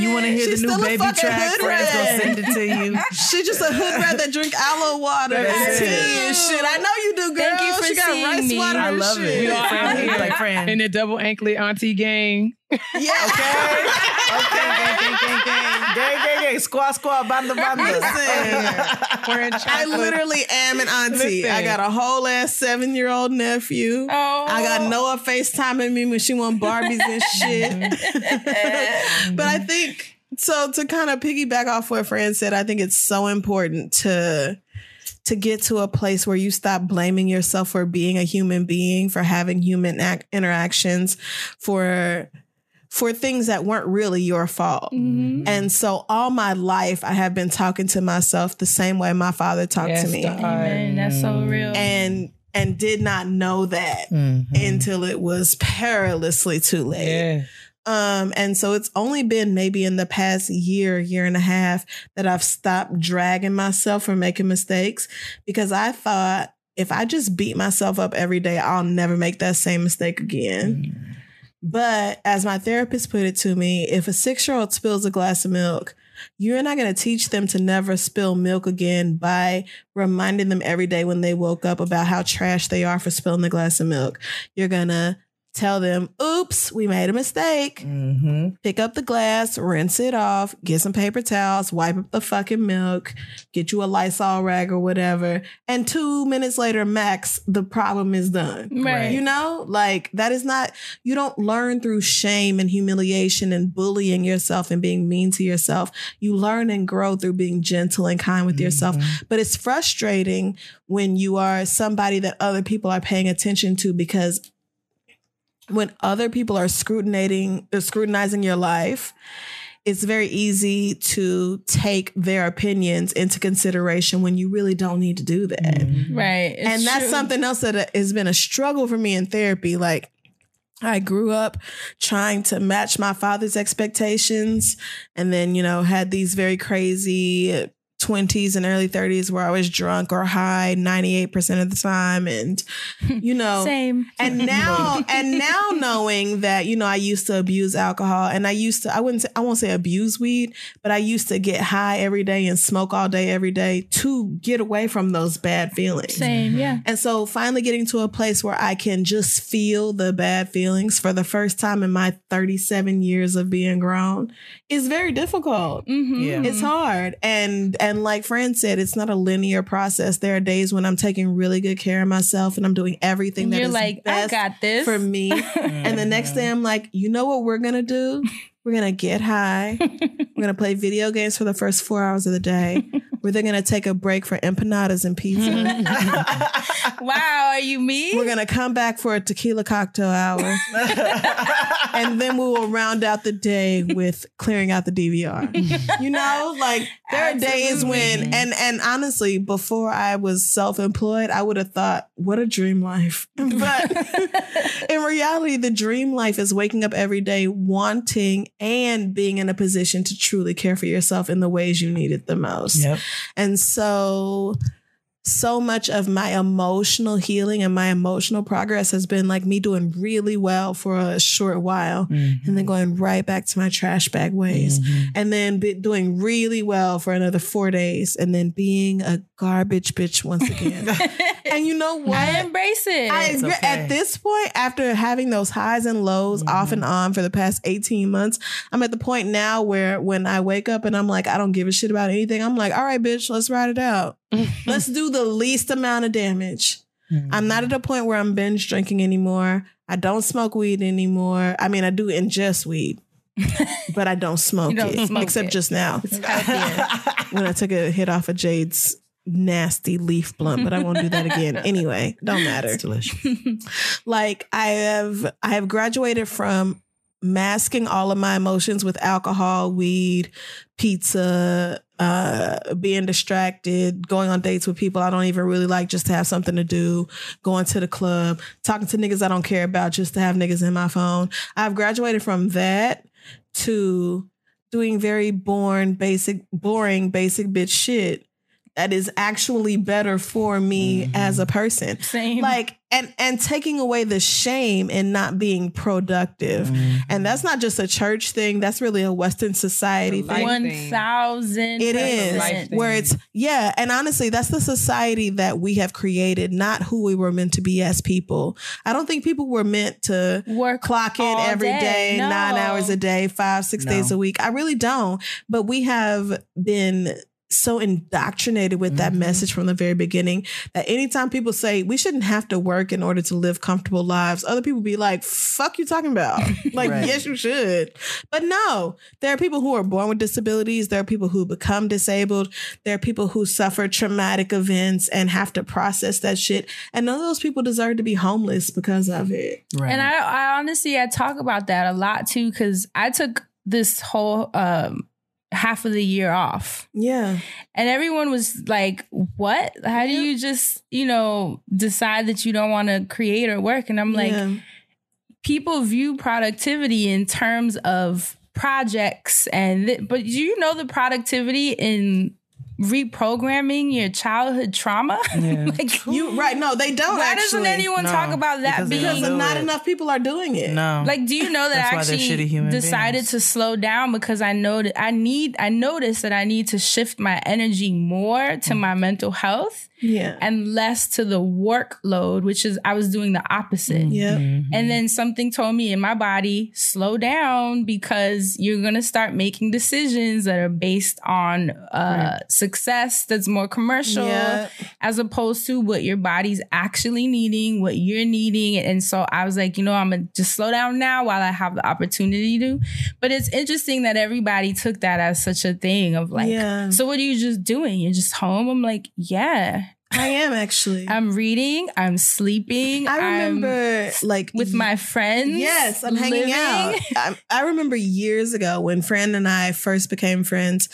Love You want to hear She's the new baby track? hood Friends gonna send it to you. She just a hood rat that drink aloe water and tea and shit. I know you do, girl. Thank you for she got rice me. water I and love shit. it. Fran, he like Fran. In the double anklet auntie gang. Yeah. Okay. Okay. Gang, gang, gang, gang. Gang, gang, gang. Squad, squad, banda, banda. Listen, Wearing I chocolate. literally am an auntie. Listen. I got a whole ass seven year old nephew. Oh. I got Noah FaceTiming me when she want Barbies and shit. but I think so to kind of piggyback off what Fran said, I think it's so important to to get to a place where you stop blaming yourself for being a human being, for having human ac- interactions, for for things that weren't really your fault. Mhm. And so all my life I have been talking to myself the same way my father talked Yes, to me. dog. Amen. That's so real. And and did not know that until it was perilously too late. Yeah. Um, and so it's only been maybe in the past year, year and a half that I've stopped dragging myself for making mistakes because I thought if I just beat myself up every day, I'll never make that same mistake again. But as my therapist put it to me, if a six year old spills a glass of milk, you're not going to teach them to never spill milk again by reminding them every day when they woke up about how trash they are for spilling the glass of milk. You're going to tell them, oops, we made a mistake. Mm-hmm. Pick up the glass, rinse it off, get some paper towels, wipe up the fucking milk, get you a Lysol rag or whatever. And two minutes later, max, the problem is done. Right. You know, like that is not, you don't learn through shame and humiliation and bullying yourself and being mean to yourself. You learn and grow through being gentle and kind with yourself. But it's frustrating when you are somebody that other people are paying attention to because when other people are scrutinizing uh, scrutinizing your life, it's very easy to take their opinions into consideration when you really don't need to do that. right. It's and that's true. something else that has been a struggle for me in therapy. Like, I grew up trying to match my father's expectations and then, you know, had these very crazy 20s and early 30s where I was drunk or high 98% of the time. And, you know, Same. and now and now knowing that you know I used to abuse alcohol and I used to I wouldn't say I won't say abuse weed but I used to get high every day and smoke all day every day to get away from those bad feelings. Same. Yeah. And so finally getting to a place where I can just feel the bad feelings for the first time in my 37 years of being grown is very difficult. Mm-hmm. Yeah. It's hard. And and like Fran said, it's not a linear process. There are days when I'm taking really good care of myself and I'm doing everything And that you're is like, I best got this. for me. and the next mm-hmm. day I'm like, you know what we're gonna do? We're gonna get high. we're gonna play video games for the first four hours of the day. We're then gonna take a break for empanadas and pizza. wow, are you me? We're gonna come back for a tequila cocktail hour, and then we will round out the day with clearing out the DVR. You know, like there are days when, and and honestly, before I was self employed, I would have thought, what a dream life. But in reality, the dream life is waking up every day wanting and being in a position to truly care for yourself in the ways you need it the most. Yep. And so so much of my emotional healing and my emotional progress has been like me doing really well for a short while mm-hmm. and then going right back to my trash bag ways mm-hmm. and then be doing really well for another four days and then being a garbage bitch once again. and you know what? I embrace it. I agree. okay. At this point, after having those highs and lows off and mm-hmm. on for the past 18 months, I'm at the point now where when I wake up and I'm like, I don't give a shit about anything, I'm like, all right, bitch, let's ride it out. let's do the least amount of damage. Mm-hmm. I'm not at a point where I'm binge drinking anymore. I don't smoke weed anymore. I mean, I do ingest weed, but I don't smoke don't it, smoke except it. just now when I took a hit off of Jade's nasty leaf blunt, but I won't do that again. Anyway, don't matter. It's delicious. Like I have I have graduated from masking all of my emotions with alcohol, weed, pizza, uh, being distracted, going on dates with people I don't even really like just to have something to do, going to the club, talking to niggas I don't care about just to have niggas in my phone. I've graduated from that to doing very boring, basic, boring, basic bitch shit that is actually better for me mm-hmm. as a person Same. like and and taking away the shame and not being productive mm-hmm. and that's not just a church thing that's really a western society thing thousand. it is where it's yeah and honestly that's the society that we have created not who we were meant to be as people i don't think people were meant to work clock in all every day, No. nine hours a day, five, six No. days a week. I really don't. But we have been so indoctrinated with that Mhm. message from the very beginning that anytime people say we shouldn't have to work in order to live comfortable lives, other people be like, fuck you talking about? like, Right. yes, you should. But no, there are people who are born with disabilities. There are people who become disabled. There are people who suffer traumatic events and have to process that shit. And none of those people deserve to be homeless because of it. Right. And I, I honestly, I talk about that a lot too, because I took this whole um, half of the year off. Yeah. And everyone was like, What? How do you just, you know, decide that you don't want to create or work? And I'm like, Yeah. people view productivity in terms of projects and th- but do you know the productivity in reprogramming your childhood trauma Yeah. like You right? No, they don't. why actually. doesn't anyone No, talk about that because being don't Because not it. enough people are doing it. no. like do you know that I actually decided beings. to slow down because I know that I need I noticed that I need to shift my energy more to Mm. my mental health Yeah. and less to the workload which is I was doing the opposite Yeah. Mm-hmm. and then something told me in my body, slow down because you're going to start making decisions that are based on uh, success that's more commercial Yeah. as opposed to what your body's actually needing, what you're needing. And so I was like, you know, I'm going to just slow down now while I have the opportunity to. But it's interesting that everybody took that as such a thing of like, Yeah. so what are you just doing? You're just home? I'm like, yeah. I am actually. I'm reading, I'm sleeping. I I'm- remember like with my friends. Yes, I'm hanging living. out. I, I remember years ago when Fran and I first became friends.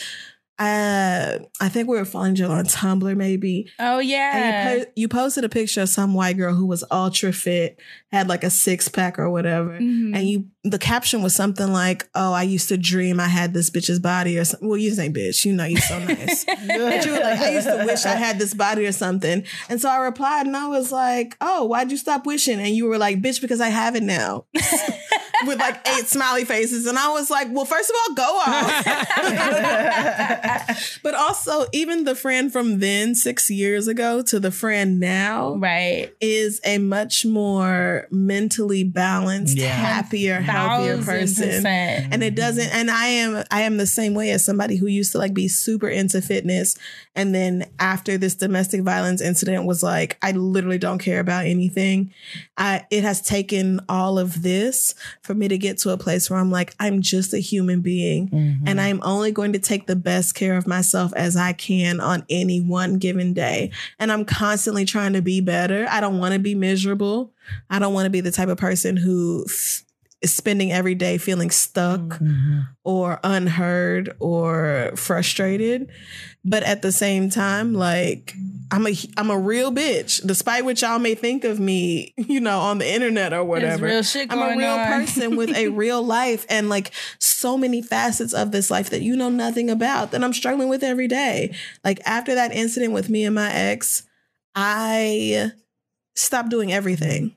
Uh, I think we were following other on Tumblr, maybe. Oh And yeah. you, po- you posted a picture of some white girl who was ultra fit, had like a six pack or whatever. Mhm. And you, the caption was something like, "Oh, I used to dream I had this bitch's body," or something. Well, you say bitch, you know, you're so nice. But you were like, "I used to wish I had this body or something," and so I replied, and I was like, "Oh, why'd you stop wishing?" And you were like, "Bitch, because I have it now." With like eight smiley faces, and I was like, "Well, first of all, go off." but also, even the friend from then, six years ago, to the friend now, right. is a much more mentally balanced, Yeah. happier, healthier person. percent. And it mm-hmm. doesn't and I am I am the same way as somebody who used to like be super into fitness and then after this domestic violence incident was like I literally don't care about anything. I it has taken all of this for me to get to a place where I'm like, I'm just a human being Mm-hmm. and I'm only going to take the best care of myself as I can on any one given day. And I'm constantly trying to be better. I don't want to be miserable. I don't want to be the type of person who f- is spending every day feeling stuck Mm-hmm. or unheard or frustrated. But at the same time, like I'm a I'm a real bitch, despite what y'all may think of me, you know, on the internet or whatever. I'm a real on. person with a real life and like so many facets of this life that you know nothing about that I'm struggling with every day. Like after that incident with me and my ex, I stopped doing everything.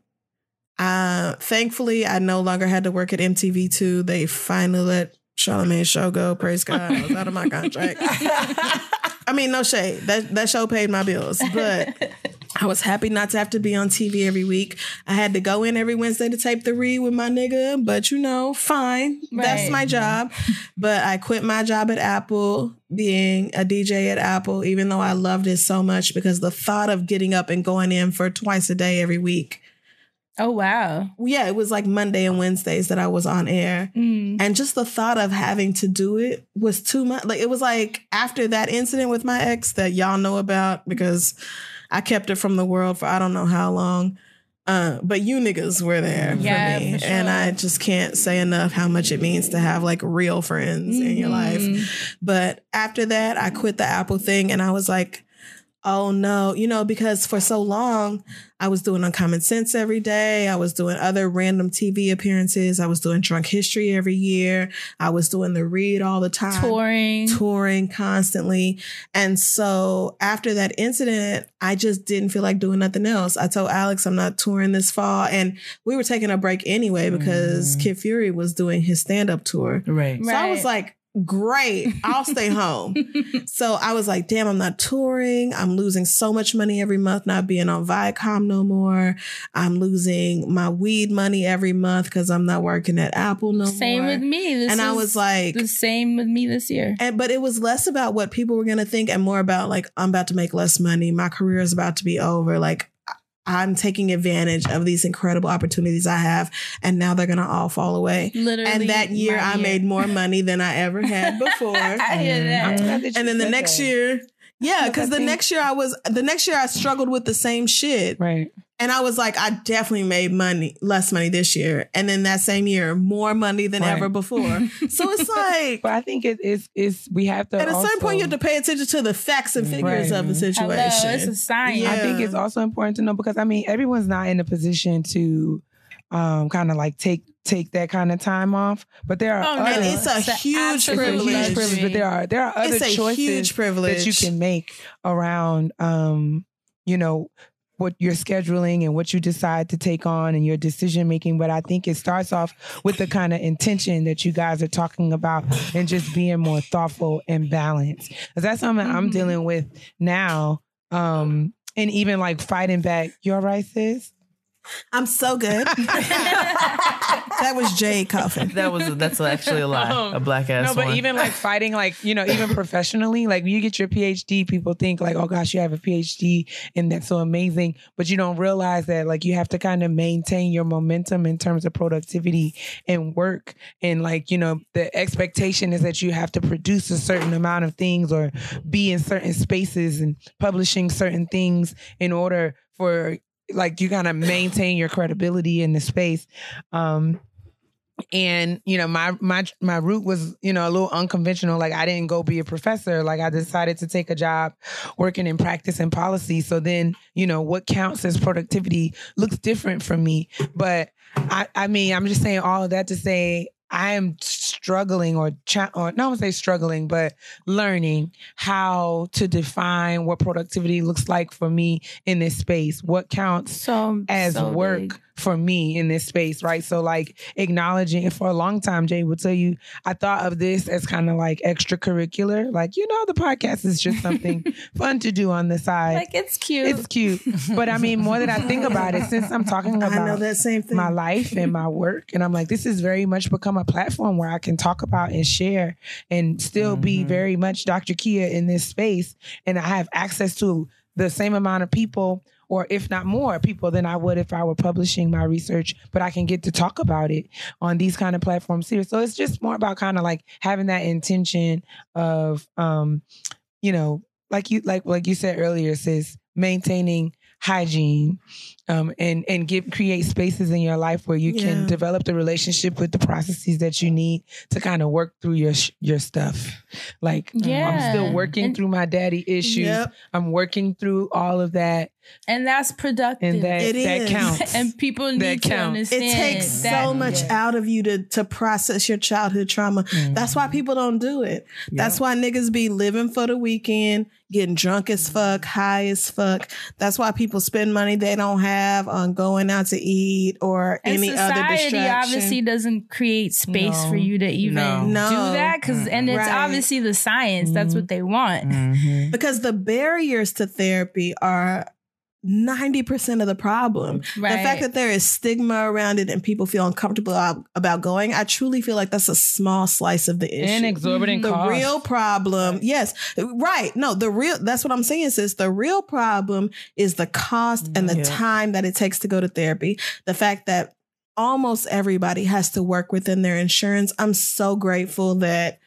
Uh, thankfully, I no longer had to work at MTV2. They finally let Charlamagne's show go. Praise God. I was out of my contract. I mean, no shade. That that show paid my bills, but I was happy not to have to be on TV every week. I had to go in every Wednesday to tape the read with my nigga, but you know, fine. That's my job. But I quit my job at Apple, being a DJ at Apple, even though I loved it so much because the thought of getting up and going in for twice a day every week. Oh wow. Yeah, it was like Monday and Wednesdays that I was on air. Mm. And just the thought of having to do it was too much. Like it was like after that incident with my ex that y'all know about because I kept it from the world for I don't know how long. Uh, but you niggas were there Yeah, for me. for And. I just can't say enough how much it means to have like real friends in your life. Mhm. But after that, I quit the Apple thing and I was like, oh no, you know, because for so long I was doing Uncommon Sense every day. I was doing other random TV appearances. I was doing Drunk History every year. I was doing the read all the time. Touring. Touring constantly. And so after that incident, I just didn't feel like doing nothing else. I told Alex I'm not touring this fall. And we were taking a break anyway because Mm. Kid Fury was doing his stand up tour. Right. So I was like, great, I'll stay home. so I was like, damn, I'm not touring. I'm losing so much money every month not being on Viacom no more. I'm losing my weed money every month because I'm not working at Apple no Same more. Same with me. This and I was like, the same with me this year. and but it was less about what people were gonna think and more about like I'm about to make less money. My career is about to be over. Like I'm taking advantage of these incredible opportunities I have, and now they're gonna all fall away. Literally. And that year, my I made more money than I ever had before. I hear that. I'm glad that you and then the next that. year, yeah, because the think- next year I was the next year I struggled with the same shit, right? And I was like, I definitely made money less money this year, and then that same year more money than Right. ever before. so it's like. But I think it is is we have to At a certain point, you have to pay attention to the facts and figures Right. of the situation. Hello, it's a science. Yeah. I think it's also important to know because I mean everyone's not in a position to um kind of like take take that kind of time off. But there are Oh, other, and it's a It's huge it's a privilege. huge privilege. But there are there are other It's a choices huge privilege that you can make around um you know what you're scheduling and what you decide to take on and your decision making but i think it starts off with the kind of intention that you guys are talking about and just being more thoughtful and balanced because that's something i'm Mhm. dealing with now um and even like fighting back you all right sis I'm so good. that was Jay coughing. That was that's actually a lie, oh. a black ass no, but one. even like fighting, like you know, even professionally, like when you get your PhD, people think like, oh gosh, you have a PhD, and that's so amazing. But you don't realize that like you have to kind of maintain your momentum in terms of productivity and work, and like you know, the expectation is that you have to produce a certain amount of things or be in certain spaces and publishing certain things in order for like you of maintain your credibility in the space. Um, and you know my my my route was you know a little unconventional. Like i didn't go be a professor. Like i decided to take a job working in practice and policy. So then you know what counts as productivity looks different for me. But i i mean i'm just saying all of that to say I am struggling or, cha- or not say struggling, but learning how to define what productivity looks like for me in this space. What counts So as so work big. For me in this space, right? So like acknowledging and for a long time, Jay will tell you, I thought of this as kind of like extracurricular. Like, you know, the podcast is just something fun to do on the side. Like it's cute. it's cute. But I mean, more than I think about it, since I'm talking I know about that same thing. my life and my work. And I'm like, this has very much become a platform where I can talk about and share and still be Mhm. very much Dr. Keia in this space. And I have access to the same amount of people or if not more people than I would if I were publishing my research, but I can get to talk about it on these kind of platforms here. So it's just more about kind of like having that intention of um, you know, like you like like you said earlier, sis, maintaining hygiene um, and and give create spaces in your life where you can develop the relationship with the processes that you need to kind of work through your your stuff. Like I'm still working And- through my daddy issues. Yep. I'm working through all of that, and that's productive. and that It that is. counts. and people need That to counts. understand It takes that so much out of you to to process your childhood trauma. That's why people don't do it. That's why niggas be living for the weekend, getting drunk as fuck, high as fuck. That's why people spend money they don't have on going out to eat or and any other society distraction. obviously doesn't create space No. for you to even No. No. do that because and it's Right. obviously the science that's what they want Mhm. because the barriers to therapy are 90% of the problem. The fact that there is stigma around it and people feel uncomfortable about going, I truly feel like that's a small slice of the issue. and exorbitant the costs. real problem, yes, right. No, the real that's what I'm saying, sis. The real problem is the cost and the Yeah. time that it takes to go to therapy. The fact that almost everybody has to work within their insurance. I'm so grateful that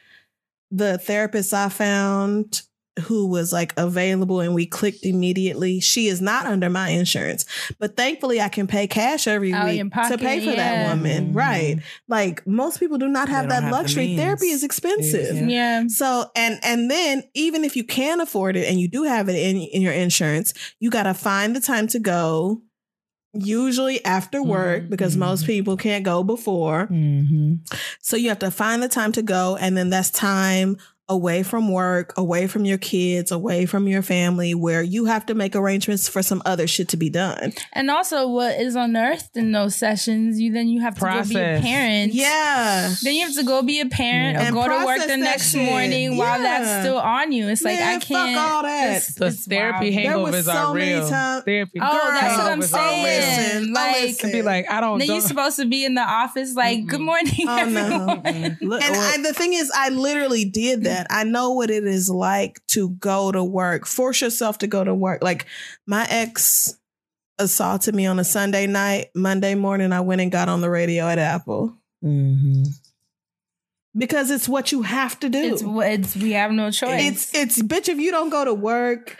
the therapist I found who was like available and we clicked immediately. She is not under my insurance, but thankfully I can pay cash every Out week in to pay for yeah. that woman. Mhm. Right. Like most people do not have that have the luxury. means. Therapy is expensive. Yeah. yeah So and and then even if you can afford it and you do have it in in your insurance, you got to find the time to go. Usually after work Mhm, because most people can't go before. Mhm. So you have to find the time to go and then that's time away from work, away from your kids, away from your family where you have to make arrangements for some other shit to be done. and also what is unearthed in those sessions you then you have to go be a parent Yeah. then you have to go be a parent Yeah. or And go to work the next shit. morning while that's still on you it's like Man, i can't all that. it's- The it's therapy wild. There was hangovers so are real. times- Therapy. Oh, that's what I'm hangovers are real. Oh, saying. Oh, listen, Like- To be like, I don't. then you're supposed to be in the office like good morning Oh, no. everyone Look, And or- I, the thing is, I literally did that. I know what it is like to go to work. Force yourself to go to work. Like my ex assaulted me on a Sunday night. Monday morning, I went and got on the radio at Apple Mhm. because it's what you have to do. it's, it's we have no choice It's it's bitch. If you don't go to work,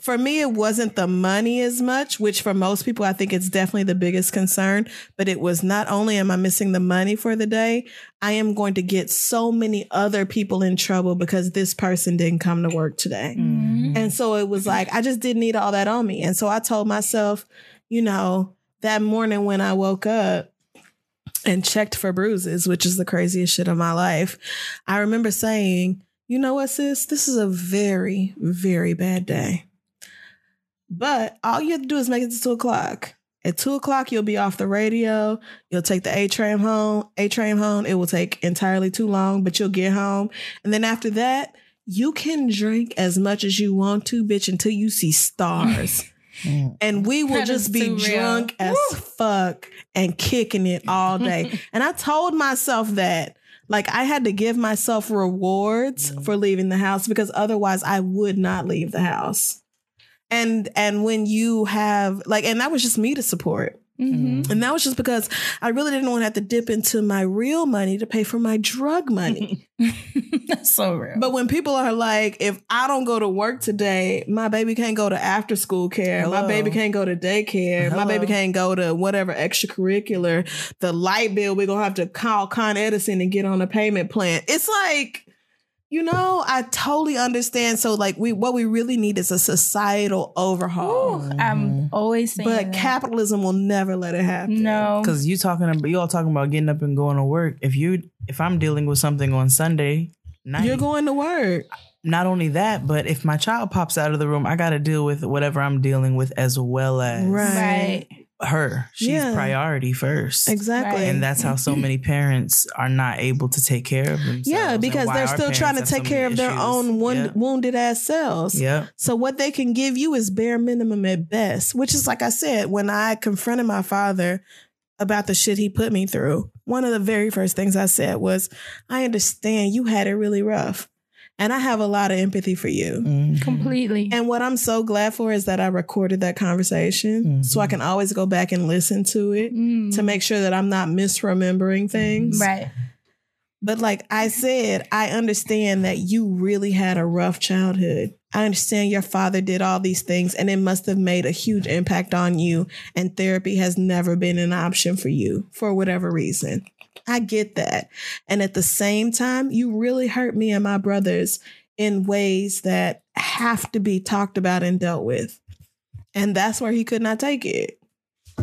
for me, it wasn't the money as much, which for most people, I think it's definitely the biggest concern. But it was not only am I missing the money for the day, I am going to get so many other people in trouble because this person didn't come to work today. Mhm. And so it was like, I just didn't need all that on me. And so I told myself, you know, that morning when I woke up and checked for bruises, which is the craziest shit of my life, I remember saying, you know what, sis, this is a very, very bad day. But all you have to do is make it to two o'clock. At two o'clock, you'll be off the radio. You'll take the A train home. A train home. It will take entirely too long, but you'll get home. And then after that, you can drink as much as you want to, bitch, until you see stars. and we will That is just be too real. drunk as fuck and kicking it all day. and I told myself that. Like I had to give myself rewards for leaving the house because otherwise I would not leave the house. And and when you have like and that was just me to support. Mhm. And that was just because I really didn't want to have to dip into my real money to pay for my drug money. That's so real. But when people are like, if I don't go to work today, my baby can't go to after school care. My baby can't go to daycare. My baby can't go to whatever extracurricular. The light bill, we're going to have to call Con Edison and get on a payment plan. It's like, you know, I totally understand. So, like, we what we really need is a societal overhaul. Ooh, I'm mm-hmm. always saying But that. capitalism will never let it happen. no. Because you talking about you all talking about getting up and going to work. If you if I'm dealing with something on Sunday night, You're going to work. not only that, but if my child pops out of the room, I got to deal with whatever I'm dealing with as well as Right. Right. Her. She's Yeah. priority first. Exactly. And that's how so many parents are not able to take care of themselves. yeah, because they're still trying to take so care of their own wound, Yep. wounded ass selves. Yep. So what they can give you is bare minimum at best, which is like I said, when I confronted my father about the shit he put me through, one of the very first things I said was, I understand you had it really rough. And I have a lot of empathy for you. Mhm. Completely. And what I'm so glad for is that I recorded that conversation so I Mhm. can always go back and listen to it Mm. to make sure that I'm not misremembering things. Right. But like I said, I understand that you really had a rough childhood. I understand your father did all these things and it must have made a huge impact on you. And therapy has never been an option for you for whatever reason. I get that. And at the same time, you really hurt me and my brothers in ways that have to be talked about and dealt with. And that's where he could not take it.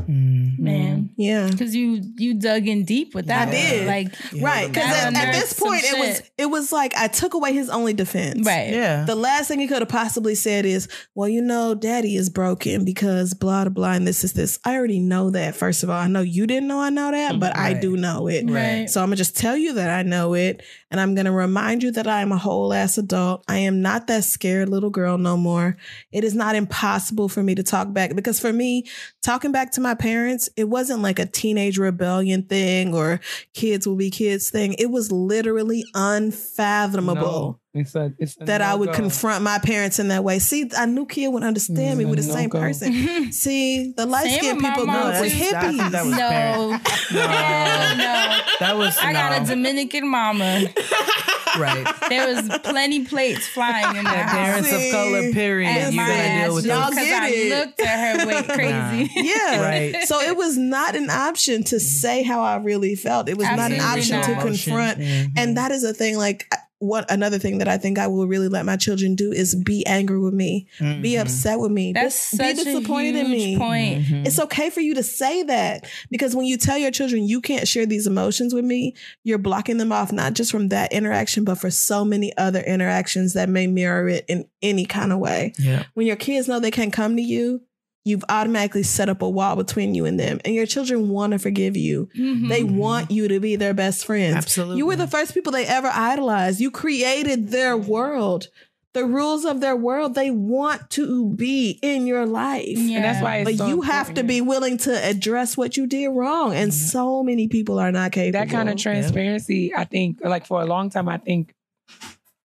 Mhm. Man. Yeah. Because you you dug in deep with that. I did. Like Yeah, Right. Because at, at this point it was shit. it was like I took away his only defense. right. Yeah. The last thing he could have possibly said is, Well, you know, daddy is broken because blah blah blah and this is this. I already know that, first of all. I know you didn't know I know that, but I do know it. Right. So I'm gonna just tell you that I know it, and I'm gonna remind you that I am a whole ass adult. I am not that scared little girl no more. It is not impossible for me to talk back because for me, talking back to my parents, it wasn't like a teenage rebellion thing or kids will be kids thing. It was literally unfathomable No, it's a, it's a that I would no-go. confront my parents in that way. See, I knew Keia would understand me. Mm, We're the same no-go. person. See, the light skinned people grew up with too. I think hippies. that was no. parent. Hell no. That was I got no. a Dominican mama. right. There was plenty plates flying in The that house. parents of color. Period. And You my gotta deal with y'all those. because get I it. looked at her wait crazy. Yeah. Right. So it was not an option to say how I really felt. It was not an option not. to Emotion. confront. Mhm. And that is a thing like what another thing that I think I will really let my children do is be angry with me, be Mhm. upset with me, That's be such disappointed a in me. point. Mhm. It's okay for you to say that because when you tell your children you can't share these emotions with me, you're blocking them off not just from that interaction, but for so many other interactions that may mirror it in any kind of way. Yeah. When your kids know they can't come to you, you've automatically set up a wall between you and them. And your children want to forgive you. Mhm. They want you to be their best friends. Absolutely. You were the first people they ever idolized. You created their world. The rules of their world, they want to be in your life. Yeah. And that's why it's But so you have to be willing to address what you did wrong. And so many people are not capable. that kind of transparency, I think, like for a long time, I think,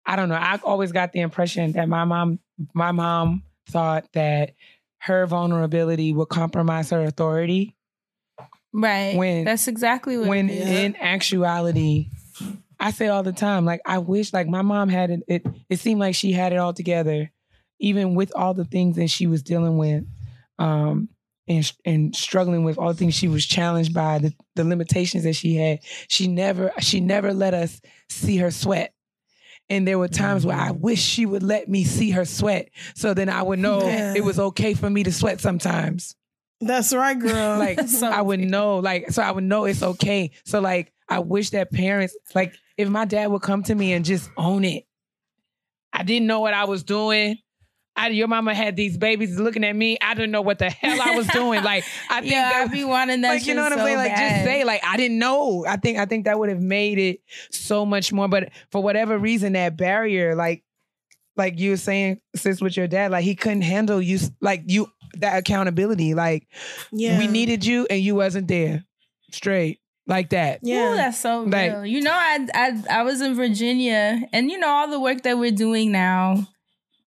I don't know. I always got the impression that my mom, my mom thought that her vulnerability would compromise her authority. Right. When- That's exactly what When it is. in actuality, I say all the time, like I wish, like my mom had it. It, it seemed like she had it all together, even with all the things that she was dealing with, um, and and struggling with all the things she was challenged by, the, the limitations that she had. She never, she never let us see her sweat. And there were times where I mm-hmm. wish she would let me see her sweat, so then I would know Yeah. it was okay for me to sweat sometimes That's right, girl. like So I would know, like so I would know it's okay. So like I wish that parents, like if my dad would come to me and just own it. I didn't know what I was doing. I, your mama had these babies looking at me. I didn't know what the hell I was doing. Like I think yeah, I that, be wanting that. like you know what shit I'm saying. so Like just say like I didn't know. I think I think that would have made it so much more. But for whatever reason, that barrier, like like you were saying, sis, with your dad, like he couldn't handle you, like you that accountability. Like yeah. we needed you and you wasn't there. Straight. Like that. Yeah. Ooh, that's so Like- real. You know, I, I I was in Virginia, and you know all the work that we're doing now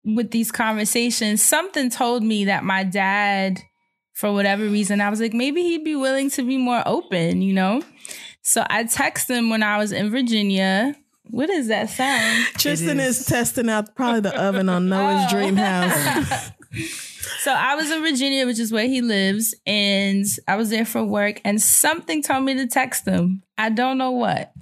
with these conversations. Something told me that my dad, for whatever reason, I was like, maybe he'd be willing to be more open. You know, so I texted him when I was in Virginia. What is that sound? Tristan is. is. testing out probably the oven on Noah's Oh. dream house. So I was in Virginia, which is where he lives, and I was there for work, and something told me to text him. I don't know what.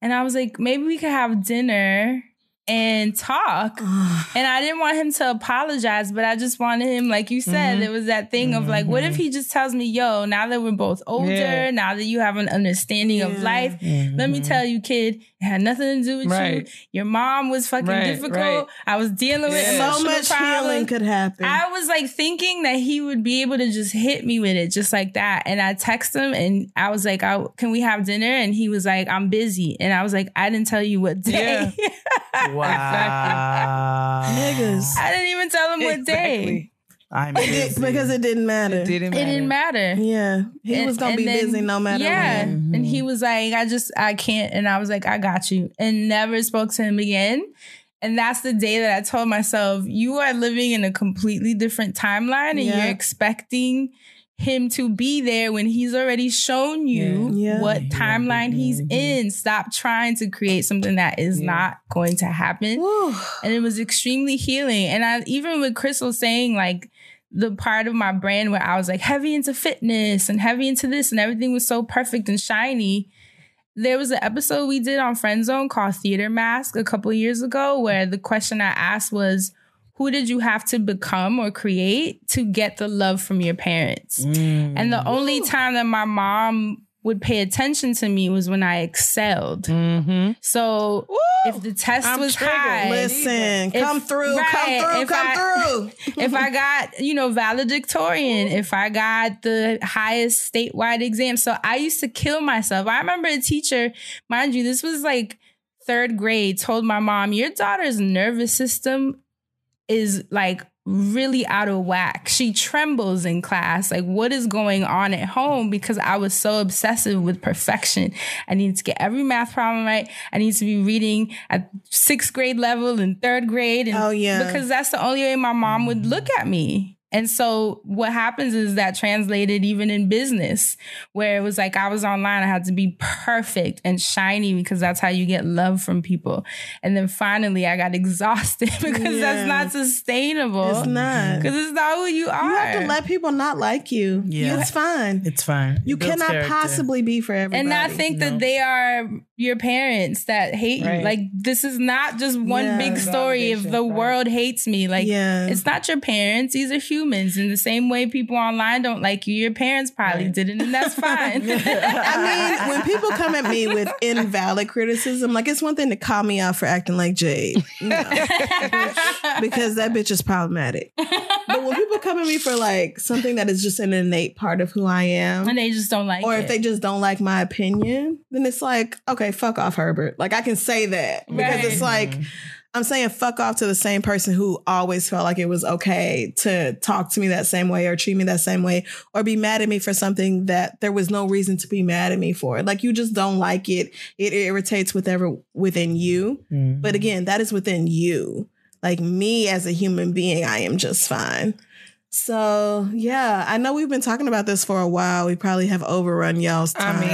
And I was like, maybe we could have dinner and talk. and I didn't want him to apologize, but I just wanted him, like you said, Mhm. it was that thing of like, what if he just tells me, yo, now that we're both older, Yeah. now that you have an understanding of Yeah. life, let me tell you, kid, it had nothing to do with you. Your mom was fucking Right, difficult. right. I was dealing with Yeah. so much problems. healing could happen. I was like thinking that he would be able to just hit me with it just like that. And I text him and I was like, I, Can we have dinner? And he was like, I'm busy. And I was like, I didn't tell you what day. Wow. Niggas. I didn't even tell him what day. I'm It busy. because it didn't matter. It didn't It matter. didn't matter. Yeah. He And- was gonna and be then- busy no matter Yeah. what. And he was like, I just, I can't. And I was like, I got you. And never spoke to him again. And that's the day that I told myself, you are living in a completely different timeline and Yeah. you're expecting him to be there when he's already shown you Yeah. what Yeah. timeline he's Mhm. in. Stop trying to create something that is Yeah. not going to happen. Woo. And it was extremely healing. And I even with Crissle saying like the part of my brain where I was like heavy into fitness and heavy into this and everything was so perfect and shiny. There was an episode we did on Friend Zone called Theater Mask a couple years ago where the question I asked was who did you have to become or create to get the love from your parents? Mm. And the only time that my mom would pay attention to me was when I excelled. Mm-hmm. So if the test I'm was triggered. high, Listen, If- come through, right, come through, if come I- through. if I got, you know, valedictorian, if I got the highest statewide exam. So I used to kill myself. I remember a teacher, mind you, this was like third grade, told my mom, Your daughter's nervous system is like really out of whack. She trembles in class. Like, what is going on at home? Because I was so obsessive with perfection. I needed to get every math problem right. I need to be reading at sixth grade level and third grade. And Oh, yeah. Because that's the only way my mom would look at me. And so what happens is that translated even in business, where it was like I was online, I had to be perfect and shiny because that's how you get love from people. And then finally I got exhausted because Yeah. that's not sustainable. It's not. Because it's not who you are. You have to let people not like you. Yeah. It's fine. It's fine. You It cannot character. possibly be for everybody. and not think No. that they are your parents that hate you. Like this is not just one Yeah. big story if the right. world hates me. Like Yeah. it's not your parents. These are humans. In the same way people online don't like you, your parents probably Right. didn't, and that's fine. I mean, when people come at me with invalid criticism, like it's one thing to call me out for acting like Jade, no, because that bitch is problematic. But when people come at me for like something that is just an innate part of who I am, and they just don't like or it. if they just don't like my opinion, then it's like, okay, fuck off, Herbert. Like I can say that because Right. it's like I'm saying fuck off to the same person who always felt like it was okay to talk to me that same way or treat me that same way or be mad at me for something that there was no reason to be mad at me for. Like you just don't like it. It irritates whatever within you. Mm. But again, that is within you. Like me as a human being, I am just fine. So yeah, I know we've been talking about this for a while. We probably have overrun y'all's I time. mean,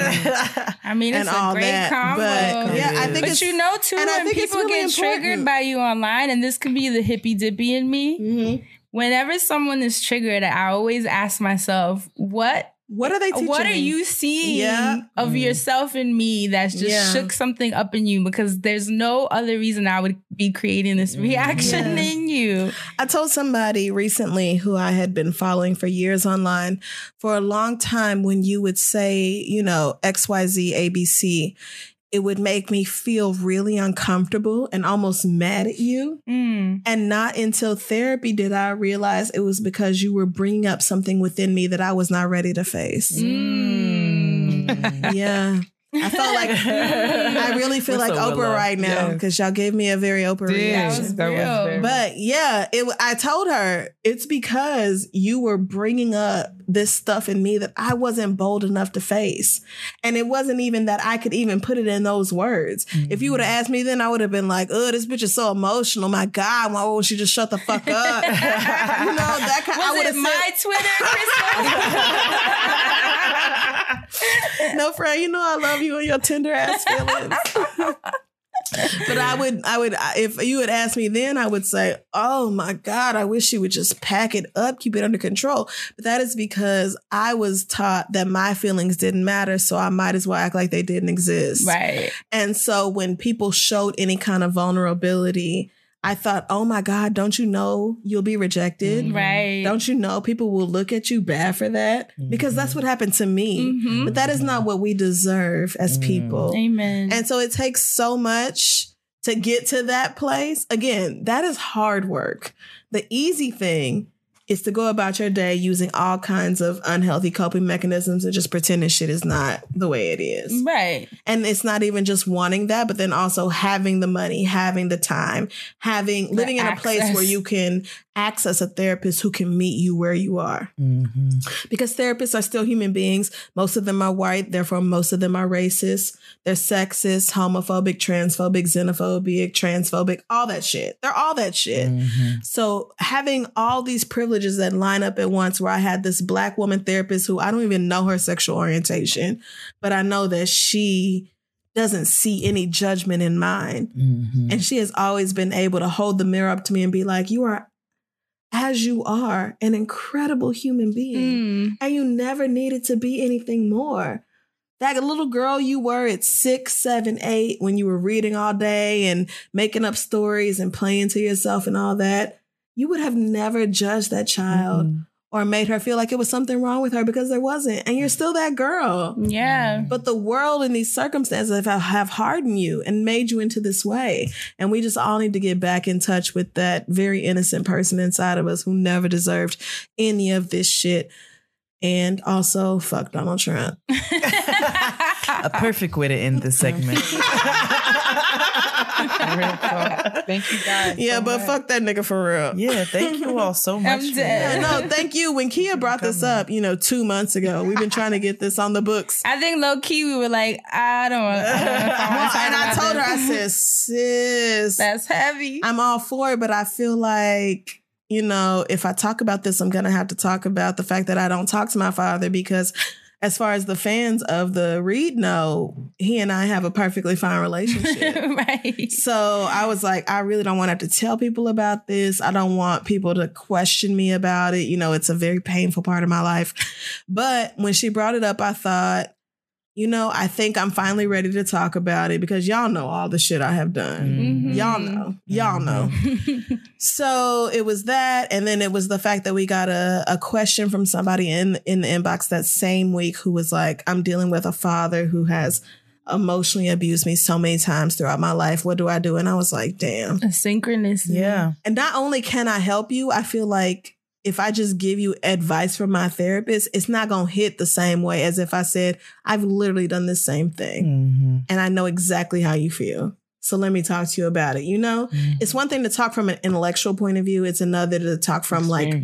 I mean, it's and a all great that, combo. but yeah, I think but it's you know too, and I when think people really get triggered by you online, and this could be the hippy dippy in me. Mhm. Whenever someone is triggered, I always ask myself, "What What are they teaching what are me? you seeing Yeah. of Mm. yourself in me that's just Yeah. shook something up in you because there's no other reason I would be creating this reaction Mm. Yeah. in you. I told somebody recently who I had been following for years online for a long time when you would say, you know, XYZ ABC, it would make me feel really uncomfortable and almost mad at you. Mm. And not until therapy did I realize it was because you were bringing up something within me that I was not ready to face. Mm. Yeah. I felt like I really feel We're like so Oprah Willow. right now Yes. because y'all gave me a very Oprah Did. reaction. That was real. very- But yeah, it. I told her it's because you were bringing up this stuff in me that I wasn't bold enough to face, and it wasn't even that I could even put it in those words. If you would have mm. asked me then, I would have been like, "Oh, this bitch is so emotional. My God, why won't she just shut the fuck up?" you know that kind. I Was would it have my Twitter, Crissle? no, friend, you know I love you and your tender ass feelings. but I would, I would, if you had asked me then, I would say, "Oh my God, I wish you would just pack it up, keep it under control." But that is because I was taught that my feelings didn't matter, so I might as well act like they didn't exist. right. And so when people showed any kind of vulnerability, I thought, "Oh my God, don't you know you'll be rejected?" Mm-hmm. Right. Don't you know people will look at you bad for that? Because that's mm-hmm. what happened to me. Mhm. But that is not what we deserve as mm. people. Amen. And so it takes so much to get to that place. Again, that is hard work. The easy thing is to go about your day using all kinds of unhealthy coping mechanisms and just pretending shit is not the way it is. right. And it's not even just wanting that, but then also having the money, having the time, having living in a place where you can access a therapist who can meet you where you are. Mm-hmm. Because therapists are still human beings. Most of them are white, therefore, most of them are racist. They're sexist, homophobic, transphobic, xenophobic, transphobic, all that shit. They're all that shit. Mm-hmm. So, having all these privileges that line up at once, where I had this black woman therapist who I don't even know her sexual orientation, but I know that she doesn't see any judgment in mine. Mm-hmm. And she has always been able to hold the mirror up to me and be like, You are, as you are, an incredible human being. Mm. And you never needed to be anything more. That little girl you were at six, seven, eight, when you were reading all day and making up stories and playing to yourself and all that, you would have never judged that child or made her feel like it was something wrong with her because there wasn't. And you're still that girl. Yeah. Mm-hmm. But the world and these circumstances have, have hardened you and made you into this way. And we just all need to get back in touch with that very innocent person inside of us who never deserved any of this shit. And also, fuck Donald Trump. A perfect way to end this segment. Thank you guys. Yeah, so but much. fuck that nigga for real. yeah, thank you all so much. I'm for dead. Yeah, no, thank you. When Keia brought this up, you know, two months ago, we've been trying to get this on the books. I think low key we were like, I don't want. I don't know if I wanna Well, and I about told her, I said, sis, that's heavy. I'm all for it, but I feel like, you know, if I talk about this, I'm going to have to talk about the fact that I don't talk to my father because, as far as the fans of the read know, he and I have a perfectly fine relationship. right. So I was like, I really don't want to have to tell people about this. I don't want people to question me about it. You know, it's a very painful part of my life. But when she brought it up, I thought, you know, I think I'm finally ready to talk about it because y'all know all the shit I have done. Mhm. Y'all know. Y'all know. So it was that, and then it was the fact that we got a, a question from somebody in in the inbox that same week who was like, "I'm dealing with a father who has emotionally abused me so many times throughout my life. What do I do?" And I was like, "Damn." A synchronous. Yeah. And not only can I help you, I feel like if I just give you advice from my therapist, it's not gonna hit the same way as if I said, "I've literally done the same thing, Mm-hmm. and I know exactly how you feel." So let me talk to you about it. You know, mm. it's one thing to talk from an intellectual point of view. It's another to talk from like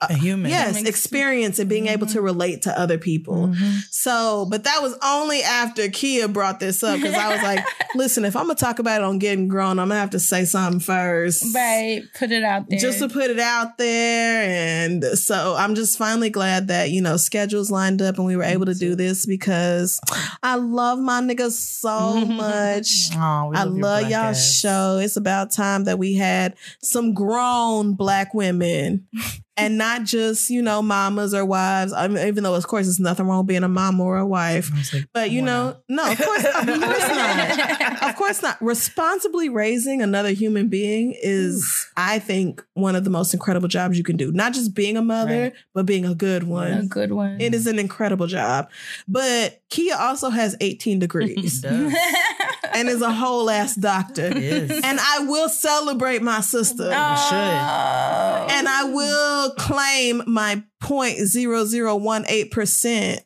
uh, A human. yes, Makes- experience and being able to mm-hmm. relate to other people. Mhm. So, but that was only after Keia brought this up because I was like, listen, if I'm gonna talk about it on getting grown, I'm gonna have to say something first. Right. Put it out there. Just to put it out there. And so I'm just finally glad that, you know, schedules lined up and we were able to do this because I love my niggas so much. Aw, we I love black y'all ass. show. It's about time that we had some grown black women and not just, you know, mamas or wives. I mean, even though, of course, there's nothing wrong with being a mom or a wife. Like, But, you come on know, no, of course, of course not. Of course not. Responsibly raising another human being is, I think, one of the most incredible jobs you can do. Not just being a mother, Right. but being a good one. a good one. It is an incredible job. But Keia also has 18 degrees and is a whole ass doctor. It is. And I will celebrate my sister. Oh. And I will claim my 0.0018%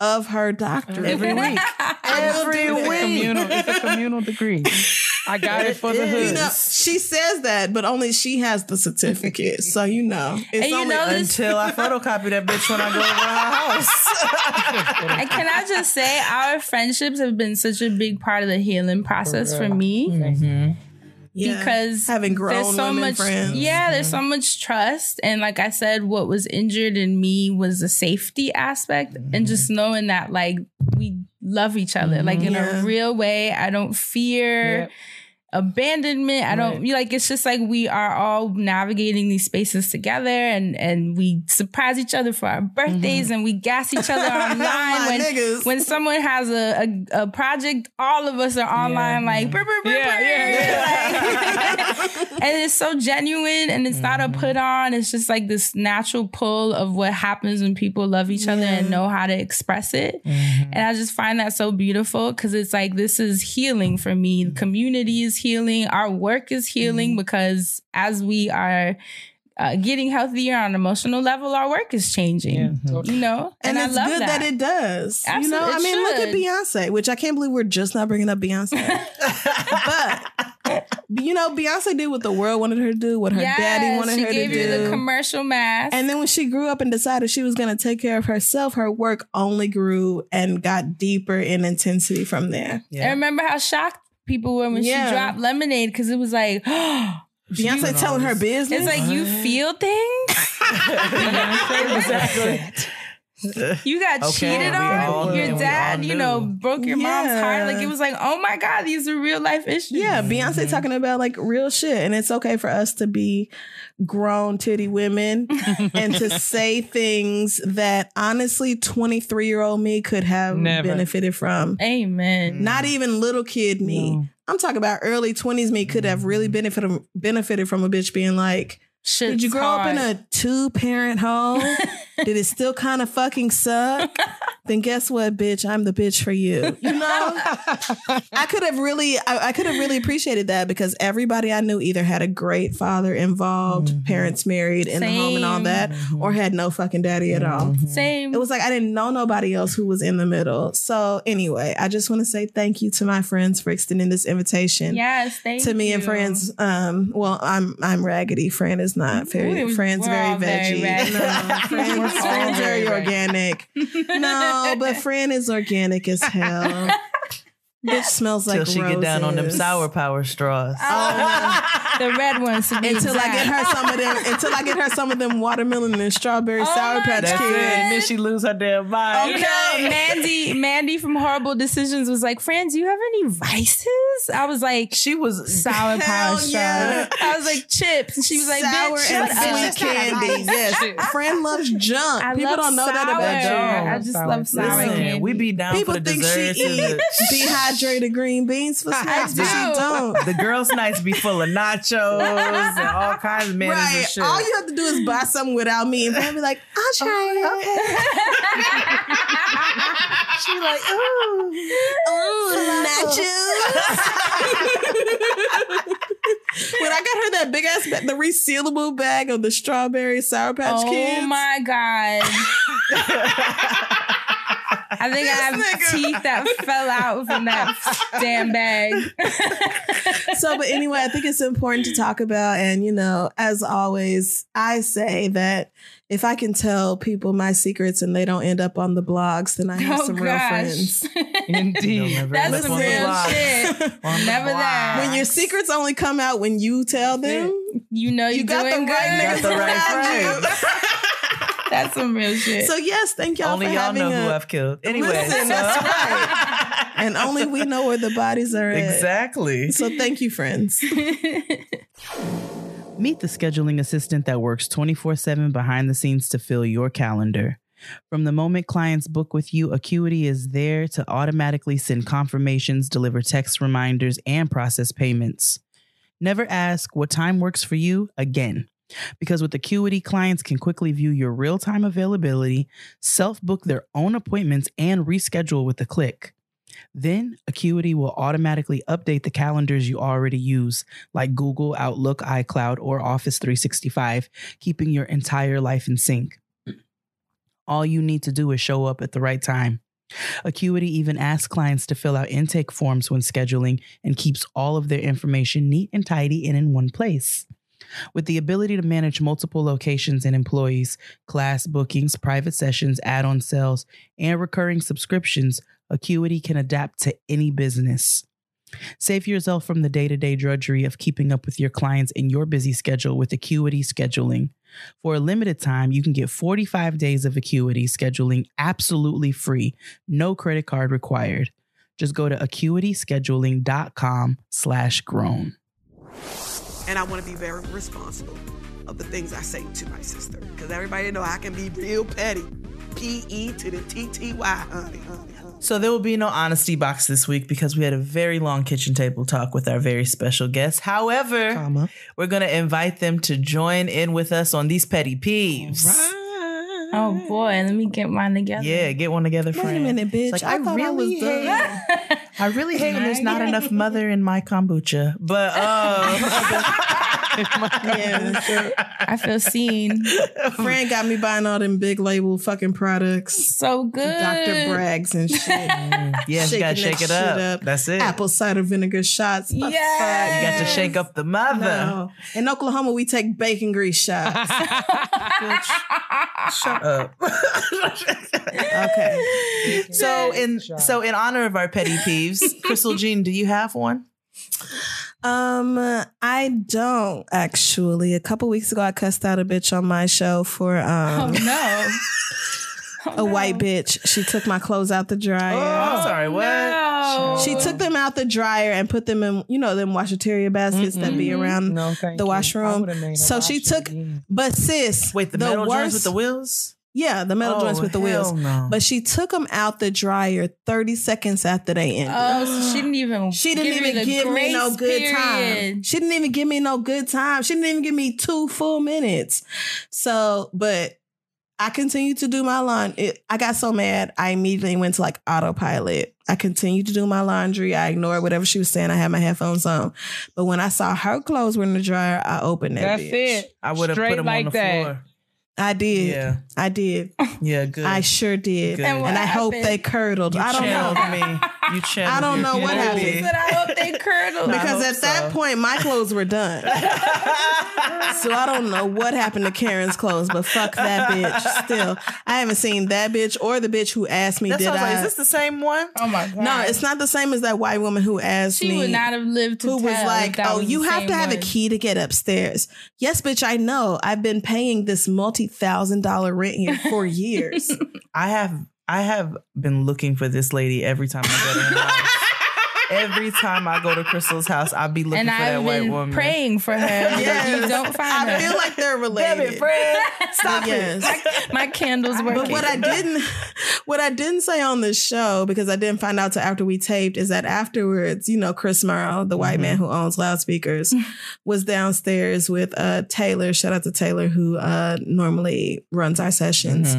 of her doctorate. Every week. I will do that. communal. It's a communal degree. I got it for the hood. You know, she says that, but only she has the certificate. so you know. It's And you only know this- Until I photocopy that bitch when I go over her house. And can I just say, our friendships have been such a big part of the healing process for me Mm-hmm. Yeah. because having grown there's so women much, friends. yeah, there's mm-hmm. so much trust, and like I said, what was injured in me was the safety aspect, and mm-hmm. just knowing that like we love each other, like in Yeah. a real way. I don't fear. Yep. Abandonment. I don't like it's just like we are all navigating these spaces together and and we surprise each other for our birthdays mm-hmm. and we gas each other online when niggas. when someone has a, a, a project all of us are online like brr, brr, brr, Yeah, yeah, like- and it's so genuine and it's not a mm-hmm. put on. It's just like this natural pull of what happens when people love each other and know how to express it. Mm-hmm. And I just find that so beautiful because it's like this is healing for me. The community is healing. Our work is healing because as we are uh, getting healthier on an emotional level, our work is changing. You know, And, I it's love good that. that. it does. you know, Absolutely, I it mean, look at. Beyonce, which I can't believe we're just not bringing up Beyonce. but you know, Beyonce did what the world wanted her to do, what her Yes, daddy wanted her to gave you do. the commercial mask. and then when she grew up and decided she was going to take care of herself, her work only grew and got deeper in intensity from there. I remember how shocked people were when Yeah. she dropped Lemonade because it was like, Beyonce telling her business. it's like you feel things. exactly. You got Okay, cheated we all on. Your we dad, you know, broke your mom's heart. Like it was like, oh my god, these are real life issues. Yeah, Beyonce mm-hmm. talking about like real shit. And it's okay for us to be grown titty women and to say things that honestly 23 year old me could have Never. benefited from. Amen. Not even little kid me. I'm talking about early 20s me could have really mm-hmm. benefited benefited from a bitch being like, Shit's Did you grow up in a two parent home? Did it still kind of fucking suck? then guess what, bitch? I'm the bitch for you. You know? I could have really, I, I could have really appreciated that because everybody I knew either had a great father involved, mm-hmm. parents married in the home and all Same. that, or mm-hmm. had no fucking daddy at all. Mm-hmm. Same. It was like I didn't know nobody else who was in the middle. So anyway, I just want to say thank you to my friends for extending this invitation yes, thank to me and friends. Um, well, I'm I'm raggedy. Fran is not very. We- friends very all very veggie. raggedy. no, friends, all friends very oh, very organic. no, but Fran is organic as hell. Bitch smells like Till she get down on them sour power straws. Oh, the red ones. to be Until I get her some of them. Until I get her some of them watermelon and strawberry Oh sour patch That's kids. And then she lose her damn mind. You know, Mandy, Mandy from Horrible Decisions was like, "Fran, do you have any vices?" I was like, She was "Sour Hell power straws." yeah. I was like, "Chips," and she was like, sour "Bitch, and shut sweet up." candy. Yes, Fran loves junk. I People love don't know that about you. I just Sour. love sour Listen, candy. we be down People for the think she desserts. and eat the, dehydrated green beans for snacks, but she do. don't. the girls' nights be full of nachos and all kinds of mayonnaise Right. and shit. All you have to do is buy something without me, and Fran be like, "I'll try it." she like, ooh. Ooh, nachos. when I got her that big ass, ba- the resealable bag of the strawberry sour patch oh kids. Oh my god! I think I have nigga. teeth that fell out from that damn bag. so, but anyway, I think it's important to talk about. And, you know, as always, I say that if I can tell people my secrets and they don't end up on the blogs, then I have oh some real friends. Indeed. never that's look some on the real shit. Never blog. that. When your secrets only come out when you tell them, You know you you got the doing right good. niggas Got the right around you. That's some real shit. So yes, thank y'all Only for y'all having know a, who I've killed. Anyway, Listen, so- that's right. and only we know where the bodies are at. exactly. So thank you, friends. Meet the scheduling assistant that works 24 7 behind the scenes to fill your calendar. From the moment clients book with you, Acuity is there to automatically send confirmations, deliver text reminders, and process payments. Never ask what time works for you again. Because with Acuity, clients can quickly view your real time availability, self book their own appointments, and reschedule with a click. Then Acuity will automatically update the calendars you already use, like Google, Outlook, iCloud, or Office 365, keeping your entire life in sync. All you need to do is show up at the right time. Acuity even asks clients to fill out intake forms when scheduling and keeps all of their information neat and tidy and in one place. With the ability to manage multiple locations and employees, class bookings, private sessions, add on sales, and recurring subscriptions, Acuity can adapt to any business. Save yourself from the day to day drudgery of keeping up with your clients in your busy schedule with Acuity Scheduling. For a limited time, you can get 45 days of Acuity Scheduling absolutely free, no credit card required. Just go to acuityscheduling.com slash grown. And I want to be very responsible of the things I say to my sister. Because everybody know I can be real petty. P E to the T T Y, honey, honey, honey. So there will be no honesty box this week because we had a very long kitchen table talk with our very special guests. However, Comma. we're going to invite them to join in with us on these petty peeves. Oh boy, let me get mine together. Yeah, get one together, Wait a minute, bitch. Like, I, I really I was done. I really hate when there's not enough mother in my kombucha. But um, yeah, I feel seen. Friend got me buying all them big label fucking products. So good. Dr. Bragg's and shit. Mm. yeah, you gotta shake it up. up. That's it. Apple cider vinegar shots. The fuck? You got to shake up the mother. No. In Oklahoma, we take bacon grease shots. Shut up. okay. So in so in honor of our petty peeves, Crissle Jean, do you have one? Um, I don't actually. A couple weeks ago, I cussed out a bitch on my show for um. Oh no. Oh, a white bitch. She took my clothes out the dryer. Oh, I'm sorry, what? No. She took them out the dryer and put them in, you know, them washateria baskets that be around No, the washroom. would've made a So she took, again. but sis, Wait, the, the metal worst, joints with the wheels? yeah, the metal Oh, joints with the oh, wheels. no. But she took them out the dryer 30 seconds after they ended. Oh, so she didn't even. She didn't give even the give me no grace good time. She didn't even give me no good time. She didn't even give me two full minutes. So, but I continued to do my laundry. I got so mad, I immediately went to like autopilot. I continued to do my laundry. I ignored whatever she was saying. I had my headphones on. But when I saw her clothes were in the dryer, I opened that That's bitch. it. I would have put them like on the that. floor. I did. Yeah. I did. Yeah, good. I sure did. Good. And, and I hope they curdled. You I don't know. Me. You I don't know what happened. But I hope they curdled. because at so. that point my clothes were done. so I don't know what happened to Karen's clothes, but fuck that bitch. Still. I haven't seen that bitch or the bitch who asked me, did I? Like, is this the same one? Oh my god. No, it's not the same as that white woman who asked she me. She would not have lived to Who was like, Oh, was you have to have a key to get upstairs. Yes, bitch, I know. I've been paying this multi $20,000 rent here for years. I have I have been looking for this lady every time I go to her house. Every time I go to Crissle's house, I'll be looking and for that I've white been woman. praying for her. Yes. You don't find I her. feel like they're Damn related. it, friend. Stop yes. it. My candle's working. But what I didn't, what I didn't say on the show because I didn't find out till after we taped is that afterwards, you know, Chris Morrow, the white man who owns loudspeakers, was downstairs with uh Taylor. Shout out to Taylor who uh normally runs our sessions,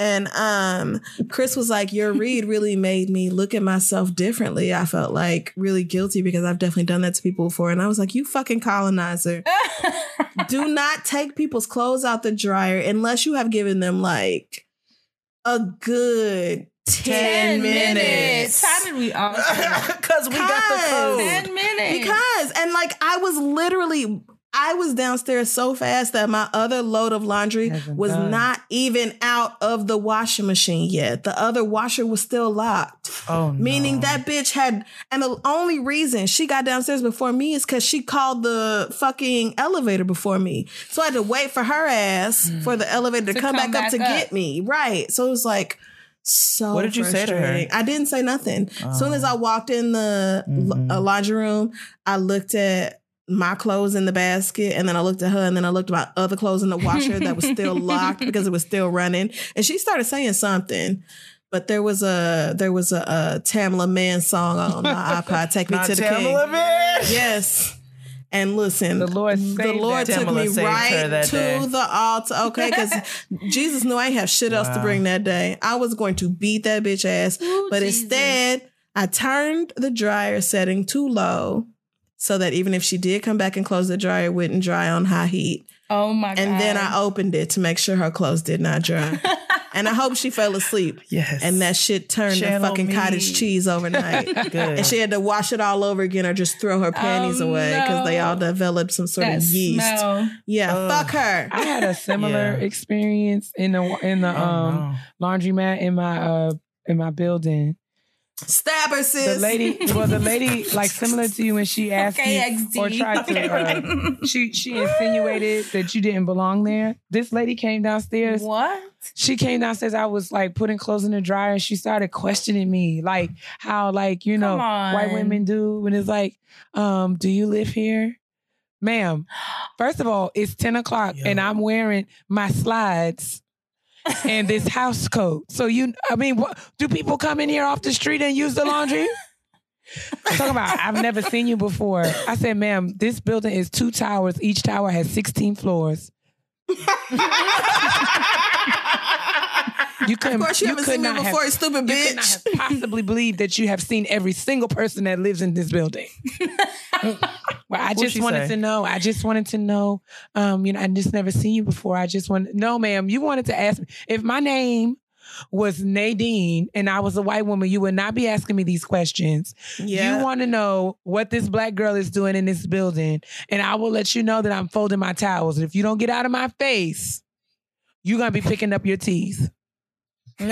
and um Chris was like, "Your read really made me look at myself differently. I felt like really guilty because I've definitely done that to people before." And I was like, "You fucking colonizer." do not take people's clothes out the dryer unless you have given them like a good 10, 10 minutes. minutes. How did we all Because we got the code. 10 minutes. Because, and like, I was literally, I was downstairs so fast that my other load of laundry Hasn't was done. not even out of the washing machine yet. The other washer was still locked. Oh, no. Meaning that bitch had, and the only reason she got downstairs before me is because she called the fucking elevator before me. So I had to wait for her ass for the elevator to, To come, come back, up back to up. get me. Right. So it was like so. What did you say to her? I didn't say nothing. As soon as I walked in the uh, laundry room, I looked at my clothes in the basket and then I looked at her and then I looked at my other clothes in the washer that was still locked because it was still running. And she started saying something. But there was a there was a, a Tamela Mann song on my iPod. Take me to the Tamela king. Man. Yes. And listen, The Lord the Lord took Tamela me saved her right that to day. the altar. Okay, because Jesus knew I ain't have shit else to bring that day. I was going to beat that bitch ass. Ooh, but Jesus. instead, I turned the dryer setting too low so that even if she did come back and close the dryer, it wouldn't dry on high heat. Oh my god. And then I opened it to make sure her clothes did not dry. and I hope she fell asleep. Yes. And that shit turned to Channel fucking me. cottage cheese overnight. Good. And she had to wash it all over again or just throw her panties Oh, away because they all developed some sort that of yeast. smell. Yeah, Ugh. fuck her. I had a similar Yeah. experience in the in the Oh, um no. laundromat in my uh in my building. Stab her, sis. The lady, well, the lady, like similar to you when she asked Okay, you or XD. tried to, uh, she she insinuated that you didn't belong there. This lady came downstairs. What? She came downstairs. I was like putting clothes in the dryer, and she started questioning me, like how, like you know, white women do when it's like, um, "Do you live here?" Ma'am, first of all, it's 10 o'clock Yo. and I'm wearing my slides and this house coat. So you, I mean, what, do people come in here off the street and use the laundry? Talk about, I've never seen you before. I said, ma'am, this building is two towers. Each tower has 16 floors. You couldn't. Of course, you, haven't could seen me before, have, you stupid You could not bitch. have possibly believed that you have seen every single person that lives in this building. well, I just wanted say? to know. I just wanted to know. Um, you know, I just never seen you before. I just want. No, ma'am. You wanted to ask me if my name was Nadine and I was a white woman. You would not be asking me these questions. Yeah. You want to know what this black girl is doing in this building, and I will let you know that I'm folding my towels. And if you don't get out of my face, you're gonna be picking up your teeth.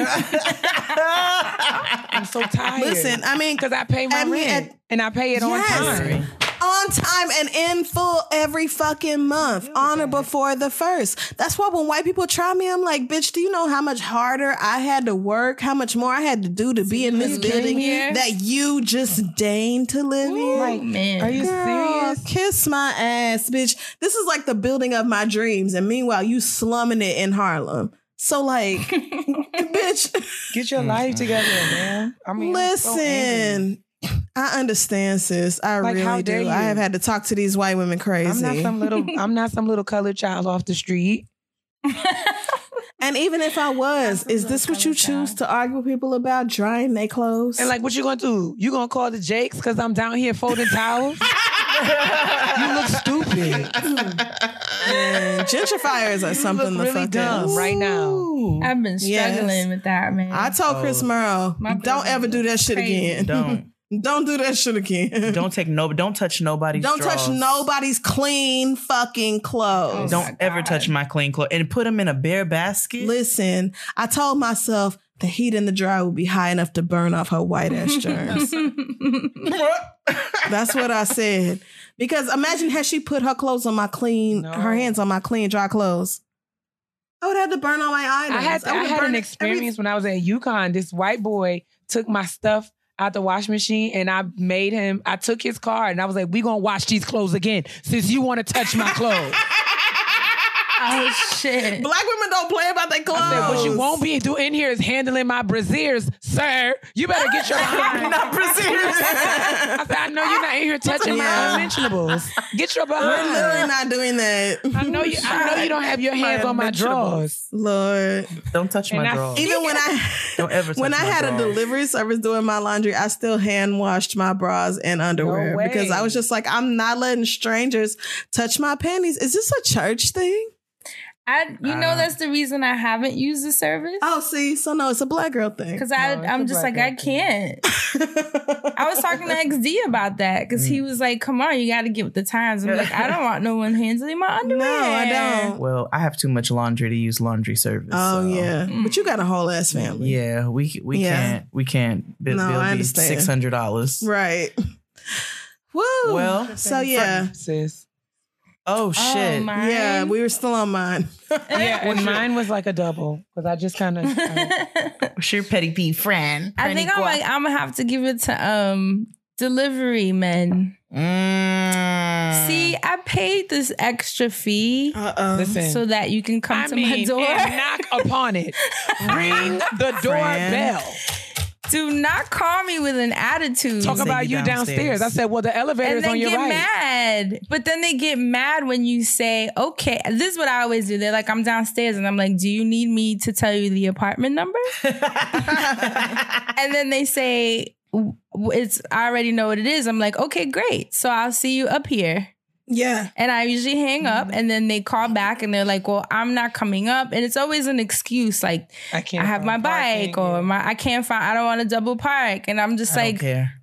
I'm so tired. Listen, I mean, because I pay my I mean, rent at- and I pay it on time. on time and in full every fucking month, on or before the first. That's why when white people try me, I'm like, bitch, do you know how much harder I had to work, how much more I had to do to be in this building here? that you just deigned to live in? Like, man. are you Girl, serious? Kiss my ass, bitch. This is like the building of my dreams, and meanwhile, you slumming it in Harlem. So, like, bitch, Get your mm-hmm. life together, man. I mean, I'm so listen. I understand, sis. I Like, how really dare do. you? I have had to talk to these white women crazy. I'm not some little. I'm not some little colored child off the street. And even if I was, is this what you choose to argue with people about drying their clothes? And like, what you gonna do? You gonna call the Jakes because I'm down here folding towels? you look stupid. Man, gentrifiers are something look to really fuck dumb with. right now. I've been Yes. struggling with that, man. I told Chris oh. Merle, don't ever do that shit crazy. again. Don't. Don't do that shit again. Don't take no. Don't touch nobody's. Don't touch nobody's clean fucking clothes. Don't oh ever touch my clean clothes and put them in a bare basket. Listen, I told myself the heat in the dryer would be high enough to burn off her white ass germs. That's what I said. Because imagine had she put her clothes on my clean, No. her hands on my clean, dry clothes. I would have to burn all my items. I had I, would've had burned an every- experience when I was at UConn. This white boy took my stuff out the washing machine and I made him. I took his car and I was like, "We gonna wash these clothes again since you want to touch my clothes." oh shit. Black women don't play about their clothes. I said, "What you won't be doing in here is handling my brassieres, sir. You better get your behind." Not I said, "I know you're not in here touching Yeah. my unmentionables. Get your We're literally not doing that. I know you. I know you don't have your hands on my unmentionables. drawers. Lord. Don't touch And my I- drawers. Even when I Don't ever. Touch when I my had a delivery service doing my laundry, I still hand washed my bras and underwear way. because I was just like, I'm not letting strangers touch my panties. Is this a church thing? I, you know, that's the reason I haven't used the service. Oh, see, so no, it's a black girl thing. Because I no, I'm just like, I can't. I was talking to XD about that because Mm. he was like, come on, you got to get with the times. I'm like, I don't want no one handling my underwear. no, I don't. Well, I have too much laundry to use laundry service. Oh so- yeah, but you got a whole ass family, Yeah, we we Yeah. can't we can't bi- No, I bill these understand. six hundred dollars. right? Woo. Well, so yeah, sis. Oh Oh, shit! mine. yeah, we were still on mine. Yeah, and mine was like a double because I just kind of. What's your petty pee friend? I think I'm like, I'm going to have to give it to um delivery men. Mm. See, I paid this extra fee Uh oh. Listen, so that you can come I to mean, my door. and knock upon it. Ring the doorbell. Do not call me with an attitude. Talk about you you downstairs. downstairs. I said, well, the elevator and is they on your get right. mad. But then they get mad when you say, okay, this is what I always do. They're like, I'm downstairs. And I'm like, do you need me to tell you the apartment number? and then they say, it's, I already know what it is. I'm like, okay, great. So I'll see you up here. Yeah. And I usually hang up mm-hmm. and then they call back and they're like, well, I'm not coming up. And it's always an excuse like, I can't. I have my find parking, bike or my, I can't find, I don't want to double park. And I'm just I like, don't care.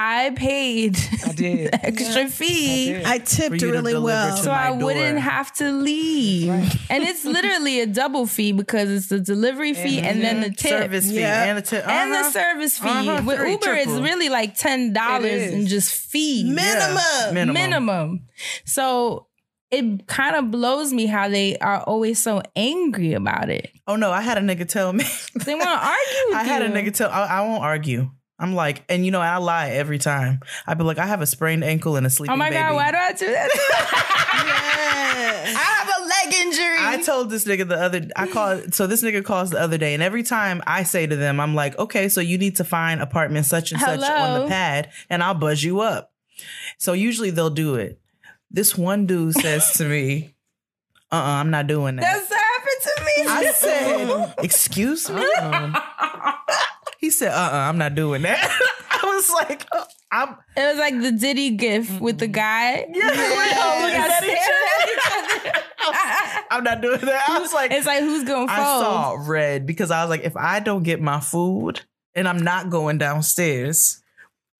I paid I did. extra I fee. did. I tipped really well. So my I wouldn't have to leave. And it's literally a double fee because it's the delivery fee and then the tip. Service fee Yeah. and the tip. And the Uh-huh. service fee. Uh-huh, With three, Uber, it's really like ten dollars and just fee. Minimum. Yeah, minimum. minimum. So it kind of blows me how they are always so angry about it. Oh no, I had a nigga tell me. They want to argue with I had a nigga tell. I, I won't argue. I'm like, and you know, I lie every time. I'd be like, I have a sprained ankle and a sleeping Oh my baby. god, why do I do that? Yes. I have a leg injury. I told this nigga the other I called so this nigga calls the other day and every time I say to them I'm like okay so you need to find apartment such and such on the pad and I'll buzz you up. So usually they'll do it. This one dude says to me, "Uh-uh, I'm not doing that." That's happened to me. I said, "Excuse me." He said, "Uh, uh-uh, I'm not doing that." I was like, oh, "I'm." It was like the Diddy gif with the guy. Yeah, we all look at that. I'm not doing that. I was like, it's like who's gonna I fold? saw red because I was like, if I don't get my food and I'm not going downstairs,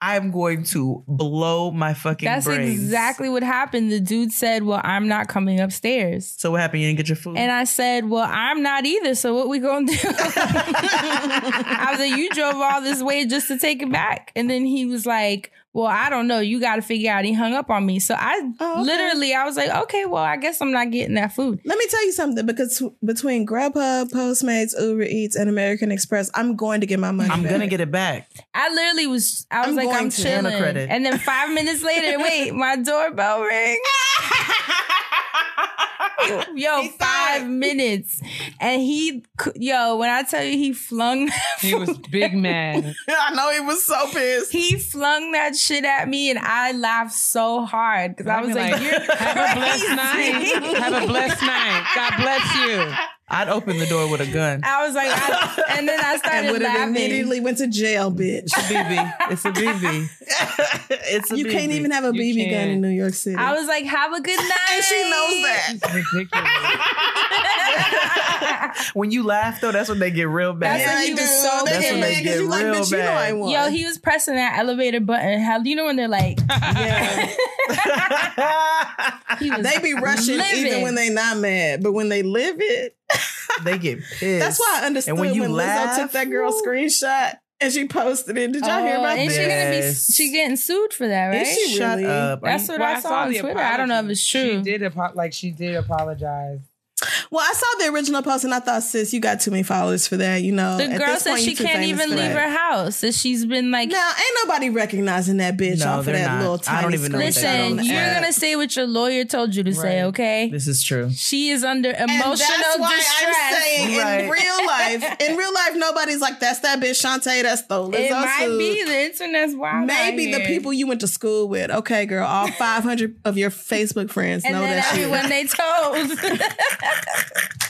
I'm going to blow my fucking That's brains. exactly what happened. The dude said, "Well, I'm not coming upstairs." So what happened? You didn't get your food? And I said, "Well, I'm not either. So what we gonna do?" I was like, "You drove all this way just to take it back," and then he was like, "Well, I don't know. You got to figure out." He hung up on me. So I Oh, okay. literally, I was like, "Okay, well, I guess I'm not getting that food." Let me tell you something. Because between Grubhub, Postmates, Uber Eats, and American Express, I'm going to get my money. I'm back. gonna get it back. I literally was. I was I'm like, going "I'm to. chilling," And and then five minutes later, wait, my doorbell rings. Yo, He five it. minutes, and he, yo, when I tell you, he flung. He was big mad. I know he was so pissed. He flung that shit at me, and I laughed so hard because I was like, like, "You're Have a blessed night. Have a blessed night. God bless you. I'd open the door with a gun. I was like, I, and then I And started would have laughing. immediately went to jail, bitch. It's a BB. It's a BB. it's a You can't even have a You BB gun can't. in New York City. I was like, "Have a good night." and she knows that. Ridiculous. When you laugh though, that's when they get real bad. That's when he was so That's when mad they 'cause get you like, real bitch, you know I bad. won. Yo, he was pressing that elevator button. How you know when they're like, yeah. they be rushing even when they not mad, but when they live it, they get pissed. that's why I understood And when you Lizzo laugh, took that girl screenshot and she posted it. Did y'all hear Oh, about and this? she gonna be Yes. she getting sued for that, right? Is she Shut really? up. Are That's you- what Well, I saw on the Twitter. I don't know if it's true. She did apo- like she did apologize. Well, I saw the original post and I thought, sis, you got too many followers for that. You know, The At girl this said she can't even leave her house. That she's been like, Now, ain't nobody recognizing that bitch No, off of they're that not. little I tiny don't even know what they got on listen, the you're app. gonna say what your lawyer told you to say, okay? This is true. She is under And emotional that's why distress. I'm saying in real life, in real life, nobody's like, that's that bitch Shantae, that's the Lizzo it might suit." be the internet's wild. Maybe the here. people you went to school with. Okay, girl, all 500 of your Facebook friends and know then that shit. everyone they told.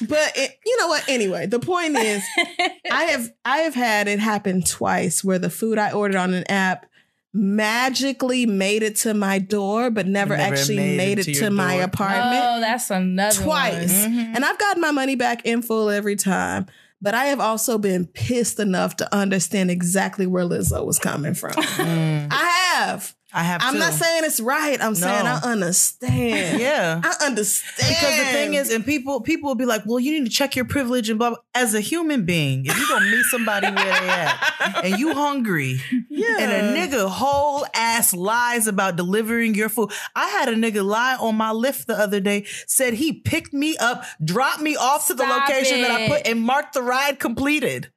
But it, you know what? Anyway, the point is, I have I have had it happen twice where the food I ordered on an app magically made it to my door, but never, Never actually made made, it it to to, my door. apartment oh, that's another twice. one. And I've gotten my money back in full every time. But I have also been pissed enough to understand exactly where Lizzo was coming from. Mm. I have. I have I'm to. not saying it's right. I'm saying I understand. Yeah. I understand. Because the thing is, and people people will be like, well, you need to check your privilege and blah, blah. As a human being, if you gonna meet somebody where they at and you hungry yeah. and a nigga whole ass lies about delivering your food. I had a nigga lie on my Lyft the other day, said he picked me up, dropped me off to the Stop location that I put and marked the ride completed.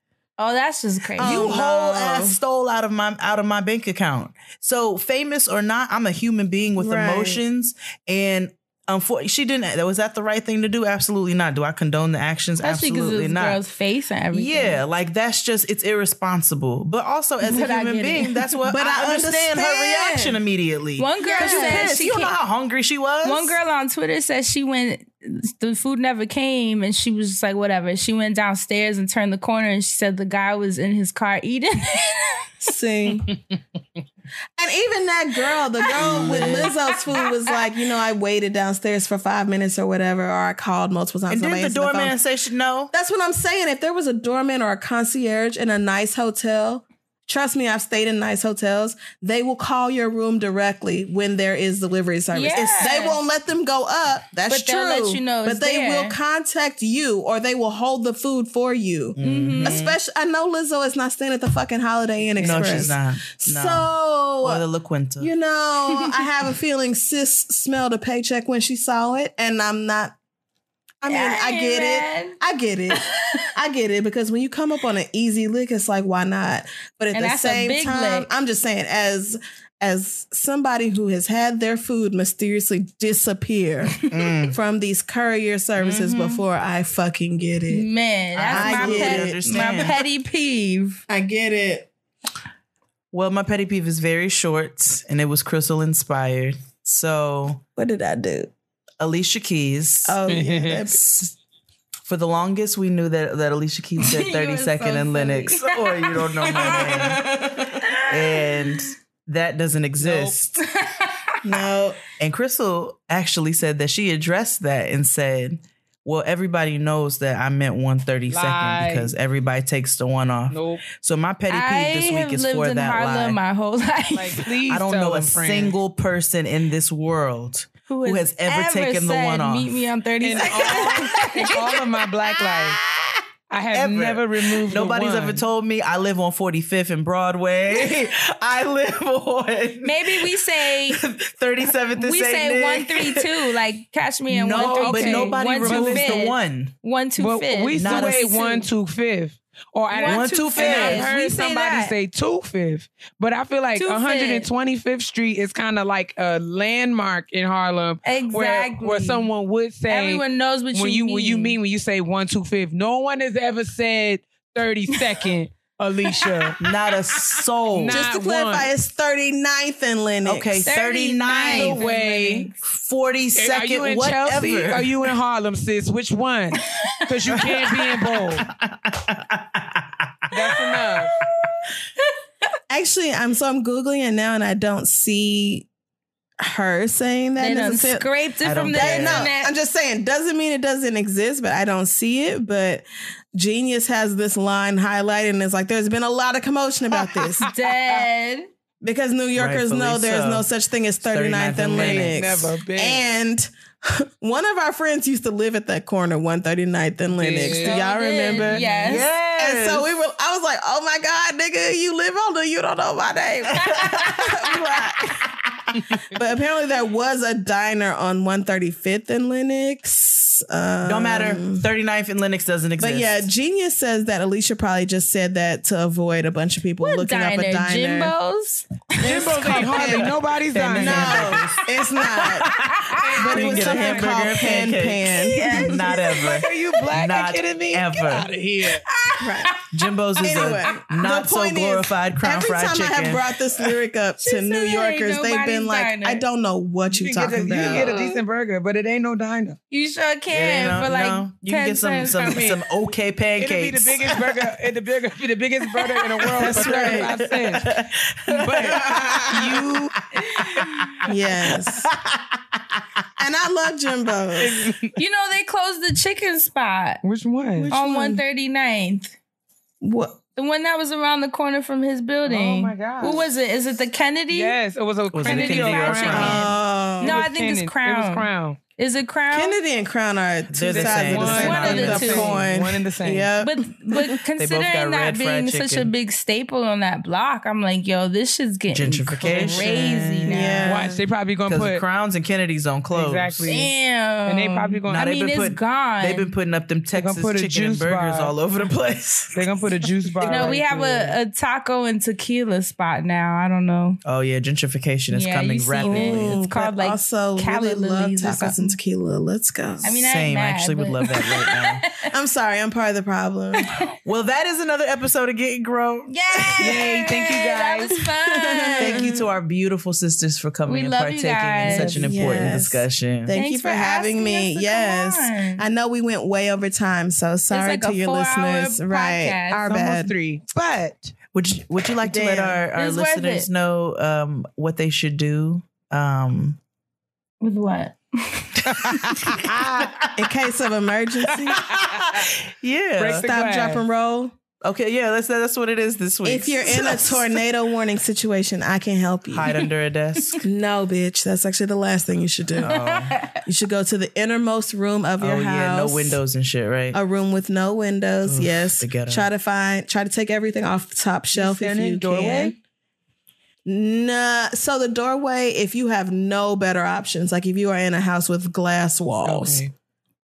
Oh, that's just crazy. Oh, you no. whole ass stole out of my out of my bank account. So famous or not, I'm a human being with Right. emotions and unfortunately she didn't that was that the right thing to do? Absolutely not. Do I condone the actions? Especially because of Absolutely not. girl's face and everything. Yeah, like that's just it's irresponsible. But also as But a I human get it. being, that's what But I, I understand, her reaction immediately. One girl you said she you know can't- how hungry she was. One girl on Twitter said she went, the food never came, and she was just like, whatever. She went downstairs and turned the corner, and she said the guy was in his car eating. See. and even that girl, the girl with Lizzo's food was like, you know, I waited downstairs for five minutes or whatever, or I called multiple times. and didn't the doorman say she no? That's what I'm saying. If there was a doorman or a concierge in a nice hotel, trust me, I've stayed in nice hotels. They will call your room directly when there is delivery service. Yeah. They won't let them go up. That's But true. let you know but they there. will contact you or they will hold the food for you. Mhm. Especially, I know Lizzo is not staying at the fucking Holiday Inn Express. No, Express. she's not. No. So or the La Quinta. you know, I have a feeling sis smelled a paycheck when she saw it, and I'm not. I mean, I get it. I get it. I get it because when you come up on an easy lick, it's like, why not? But at And the same time, lick. I'm just saying, as as somebody who has had their food mysteriously disappear Mm. from these courier services Mm-hmm. before, I fucking get it. Man, that's I my, get pet, it. my petty peeve. I get it. Well, my petty peeve is very short and it was Crissle inspired. So What did I do? Alicia Keys Oh, yeah, For the longest, we knew that, that Alicia Keys said You 30 so in silly. Lenox, or you don't know my name. And that doesn't exist. No. And Crissle actually said that she addressed that and said, well, everybody knows that I meant 132nd Lie. because everybody takes the one off. Nope. So my petty I peeve this week is lived for in that Harlem lie. my whole life. Like, please I don't tell know a friend. single person in this world who has ever taken the one off. Meet me on 30 in seconds. all, in all of my black life. I have Ever. never removed. the Nobody's one. ever told me I live on 45th and Broadway. I live on Maybe we say 37th and we St. say Nick. one three two, like catch me in No, one three but two. nobody one, two, removes the one. One two But fifth. we Not still a say two. one two fifth. Or I- One, One, two, two, and fifth. I've heard say somebody that. say two fifth, but I feel like 125th Street is kind of like a landmark in Harlem, where Exactly. where someone would say Everyone knows what when you you mean. when you mean when you say one two fifth. No one has ever said thirty second, Alicia. Not a soul. Not Just to clarify, one. it's 39th in Lenox. Okay, 39, 39th. way. 42nd, Are you in whatever. Chelsea? Are you in Harlem, sis? Which one? Because you can't be in both. That's enough. Actually, I'm so I'm googling it now, and I don't see her saying that They done scraped I it don't from the care. No. I'm just saying, doesn't mean it doesn't exist, but I don't see it. But Genius has this line highlighted, and it's like there's been a lot of commotion about this Dead. because New Yorkers Rightfully know there's so. no such thing as 39th, 39th and and Lenox. Lenox. Never been. And one of our friends used to live at that corner, 139th and Lenox. Do y'all remember? yes. Yes. And so we were. I was like, "Oh my god, nigga, you live on the. You don't know my name." but apparently, there was a diner on 135th in and Lenox. Um, Don't matter. 39th and Linux doesn't exist. But yeah, Genius says that Alicia probably just said that to avoid a bunch of people What looking diner? up a diner. Jimbo's? Jimbo's ain't hardly nobody's Pan- dying. No, it's not. But it was something called and Pan pancakes. Pan. Not ever. Are you black? Not Are you kidding me? ever. Get out of here. Right. Jimbo's is Anyway, a not so point is, glorified crown Every time. I have brought this lyric up to New Yorkers, they've nobody's been like, "I don't know what You you're can, get a, talking you can get a decent burger, but it ain't no diner. You sure can Yeah, no, for like no. you 10 can get some some some okay pancakes. It'll be the pancakes. biggest burger. It'll the bigger, be the biggest burger in the world That's for thirty right. five cents. But you, yes. and I love Jimbo's. You know they closed the chicken spot which one? Which on one? 139th. What? The one that was around the corner from his building. Oh my god! Who was it? Is it the Kennedy? Yes, it was a Was it Kennedy, Kennedy or or Crown. Crown? Oh. No, I think it's Kennedy. Crown. It was Crown. Is it Crown? Kennedy and Crown are two They're the sides same. of the One- same one of the two. coin. One and the same. Yep. But but considering that being such a big staple on that block, I'm like, yo, this shit's getting Gentrification. crazy now. Yeah. Watch, they probably gonna put Crowns and Kennedys on close. exactly. Damn. And they probably gonna. Now I they've mean, been it's put- gone. They've been putting up them gonna Texas put a chicken and burgers bar. all over the place. They're gonna put a juice bar. no, right we have a, a taco and tequila spot now. I don't know. Oh yeah, gentrification is Yeah, coming rapidly. it. It's called, but like, also Cali really love tacos and tequila. Let's go. I mean, Same. I mad, actually would love that right now. I'm sorry, I'm part of the problem. Well, that is another episode of Getting Grown. Yay! Yay, thank you, That guys. was fun. Thank you to our beautiful sisters for coming We and love you partaking in such an important Yes. discussion. Thank Thanks you for, for having me. us to come Yes. I know we went way over time, so sorry like to a your four-hour listeners. Right. Our almost bad. three. But Would you Would you like to let our, our listeners know um, what they should do? Um, With what? In case of emergency, yeah. Break stop, glass. drop, and roll. okay. Yeah. That's that's what it is this week. If you're in a tornado warning situation, I can help you. hide under a desk. No, bitch. That's actually the last thing you should do. Oh, You should go to the innermost room of your oh yeah, house. no windows and shit, right? A room with no windows. Oof, yes. Try to find. Try to take everything off the top shelf if you doorway? can. Nah. So the doorway, if you have no better options, like if you are in a house with glass walls, Okay.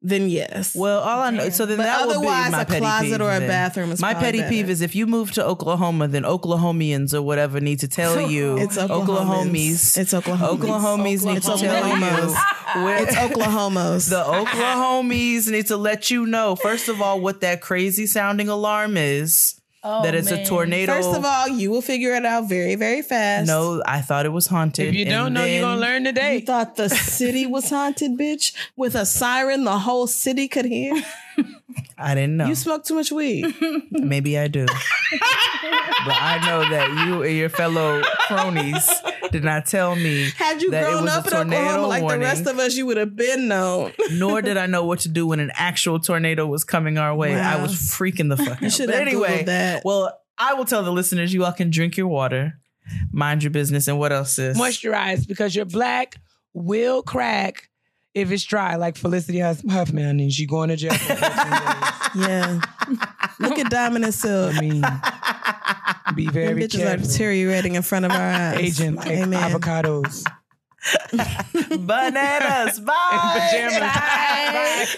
then yes. Well, all I know, so then But that would be otherwise, my a petty closet peeve or a then. bathroom is my probably petty peeve is if you move to Oklahoma, then Oklahomians or whatever need to tell you It's Oklahomies. It's Oklahomies. Oklahomies need to It's tell Oklahomos. you where It's Oklahomos. the Oklahomies need to let you know first of all what that crazy sounding alarm is. Oh, that it's a tornado. First of all, you will figure it out very, very fast. no, I thought it was haunted. If you don't know, you're gonna learn today. You thought the city was haunted, bitch? With a siren the whole city could hear? I didn't know. You smoke too much weed. Maybe I do. but I know that you and your fellow cronies did not tell me Had you grown up a in Oklahoma like warning. the rest of us, you would have been known. nor did I know what to do when an actual tornado was coming our way. I was freaking the fuck You out. should But have anyway, Googled that. well, I will tell the listeners you all can drink your water, mind your business, and what else is Moisturize because your black will crack if it's dry, like Felicity Huffman, and she going to jail. For days. Yeah. Look at Diamond and Silk. I mean, be Them very bitches are careful. deteriorating in front of our eyes. Aging like Amen. avocados. bananas. Bye. pajamas.